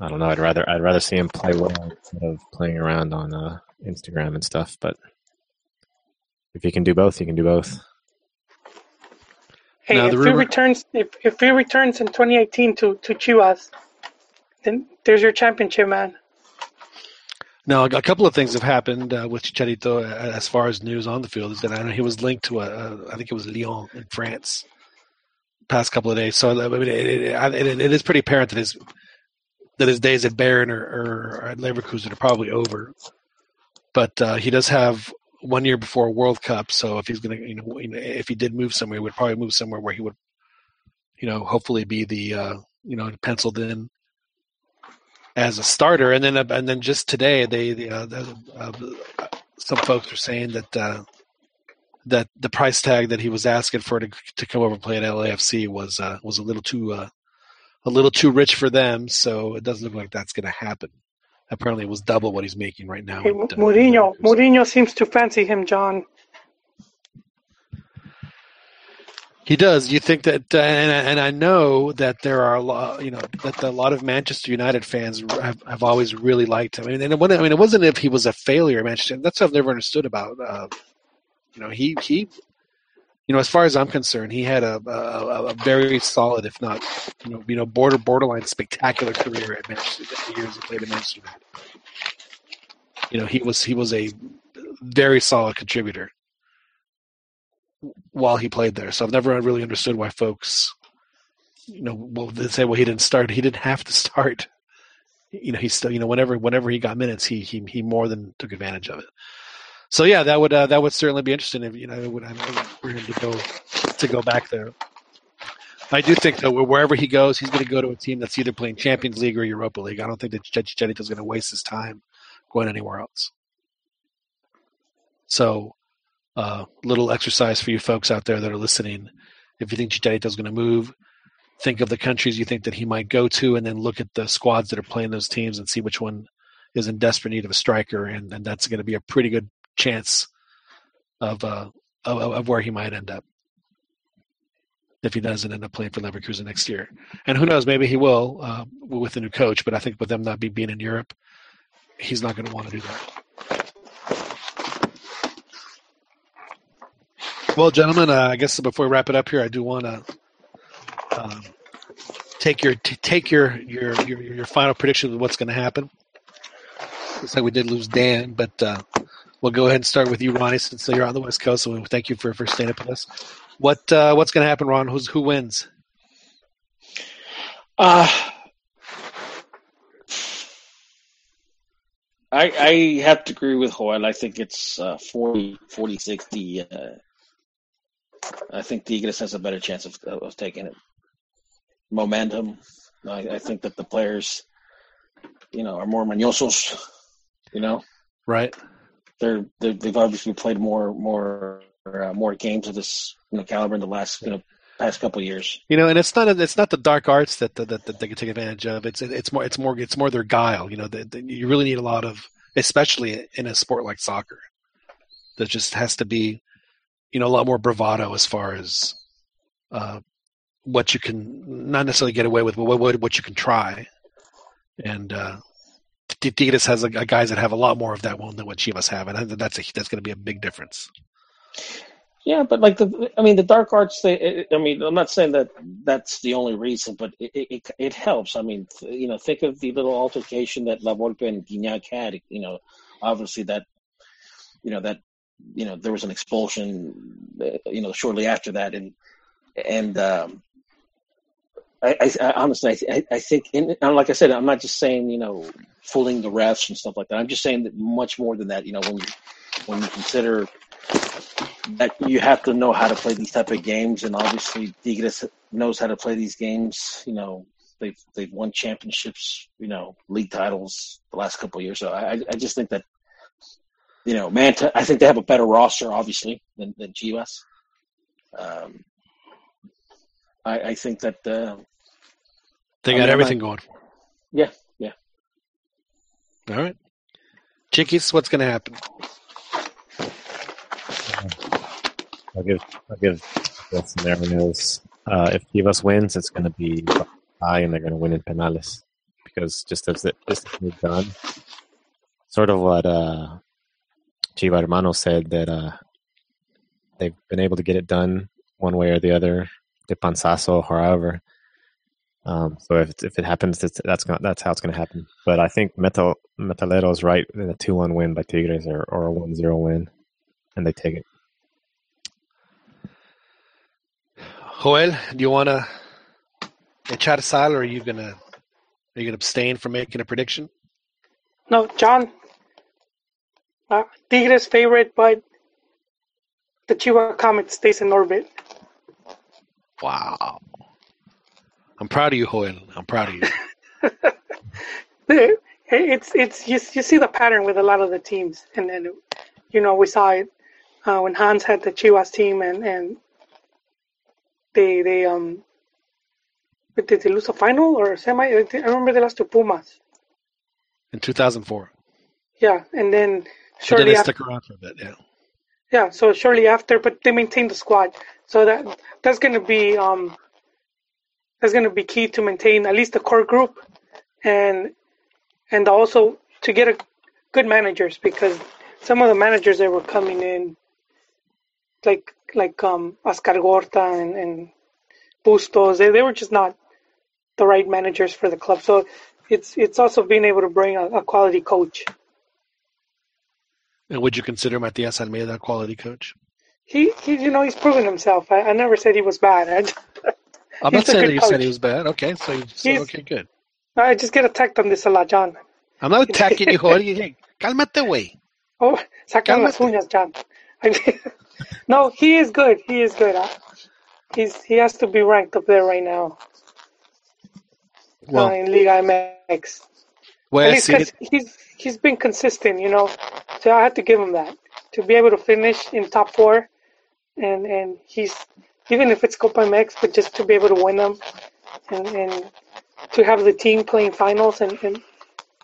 C: I don't know. I'd rather I'd rather see him play well instead of playing around on uh, Instagram and stuff. But if he can do both, he can do both.
D: Hey,
A: Now,
D: if
A: the
D: he returns, if if he returns in 2018 to to Chivas, then there's your championship, man.
A: Now, a couple of things have happened uh, with Chicharito uh, as far as news on the field. Is that I know he was linked to a, a I think it was Lyon in France, past couple of days. So I mean, it, it, it, it is pretty apparent that his that his days at Bayer or, or at Leverkusen are probably over. But uh, he does have one year before a World Cup, so if he's going to, you know, if he did move somewhere, he would probably move somewhere where he would, you know, hopefully be the, uh, you know, penciled in as a starter. And then, and then just today, they, the, uh, the uh, some folks are saying that uh, that the price tag that he was asking for to to come over and play at LAFC was uh, was a little too uh, a little too rich for them. So it doesn't look like that's going to happen. Apparently, it was double what he's making right now.
D: Hey,
A: at, uh,
D: Mourinho, Mourinho seems to fancy him, John.
A: He does. You think that, uh, and and I know that there are a lot, you know, that a lot of Manchester United fans have, have always really liked him. I mean, and it, wasn't- I mean, it wasn't if he was a failure at Manchester. That's what I've never understood about. Uh, you know, he he, you know, as far as I'm concerned, he had a a, a very solid, if not, you know, you know, border borderline spectacular career at Manchester. The years he played at Manchester You know, he was he was a very solid contributor while he played there. So I've never really understood why folks, you know, they say, well, he didn't start. He didn't have to start. You know, he still, you know, whenever whenever he got minutes, he he he more than took advantage of it. So yeah, that would uh, that would certainly be interesting if you know would, for him to go to go back there. I do think that wherever he goes, he's going to go to a team that's either playing Champions League or Europa League. I don't think that Chicharito is going to waste his time going anywhere else. So uh, little exercise for you folks out there that are listening. If you think Chicharito is going to move, think of the countries you think that he might go to, and then look at the squads that are playing those teams and see which one is in desperate need of a striker, and, and that's going to be a pretty good chance of, uh, of of where he might end up if he doesn't end up playing for Leverkusen next year. And who knows, maybe he will uh, with the new coach. But I think with them not be being in Europe, he's not going to want to do that. Well, gentlemen, uh, I guess before we wrap it up here, I do want to um, take your t- take your, your your your final prediction of what's going to happen. Looks like we did lose Dan, but uh, we'll go ahead and start with you, Ronnie, since you're on the West Coast. So thank you for, for staying up with us. What uh, what's going to happen, Ron? Who's who wins?
B: Uh, I I have to agree with Joel. I think it's uh, 40, 40 60. Uh, I think the Tigres has a better chance of, of taking it. Momentum. I, I think that the players, you know, are more mañosos. You know,
A: Right.
B: They're, they're they've obviously played more more uh, more games of this you know caliber in the last you know past couple years.
A: You know, and it's not it's not the dark arts that that, that they can take advantage of. It's it's more it's more it's more their guile. You know, that that you really need a lot of, especially in a sport like soccer, that just has to be, you know, a lot more bravado as far as uh, what you can not necessarily get away with, but what what, what you can try. And uh, T- Tigres has a, a guys that have a lot more of that one than what Chivas have, and that's a, that's going to be a big difference.
B: Yeah, but like the, I mean, the dark arts. They, I mean, I'm not saying that that's the only reason, but it it, it helps. I mean, you know, think of the little altercation that La Volpe and Gignac had. You know, obviously that, you know, that, you know, there was an expulsion, uh, you know, shortly after that, and and um, I, I, honestly, I, I think, in, and like I said, I'm not just saying, you know, fooling the refs and stuff like that. I'm just saying that much more than that. You know, when you when you consider that you have to know how to play these type of games, and obviously Tigres knows how to play these games. You know, they've they've won championships, you know, league titles the last couple years. So I I just think that you know, Manta. I think they have a better roster, obviously, than than. Um, I I think that uh,
A: They got
B: I'm
A: everything
B: not-
A: going
B: yeah yeah.
A: All right, Chiquis, what's going to happen?
C: I'll give I'll give the scenarios. Uh, if Chivas wins, it's going to be high, and they're going to win in penales because just as it this is done, sort of what uh, Chiva Hermano said that uh, they've been able to get it done one way or the other, de panzazo, however. Um, so if if it happens, it's, that's gonna, that's how it's going to happen. But I think Metal Metalero's right in a two one win by Tigres or, or a 1-0 win, and they take it.
A: Joel, do you want to echar sal, or are you gonna are you gonna abstain from making a prediction?
D: No, John. Uh, Tigres favorite, but the Chihuahua Comet stays in orbit.
A: Wow. I'm proud of you, Joel. I'm proud of you.
D: It's it's you, you see the pattern with a lot of the teams, and then you know we saw it uh, when Hans had the Chivas team, and and they they um did they lose a final or semi? I remember they lost to Pumas.
A: In 2004.
D: Yeah, and then shortly
A: they
D: after,
A: stuck around for a bit, yeah.
D: yeah, so shortly after, but they maintained the squad, so that that's going to be um that's going to be key to maintain at least the core group, and and also to get a good managers because some of the managers that were coming in, like like um Oscar Gorta and, and Bustos, they, they were just not the right managers for the club. So it's it's also being able to bring a, a quality coach.
A: And would you consider Matias Almeyda a quality coach?
D: He, he you know he's proven himself. I, I never said he was bad. I,
A: I'm not saying that you said he was bad. Okay, so, you- so okay, good.
D: I just get attacked on this a lot, John.
A: I'm not attacking you. Hey, Cálmate, güey.
D: Oh, sacan las uñas, John. I mean, no, he is good. He is good. Uh, He's he has to be ranked up there right now
A: Well,
D: uh, in Liga MX.
A: well,
D: At least he's he's been consistent, you know. So I have to give him that to be able to finish in top four, and and he's even if it's Copa MX, but just to be able to win them, and and to have the team playing finals, and, and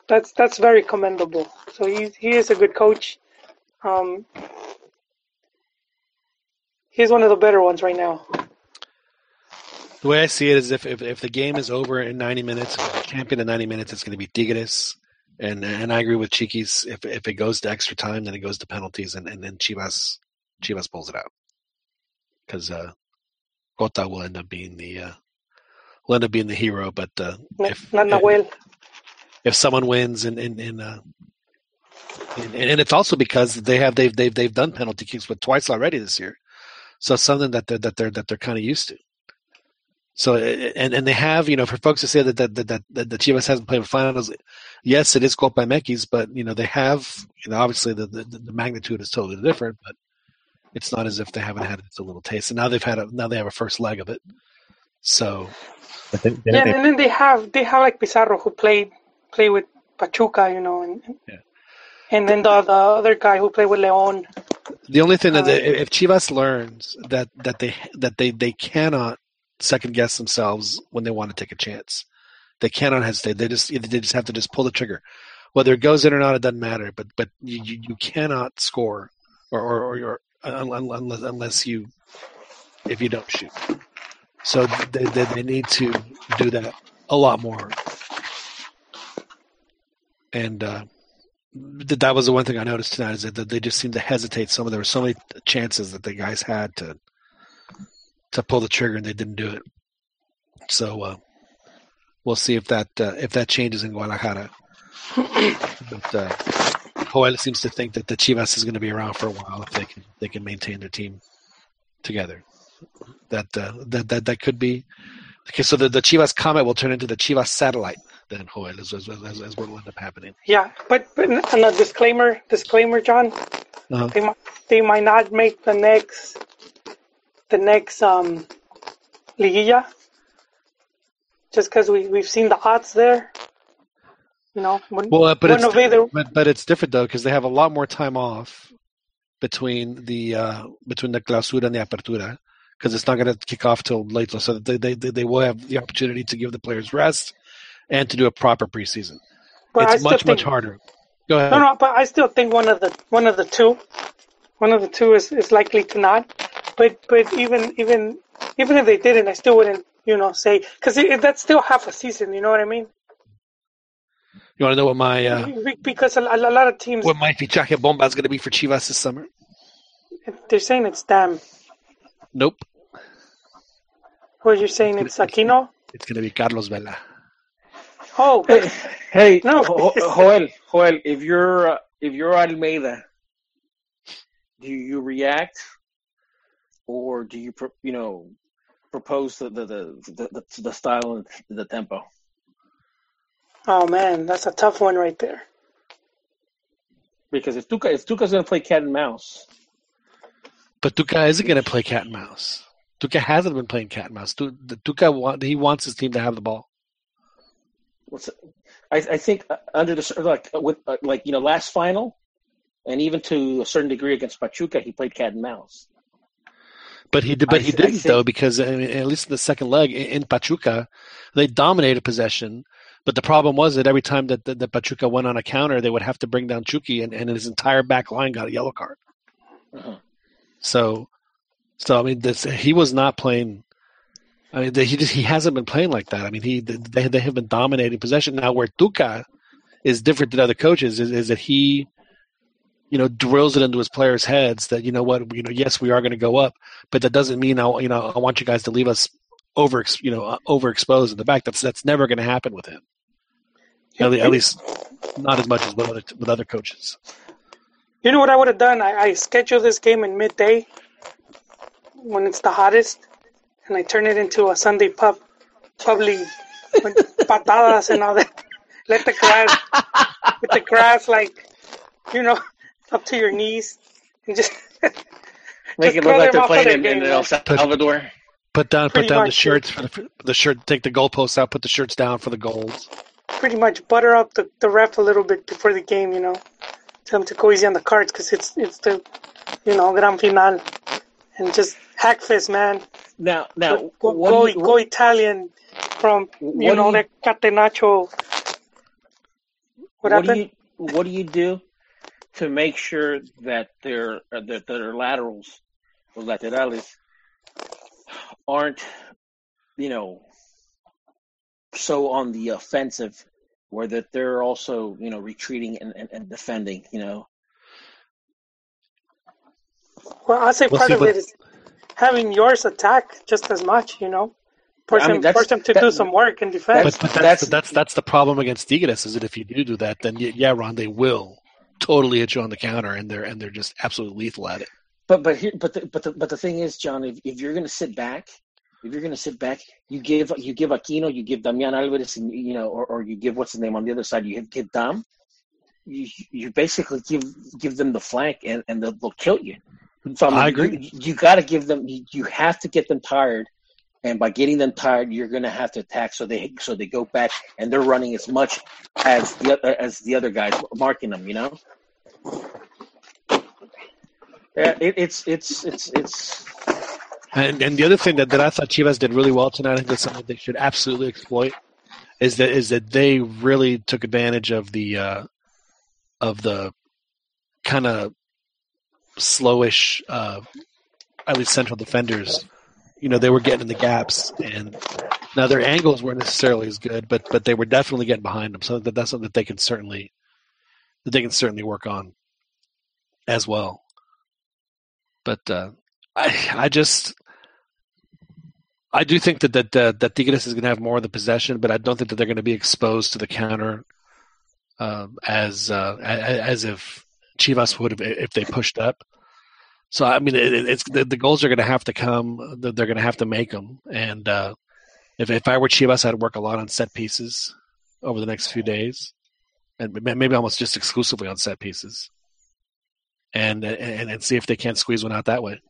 D: that's that's very commendable. So he he is a good coach. Um, he's one of the better ones right now.
A: The way I see it is if, if, if the game is over in 90 minutes, champion in 90 minutes, it's going to be Tigres. And and I agree with Chiquis. If if it goes to extra time, then it goes to penalties, and, and then Chivas Chivas pulls it out because uh, Cota will end up being the uh, will end up being the hero. But uh,
D: Not,
A: if
D: not Nahuel.
A: if someone wins and in in, uh, and, and it's also because they have they've they've they've done penalty kicks with twice already this year, so it's something that they're that they're that they're kind of used to. So and and they have you know for folks to say that that that that, that the Chivas hasn't played finals, yes, it is Copa MX, but you know they have you know obviously the the, the magnitude is totally different, but it's not as if they haven't had a little taste. And now they've had a now they have a first leg of it. So
C: But didn't,
D: Yeah,
C: they
D: and then they have they have like Pizarro who played played with Pachuca, you know, and and then the the other guy who played with Leon.
A: The only thing that
D: Uh,
A: they, if Chivas learns that that they that they they cannot second guess themselves when they want to take a chance, they cannot hesitate. They just they just have to just pull the trigger, whether it goes in or not, it doesn't matter. But but you you, you cannot score or or, or, or un- un- unless unless you if you don't shoot. So they, they they need to do that a lot more. And uh, th- that was the one thing I noticed tonight is that that they just seemed to hesitate. Some of there were so many chances that the guys had to to pull the trigger and they didn't do it. So uh, we'll see if that uh, if that changes in Guadalajara. but uh, Joel seems to think that the Chivas is going to be around for a while if they can they can maintain their team together. That uh, that that that could be okay. So the, the Chivas Comet will turn into the Chivas Satellite. Then Joel is, is, is, is what will end up happening.
D: Yeah, but but and a disclaimer disclaimer, John.
A: Uh-huh.
D: They might they might not make the next the next um liguilla just because we we've seen the odds there. You know,
A: Well, uh, but it's different, but, but it's different though because they have a lot more time off between the uh, between the clausura and the apertura because it's not going to kick off till late. So they, they they will have the opportunity to give the players rest and to do a proper preseason.
D: But
A: it's much much harder. Go ahead.
D: No, no, but I still think one of the one of the two, one of the two is, is likely to not. But but even even even if they didn't, I still wouldn't you know say because that's still half a season. You know what I mean?
A: You want to know what my uh,
D: because a, a lot of teams
A: what my fichaje bomba is going to be for Chivas this summer?
D: they're saying it's them.
A: Nope,
D: What are you're saying it's Aquino?
A: it's going to be Carlos Vela.
D: Oh,
B: Hey, hey,
D: No.
B: Joel, Joel, if you're uh, if you're Almeyda, do you react, or do you pro- you know propose the the the, the, the style and the tempo?
D: Oh man, that's a tough one right there.
B: Because if Tuca if Tuca's going to play cat and mouse,
A: But Tuca isn't going to play cat and mouse. Tuca hasn't been playing cat and mouse. Tu- the Tuca want, he wants his team to have the ball.
B: what's it? I, I think uh, under the like uh, with uh, like you know last final, and even to a certain degree against Pachuca, he played cat and mouse.
A: But he did, but
B: I
A: he
B: th- I
A: didn't
B: think-
A: though because I mean, at least in the second leg in, in Pachuca, they dominated possession. But the problem was that every time that, that, that Pachuca went on a counter, they would have to bring down Chucky, and, and his entire back line got a yellow card.
B: Uh-huh.
A: So, so I mean, this, he was not playing. I mean, he just he hasn't been playing like that. I mean, he they they have been dominating possession now. Where Tuca is different than other coaches is, is that he, you know, drills it into his players' heads that you know what you know. Yes, we are going to go up, but that doesn't mean I you know I want you guys to leave us over you know uh, overexposed in the back. That's that's never going to happen with him. At, at least not as much as with other with other coaches.
D: You know what I would have done? I, I schedule this game in midday when it's the hottest, and I turn it into a Sunday pub, pub league with patadas and all that. Let the grass, with the grass like, you know, up to your knees, and just
B: Make
D: Just
B: it look like they're playing
D: their
B: in, in
D: game,
B: El
D: man.
B: Salvador.
A: Put down put down the shirts for the, the shirt. Take the goalposts out. Put the shirts down for the goals.
D: Pretty much butter up the, the ref a little bit before the game, you know. Tell him to go easy on the cards because it's it's the, you know, gran final, and just hack fist, man.
B: Now, now,
D: go, go,
B: what
D: go,
B: do you-
D: go Italian from you know
B: you-
D: that catenaccio. What,
B: do
D: happened?
B: you what do you do to make sure that their uh, that their laterals, los laterales, aren't you know so on the offensive, where that they're also you know retreating and, and, and defending. You know,
D: Well, I'll say
A: We'll
D: part
A: see
D: of
A: what-
D: it is having yours attack just as much, you know. Force
B: I mean,
D: them,
B: that's-
D: force them to
B: that-
D: do some work and defend.
A: But, but that's, that's that's the problem against Tigres is that if you do do that, then yeah, Ron, they will totally hit you on the counter, and they're and they're just absolutely lethal at it.
B: But but here but the, but the, but the thing is, John, if, if you're going to sit back, if you're going to sit back, you give you give Aquino, you give Damian Alvarez, and you know, or, or you give what's his name on the other side, you give, give Damm. You you basically give give them the flank, and and they'll, they'll kill you. So I, mean,
A: I agree.
B: You, you got to give them. You, you have to get them tired, and by getting them tired, you're going to have to attack. So they so they go back, and they're running as much as the other as the other guys marking them. You know. Yeah, it, it's it's it's it's
A: And and the other thing that, that I thought Chivas did really well tonight, I think that's something they should absolutely exploit, is that is that they really took advantage of the uh, of the kind of slowish, uh, at least central defenders. You know, they were getting in the gaps, and now their angles weren't necessarily as good, but but they were definitely getting behind them. So that that's something that they can certainly that they can certainly work on as well. But uh, I I just I do think that that uh, that Tigres is going to have more of the possession, but I don't think that they're going to be exposed to the counter um, as uh, as if Chivas would have if they pushed up. So I mean, it, it's the, the goals are going to have to come. They're going to have to make them. And uh, if if I were Chivas, I'd work a lot on set pieces over the next few days, and maybe almost just exclusively on set pieces, and and, and see if they can't squeeze one out that way.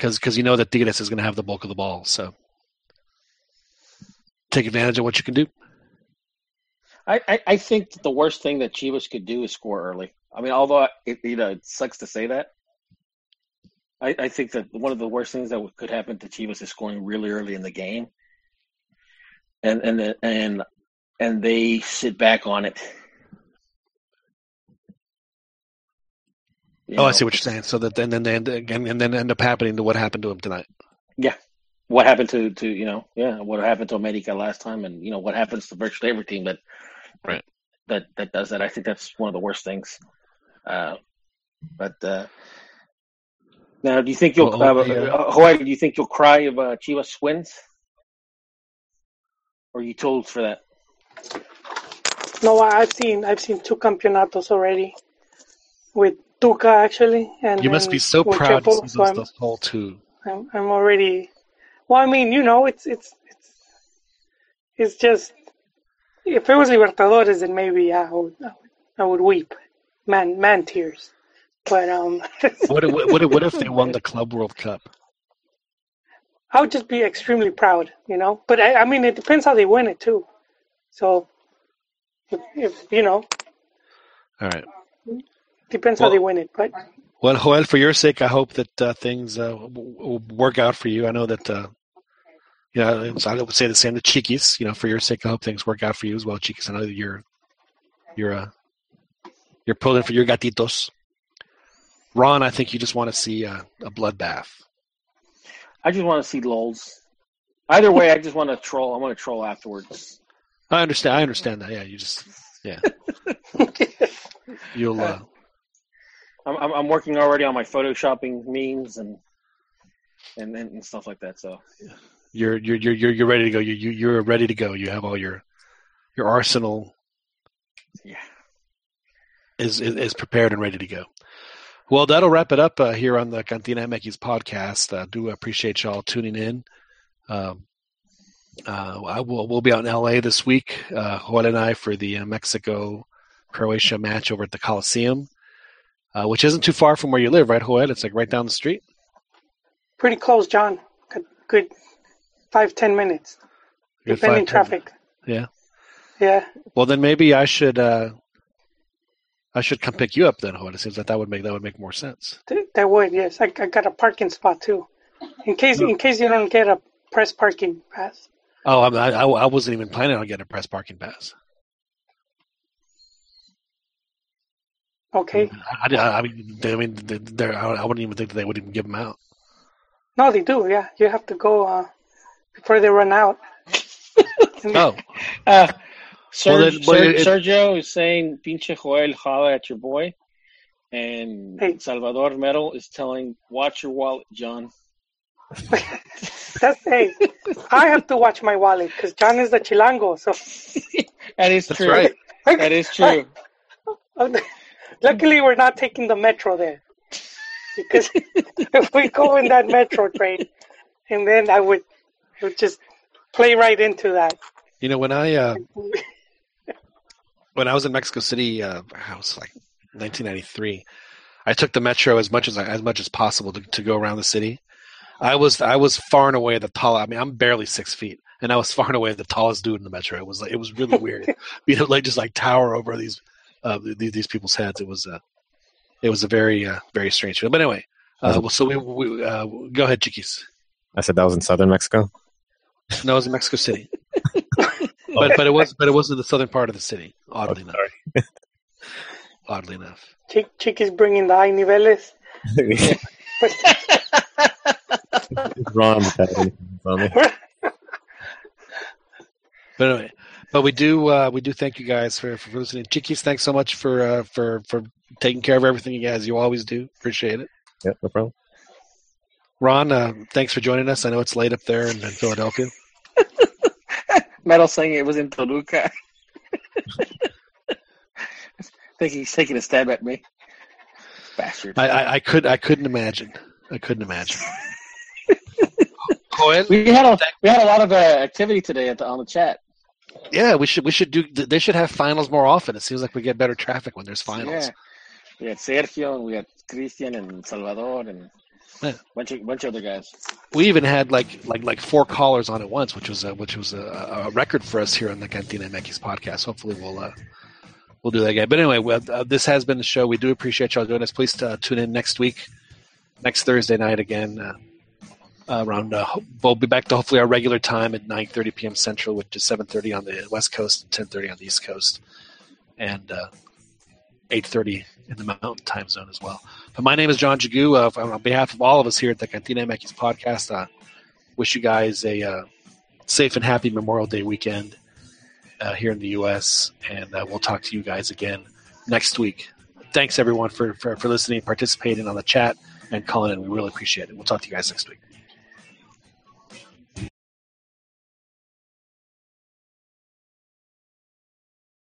A: Because because you know that Tigres is going to have the bulk of the ball. So take advantage of what you can do.
B: I, I, I think the worst thing that Chivas could do is score early. I mean, although it, you know it sucks to say that, I, I think that one of the worst things that could happen to Chivas is scoring really early in the game, and and and and they sit back on it. You
A: oh, I see what you're saying. So that then, then they end, again, and then end up happening to what happened to him tonight.
B: Yeah. What happened to, to you know, yeah, what happened to America last time and you know what happens to virtually every team that
A: right
B: that that does that. I think that's one of the worst things. Uh, but uh, now, do you think you'll
A: Well,
B: uh,
A: yeah.
B: uh, Hawaii, do you think you'll cry if uh, Chivas wins? Or are you told for that?
D: No, I've seen I've seen two campeonatos already. With Tuca actually, and
A: You must be so proud
D: Chepo, so I'm,
A: those whole two.
D: I'm I'm already. Well, I mean, you know, it's it's it's it's just if it was Libertadores, then maybe yeah, I would I would, I would weep, man man tears. But um,
A: What, if- what, if- what if they won the Club World Cup?
D: I would just be extremely proud, you know. But I, I mean, it depends how they win it too. So, if, if you know,
A: All right.
D: Depends how they win it. But
A: Well, Joel, for your sake, I hope that uh, things uh, w- will work out for you. I know that, uh, you know, it's- I would say the same to Chiquis. You know, for your sake, I hope things work out for you as well, Chiquis. I know that you're, you're, uh, you're pulling for your gatitos. Ron, I think you just want to see uh, a bloodbath.
B: I just want to see lols. Either way, I just want to troll. I want to troll afterwards.
A: I understand. I understand that. Yeah, you just, yeah, you'll. Uh,
B: I'm, I'm I'm working already on my photoshopping memes and and and, stuff like that. So
A: you're you're you're you're you're ready to go. You you you're ready to go. You have all your your arsenal
B: yeah.
A: is is, is prepared and ready to go. Well, that'll wrap it up uh, here on the Cantina MX podcast. Uh, do appreciate y'all tuning in. Um, uh, I will we'll be out in LA this week, uh, Joel and I, for the uh, Mexico Croatia match over at the Coliseum, uh, which isn't too far from where you live, right, Joel? It's like right down the street.
D: pretty close, John. Good, good five ten minutes,
A: Good
D: depending
A: five,
D: traffic.
A: Yeah.
D: Yeah,
A: Well, then maybe I should uh, I should come pick you up then, Joel. It seems like that would make that would make more sense.
D: that would. Yes, I, I got a parking spot too, in case in case you don't get a press parking pass.
A: Oh, I I I wasn't even planning on getting a press parking pass.
D: Okay.
A: I, I, I mean, they, I mean, they- they're, I I wouldn't even think that they would even give them out.
D: No, they do. Yeah, you have to go uh, before they run out.
A: Oh,
B: Uh, Serg,
A: Well, then- well,
B: Serg-
A: it-
B: Sergio is saying, "Pinche Joel, holla at your boy," and
D: Hey.
B: Salvador Metal is telling, "Watch your wallet, John."
D: That's hey. I have to watch my wallet because John is the chilango. So
B: That is
A: That's
B: true.
A: right.
B: That is true.
D: Luckily we're not taking the metro there because if we go in that metro train, and then I would would just play right into that.
A: you know when I uh, when I was in Mexico City, uh, I was like 1993. I took the metro as much as I, as much as possible to, to go around the city. I was I was far and away the tall. I mean, I'm barely six feet, and I was far and away the tallest dude in the metro. It was like it was really weird. you know, like just like tower over these uh, these, these people's heads. It was uh, it was a very uh, very strange feeling. But anyway, uh, well, so we, we uh, go ahead, Chiquis.
C: I said that was in southern Mexico.
A: No, it was in Mexico City. but but it was but it was in the southern part of the city. Oddly enough. Oddly enough.
D: Chick Chick is bringing the high niveles.
C: Wrong with that.
A: But anyway, but we do uh, we do thank you guys for, for listening. Chiquis, thanks so much for uh, for for taking care of everything you guys you always do. Appreciate it.
C: Yep, no problem.
A: Ron, uh, thanks for joining us. I know it's late up there in, in Philadelphia.
B: Metal saying it was in Toluca. I think he's taking a stab at me. Bastard.
A: I, I, I could I couldn't imagine. I couldn't imagine. Cohen?
B: We had a we had a lot of uh, activity today at the, on the chat.
A: Yeah, we should we should do. They should have finals more often. It seems like we get better traffic when there's finals.
B: Yeah, we had Sergio, and we had Christian and Salvador, and
A: Yeah.
B: bunch of bunch of other guys.
A: We even had like like like four callers on at once, which was a, which was a, a record for us here on the Cantina MX podcast. Hopefully, we'll uh, we'll do that again. But anyway, well, uh, this has been the show. We do appreciate y'all doing this. Please uh, tune in next week, next Thursday night again. Uh, uh, around uh, we'll be back to hopefully our regular time at 9:30 p.m. Central, which is 7:30 on the West Coast and 10:30 on the East Coast, and uh, 8:30 in the Mountain Time Zone as well. But my name is John Jagu. Uh, on behalf of all of us here at the Cantina MX podcast, uh, wish you guys a uh, safe and happy Memorial Day weekend uh, here in the U.S. And uh, we'll talk to you guys again next week. Thanks everyone for, for, for listening, participating on the chat, and calling in. We really appreciate it. We'll talk to you guys next week.